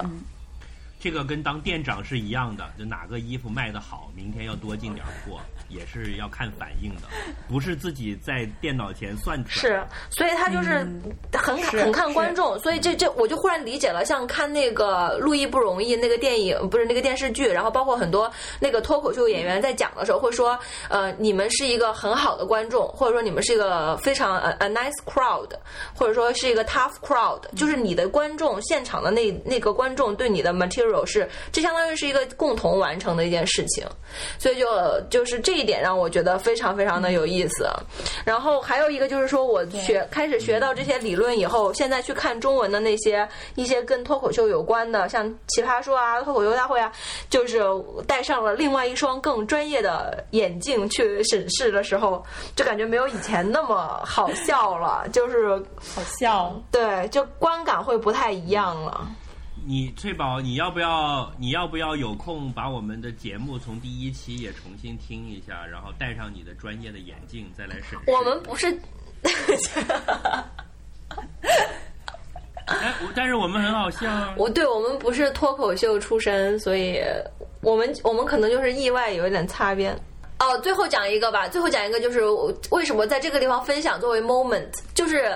这个跟当店长是一样的，就哪个衣服卖的好，明天要多进点货，也是要看反应的，不是自己在电脑前算出来是。，所以他就是很、嗯很看观众，所以这这我就忽然理解了，像看那个《路易不容易》那个电影，不是那个电视剧，然后包括很多那个脱口秀演员在讲的时候会说，呃，你们是一个很好的观众，或者说你们是一个非常 a, a nice crowd，或者说是一个 tough crowd，就是你的观众现场的那那个观众对你的 material 是，这相当于是一个共同完成的一件事情，所以就就是这一点让我觉得非常非常的有意思。然后还有一个就是说，我学开始学到这些理论以后，现在去看中文的那些一些跟脱口秀有关的，像奇葩说啊、脱口秀大会啊，就是戴上了另外一双更专业的眼镜去审视的时候，就感觉没有以前那么好笑了，就是好笑。对，就观感会不太一样了。你翠宝，你要不要？你要不要有空把我们的节目从第一期也重新听一下，然后戴上你的专业的眼镜再来审视？我们不是。哎，我但是我们很好笑啊。我对我们不是脱口秀出身，所以我们我们可能就是意外有一点擦边。哦，最后讲一个吧，最后讲一个就是我为什么在这个地方分享作为 moment，就是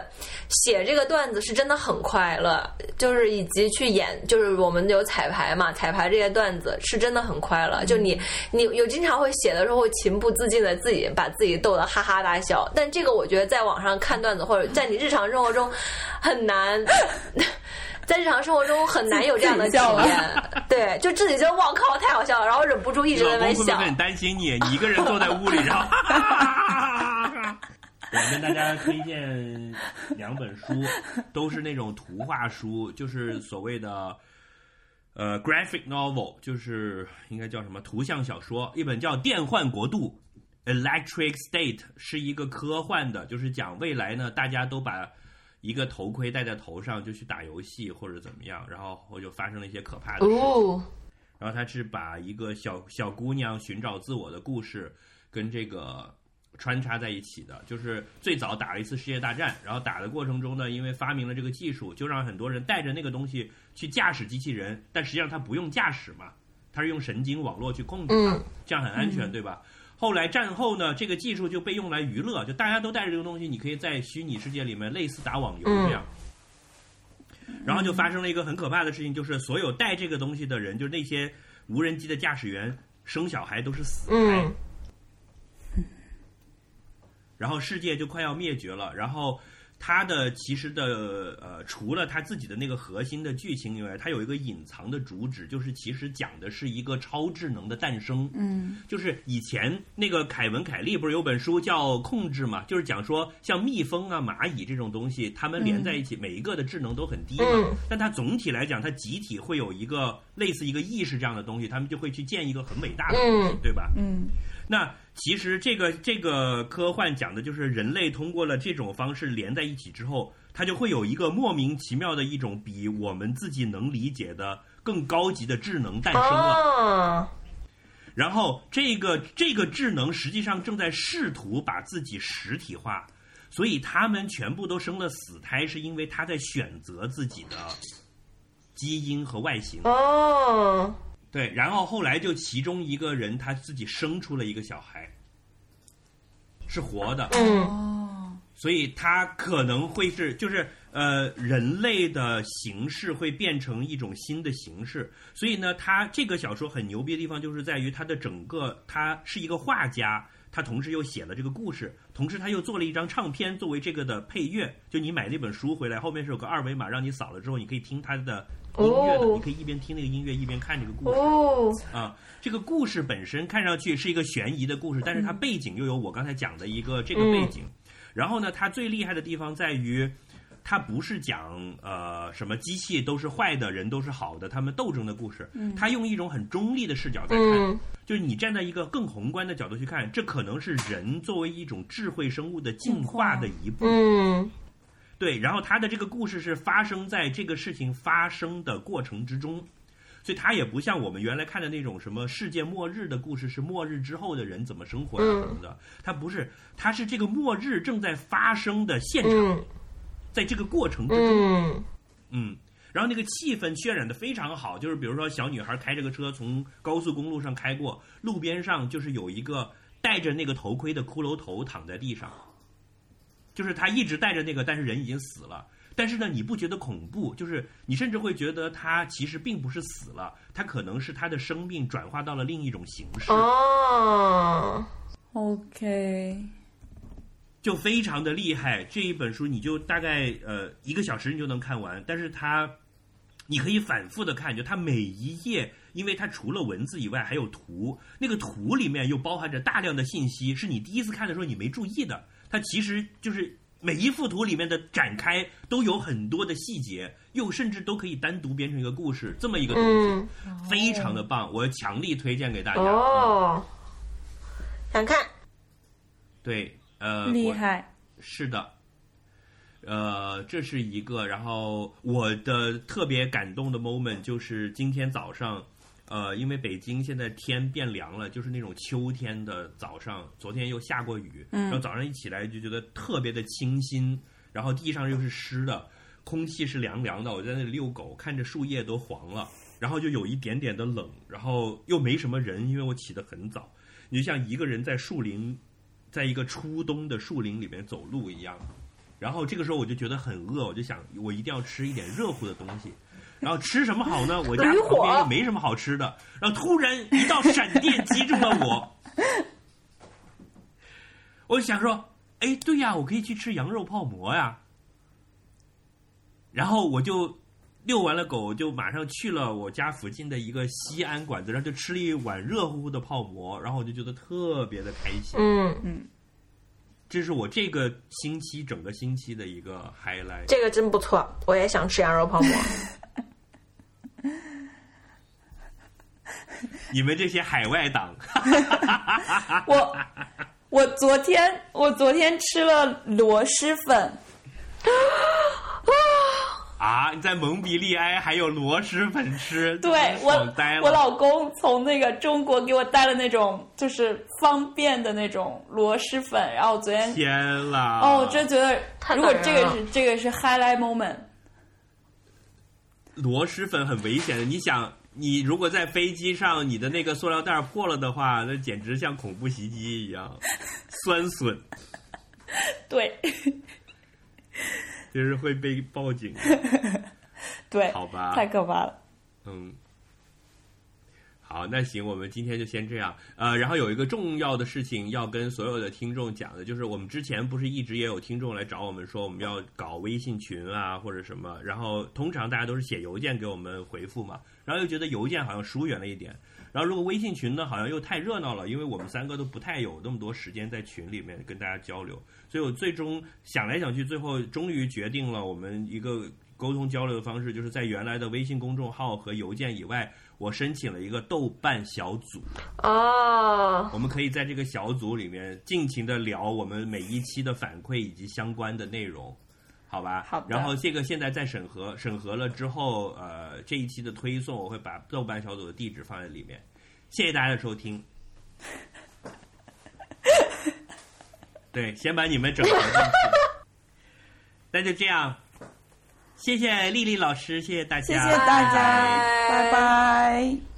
写这个段子是真的很快乐，就是以及去演，就是我们有彩排嘛，彩排这些段子是真的很快乐。就你你有经常会写的时候会情不自禁的自己把自己逗得哈哈大笑，但这个我觉得在网上看段子或者在你日常生活中很难。在日常生活中很难有这样的体验，对，就自己觉得哇靠太好笑了，然后忍不住一直在那边笑。很担心你，你一个人坐在屋里，然后。我跟大家推荐两本书，都是那种图画书，就是所谓的呃 graphic novel，就是应该叫什么图像小说。一本叫《电幻国度》（Electric State），是一个科幻的，就是讲未来呢，大家都把。一个头盔戴在头上就去打游戏或者怎么样，然后我就发生了一些可怕的事情。然后他是把一个小小姑娘寻找自我的故事跟这个穿插在一起的。就是最早打了一次世界大战，然后打的过程中呢，因为发明了这个技术，就让很多人带着那个东西去驾驶机器人，但实际上他不用驾驶嘛，他是用神经网络去控制它，这样很安全，对吧？后来战后呢，这个技术就被用来娱乐，就大家都带着这个东西，你可以在虚拟世界里面类似打网游这样。然后就发生了一个很可怕的事情，就是所有带这个东西的人，就是那些无人机的驾驶员，生小孩都是死胎。然后世界就快要灭绝了，然后。它的其实的呃，除了它自己的那个核心的剧情以外，它有一个隐藏的主旨，就是其实讲的是一个超智能的诞生。嗯，就是以前那个凯文·凯利不是有本书叫《控制》嘛，就是讲说像蜜蜂啊、蚂蚁这种东西，它们连在一起，每一个的智能都很低嘛，但它总体来讲，它集体会有一个类似一个意识这样的东西，他们就会去建一个很伟大的东西，对吧？嗯。那其实这个这个科幻讲的就是人类通过了这种方式连在一起之后，它就会有一个莫名其妙的一种比我们自己能理解的更高级的智能诞生了。然后这个这个智能实际上正在试图把自己实体化，所以他们全部都生了死胎，是因为他在选择自己的基因和外形。哦。对，然后后来就其中一个人他自己生出了一个小孩，是活的，哦，所以他可能会是就是呃人类的形式会变成一种新的形式，所以呢，他这个小说很牛逼的地方就是在于他的整个他是一个画家，他同时又写了这个故事，同时他又做了一张唱片作为这个的配乐，就你买那本书回来后面是有个二维码，让你扫了之后你可以听他的。音乐的，你可以一边听那个音乐一边看这个故事。啊，这个故事本身看上去是一个悬疑的故事，但是它背景又有我刚才讲的一个这个背景。然后呢，它最厉害的地方在于，它不是讲呃什么机器都是坏的，人都是好的，他们斗争的故事。它用一种很中立的视角在看，就是你站在一个更宏观的角度去看，这可能是人作为一种智慧生物的进化的一步。对，然后他的这个故事是发生在这个事情发生的过程之中，所以他也不像我们原来看的那种什么世界末日的故事，是末日之后的人怎么生活啊什么的。他不是，他是这个末日正在发生的现场，在这个过程之中，嗯，然后那个气氛渲染的非常好，就是比如说小女孩开着个车从高速公路上开过，路边上就是有一个戴着那个头盔的骷髅头躺在地上。就是他一直带着那个，但是人已经死了。但是呢，你不觉得恐怖？就是你甚至会觉得他其实并不是死了，他可能是他的生命转化到了另一种形式。哦，OK，就非常的厉害。这一本书你就大概呃一个小时你就能看完，但是它你可以反复的看，就它每一页，因为它除了文字以外还有图，那个图里面又包含着大量的信息，是你第一次看的时候你没注意的。它其实就是每一幅图里面的展开都有很多的细节，又甚至都可以单独编成一个故事，这么一个东西，非常的棒，我强力推荐给大家。哦，想看？对，呃，厉害，是的，呃，这是一个，然后我的特别感动的 moment 就是今天早上。呃，因为北京现在天变凉了，就是那种秋天的早上。昨天又下过雨，然后早上一起来就觉得特别的清新，然后地上又是湿的，空气是凉凉的。我在那里遛狗，看着树叶都黄了，然后就有一点点的冷，然后又没什么人，因为我起得很早。你就像一个人在树林，在一个初冬的树林里面走路一样。然后这个时候我就觉得很饿，我就想我一定要吃一点热乎的东西。然后吃什么好呢？我家旁边又没什么好吃的。然后突然一道闪电击中了我，我就想说，哎，对呀，我可以去吃羊肉泡馍呀。然后我就遛完了狗，就马上去了我家附近的一个西安馆子，然后就吃了一碗热乎乎的泡馍，然后我就觉得特别的开心。嗯嗯，这是我这个星期整个星期的一个 highlight。这个真不错，我也想吃羊肉泡馍。你们这些海外党，我我昨天我昨天吃了螺蛳粉，啊！你在蒙彼利埃还有螺蛳粉吃，对我。我老公从那个中国给我带了那种就是方便的那种螺蛳粉，然后我昨天天啦！哦，我真觉得如果这个是这个是 highlight moment，螺蛳粉很危险的。你想，你如果在飞机上，你的那个塑料袋破了的话，那简直像恐怖袭击一样，酸笋 对就是会被报警。对，好吧太可怕了。嗯，好，那行，我们今天就先这样。呃，然后有一个重要的事情要跟所有的听众讲的，就是我们之前不是一直也有听众来找我们说我们要搞微信群啊或者什么，然后通常大家都是写邮件给我们回复嘛，然后又觉得邮件好像疏远了一点。然后如果微信群呢，好像又太热闹了，因为我们三个都不太有那么多时间在群里面跟大家交流，所以我最终想来想去，最后终于决定了我们一个沟通交流的方式，就是在原来的微信公众号和邮件以外，我申请了一个豆瓣小组，哦，我们可以在这个小组里面尽情的聊我们每一期的反馈以及相关的内容。好吧，好然后这个现在在审核，审核了之后，呃，这一期的推送我会把豆瓣小组的地址放在里面。谢谢大家的收听。对，先把你们整合进去。那就这样，谢谢丽丽老师，谢谢大家，谢谢大家，拜拜。拜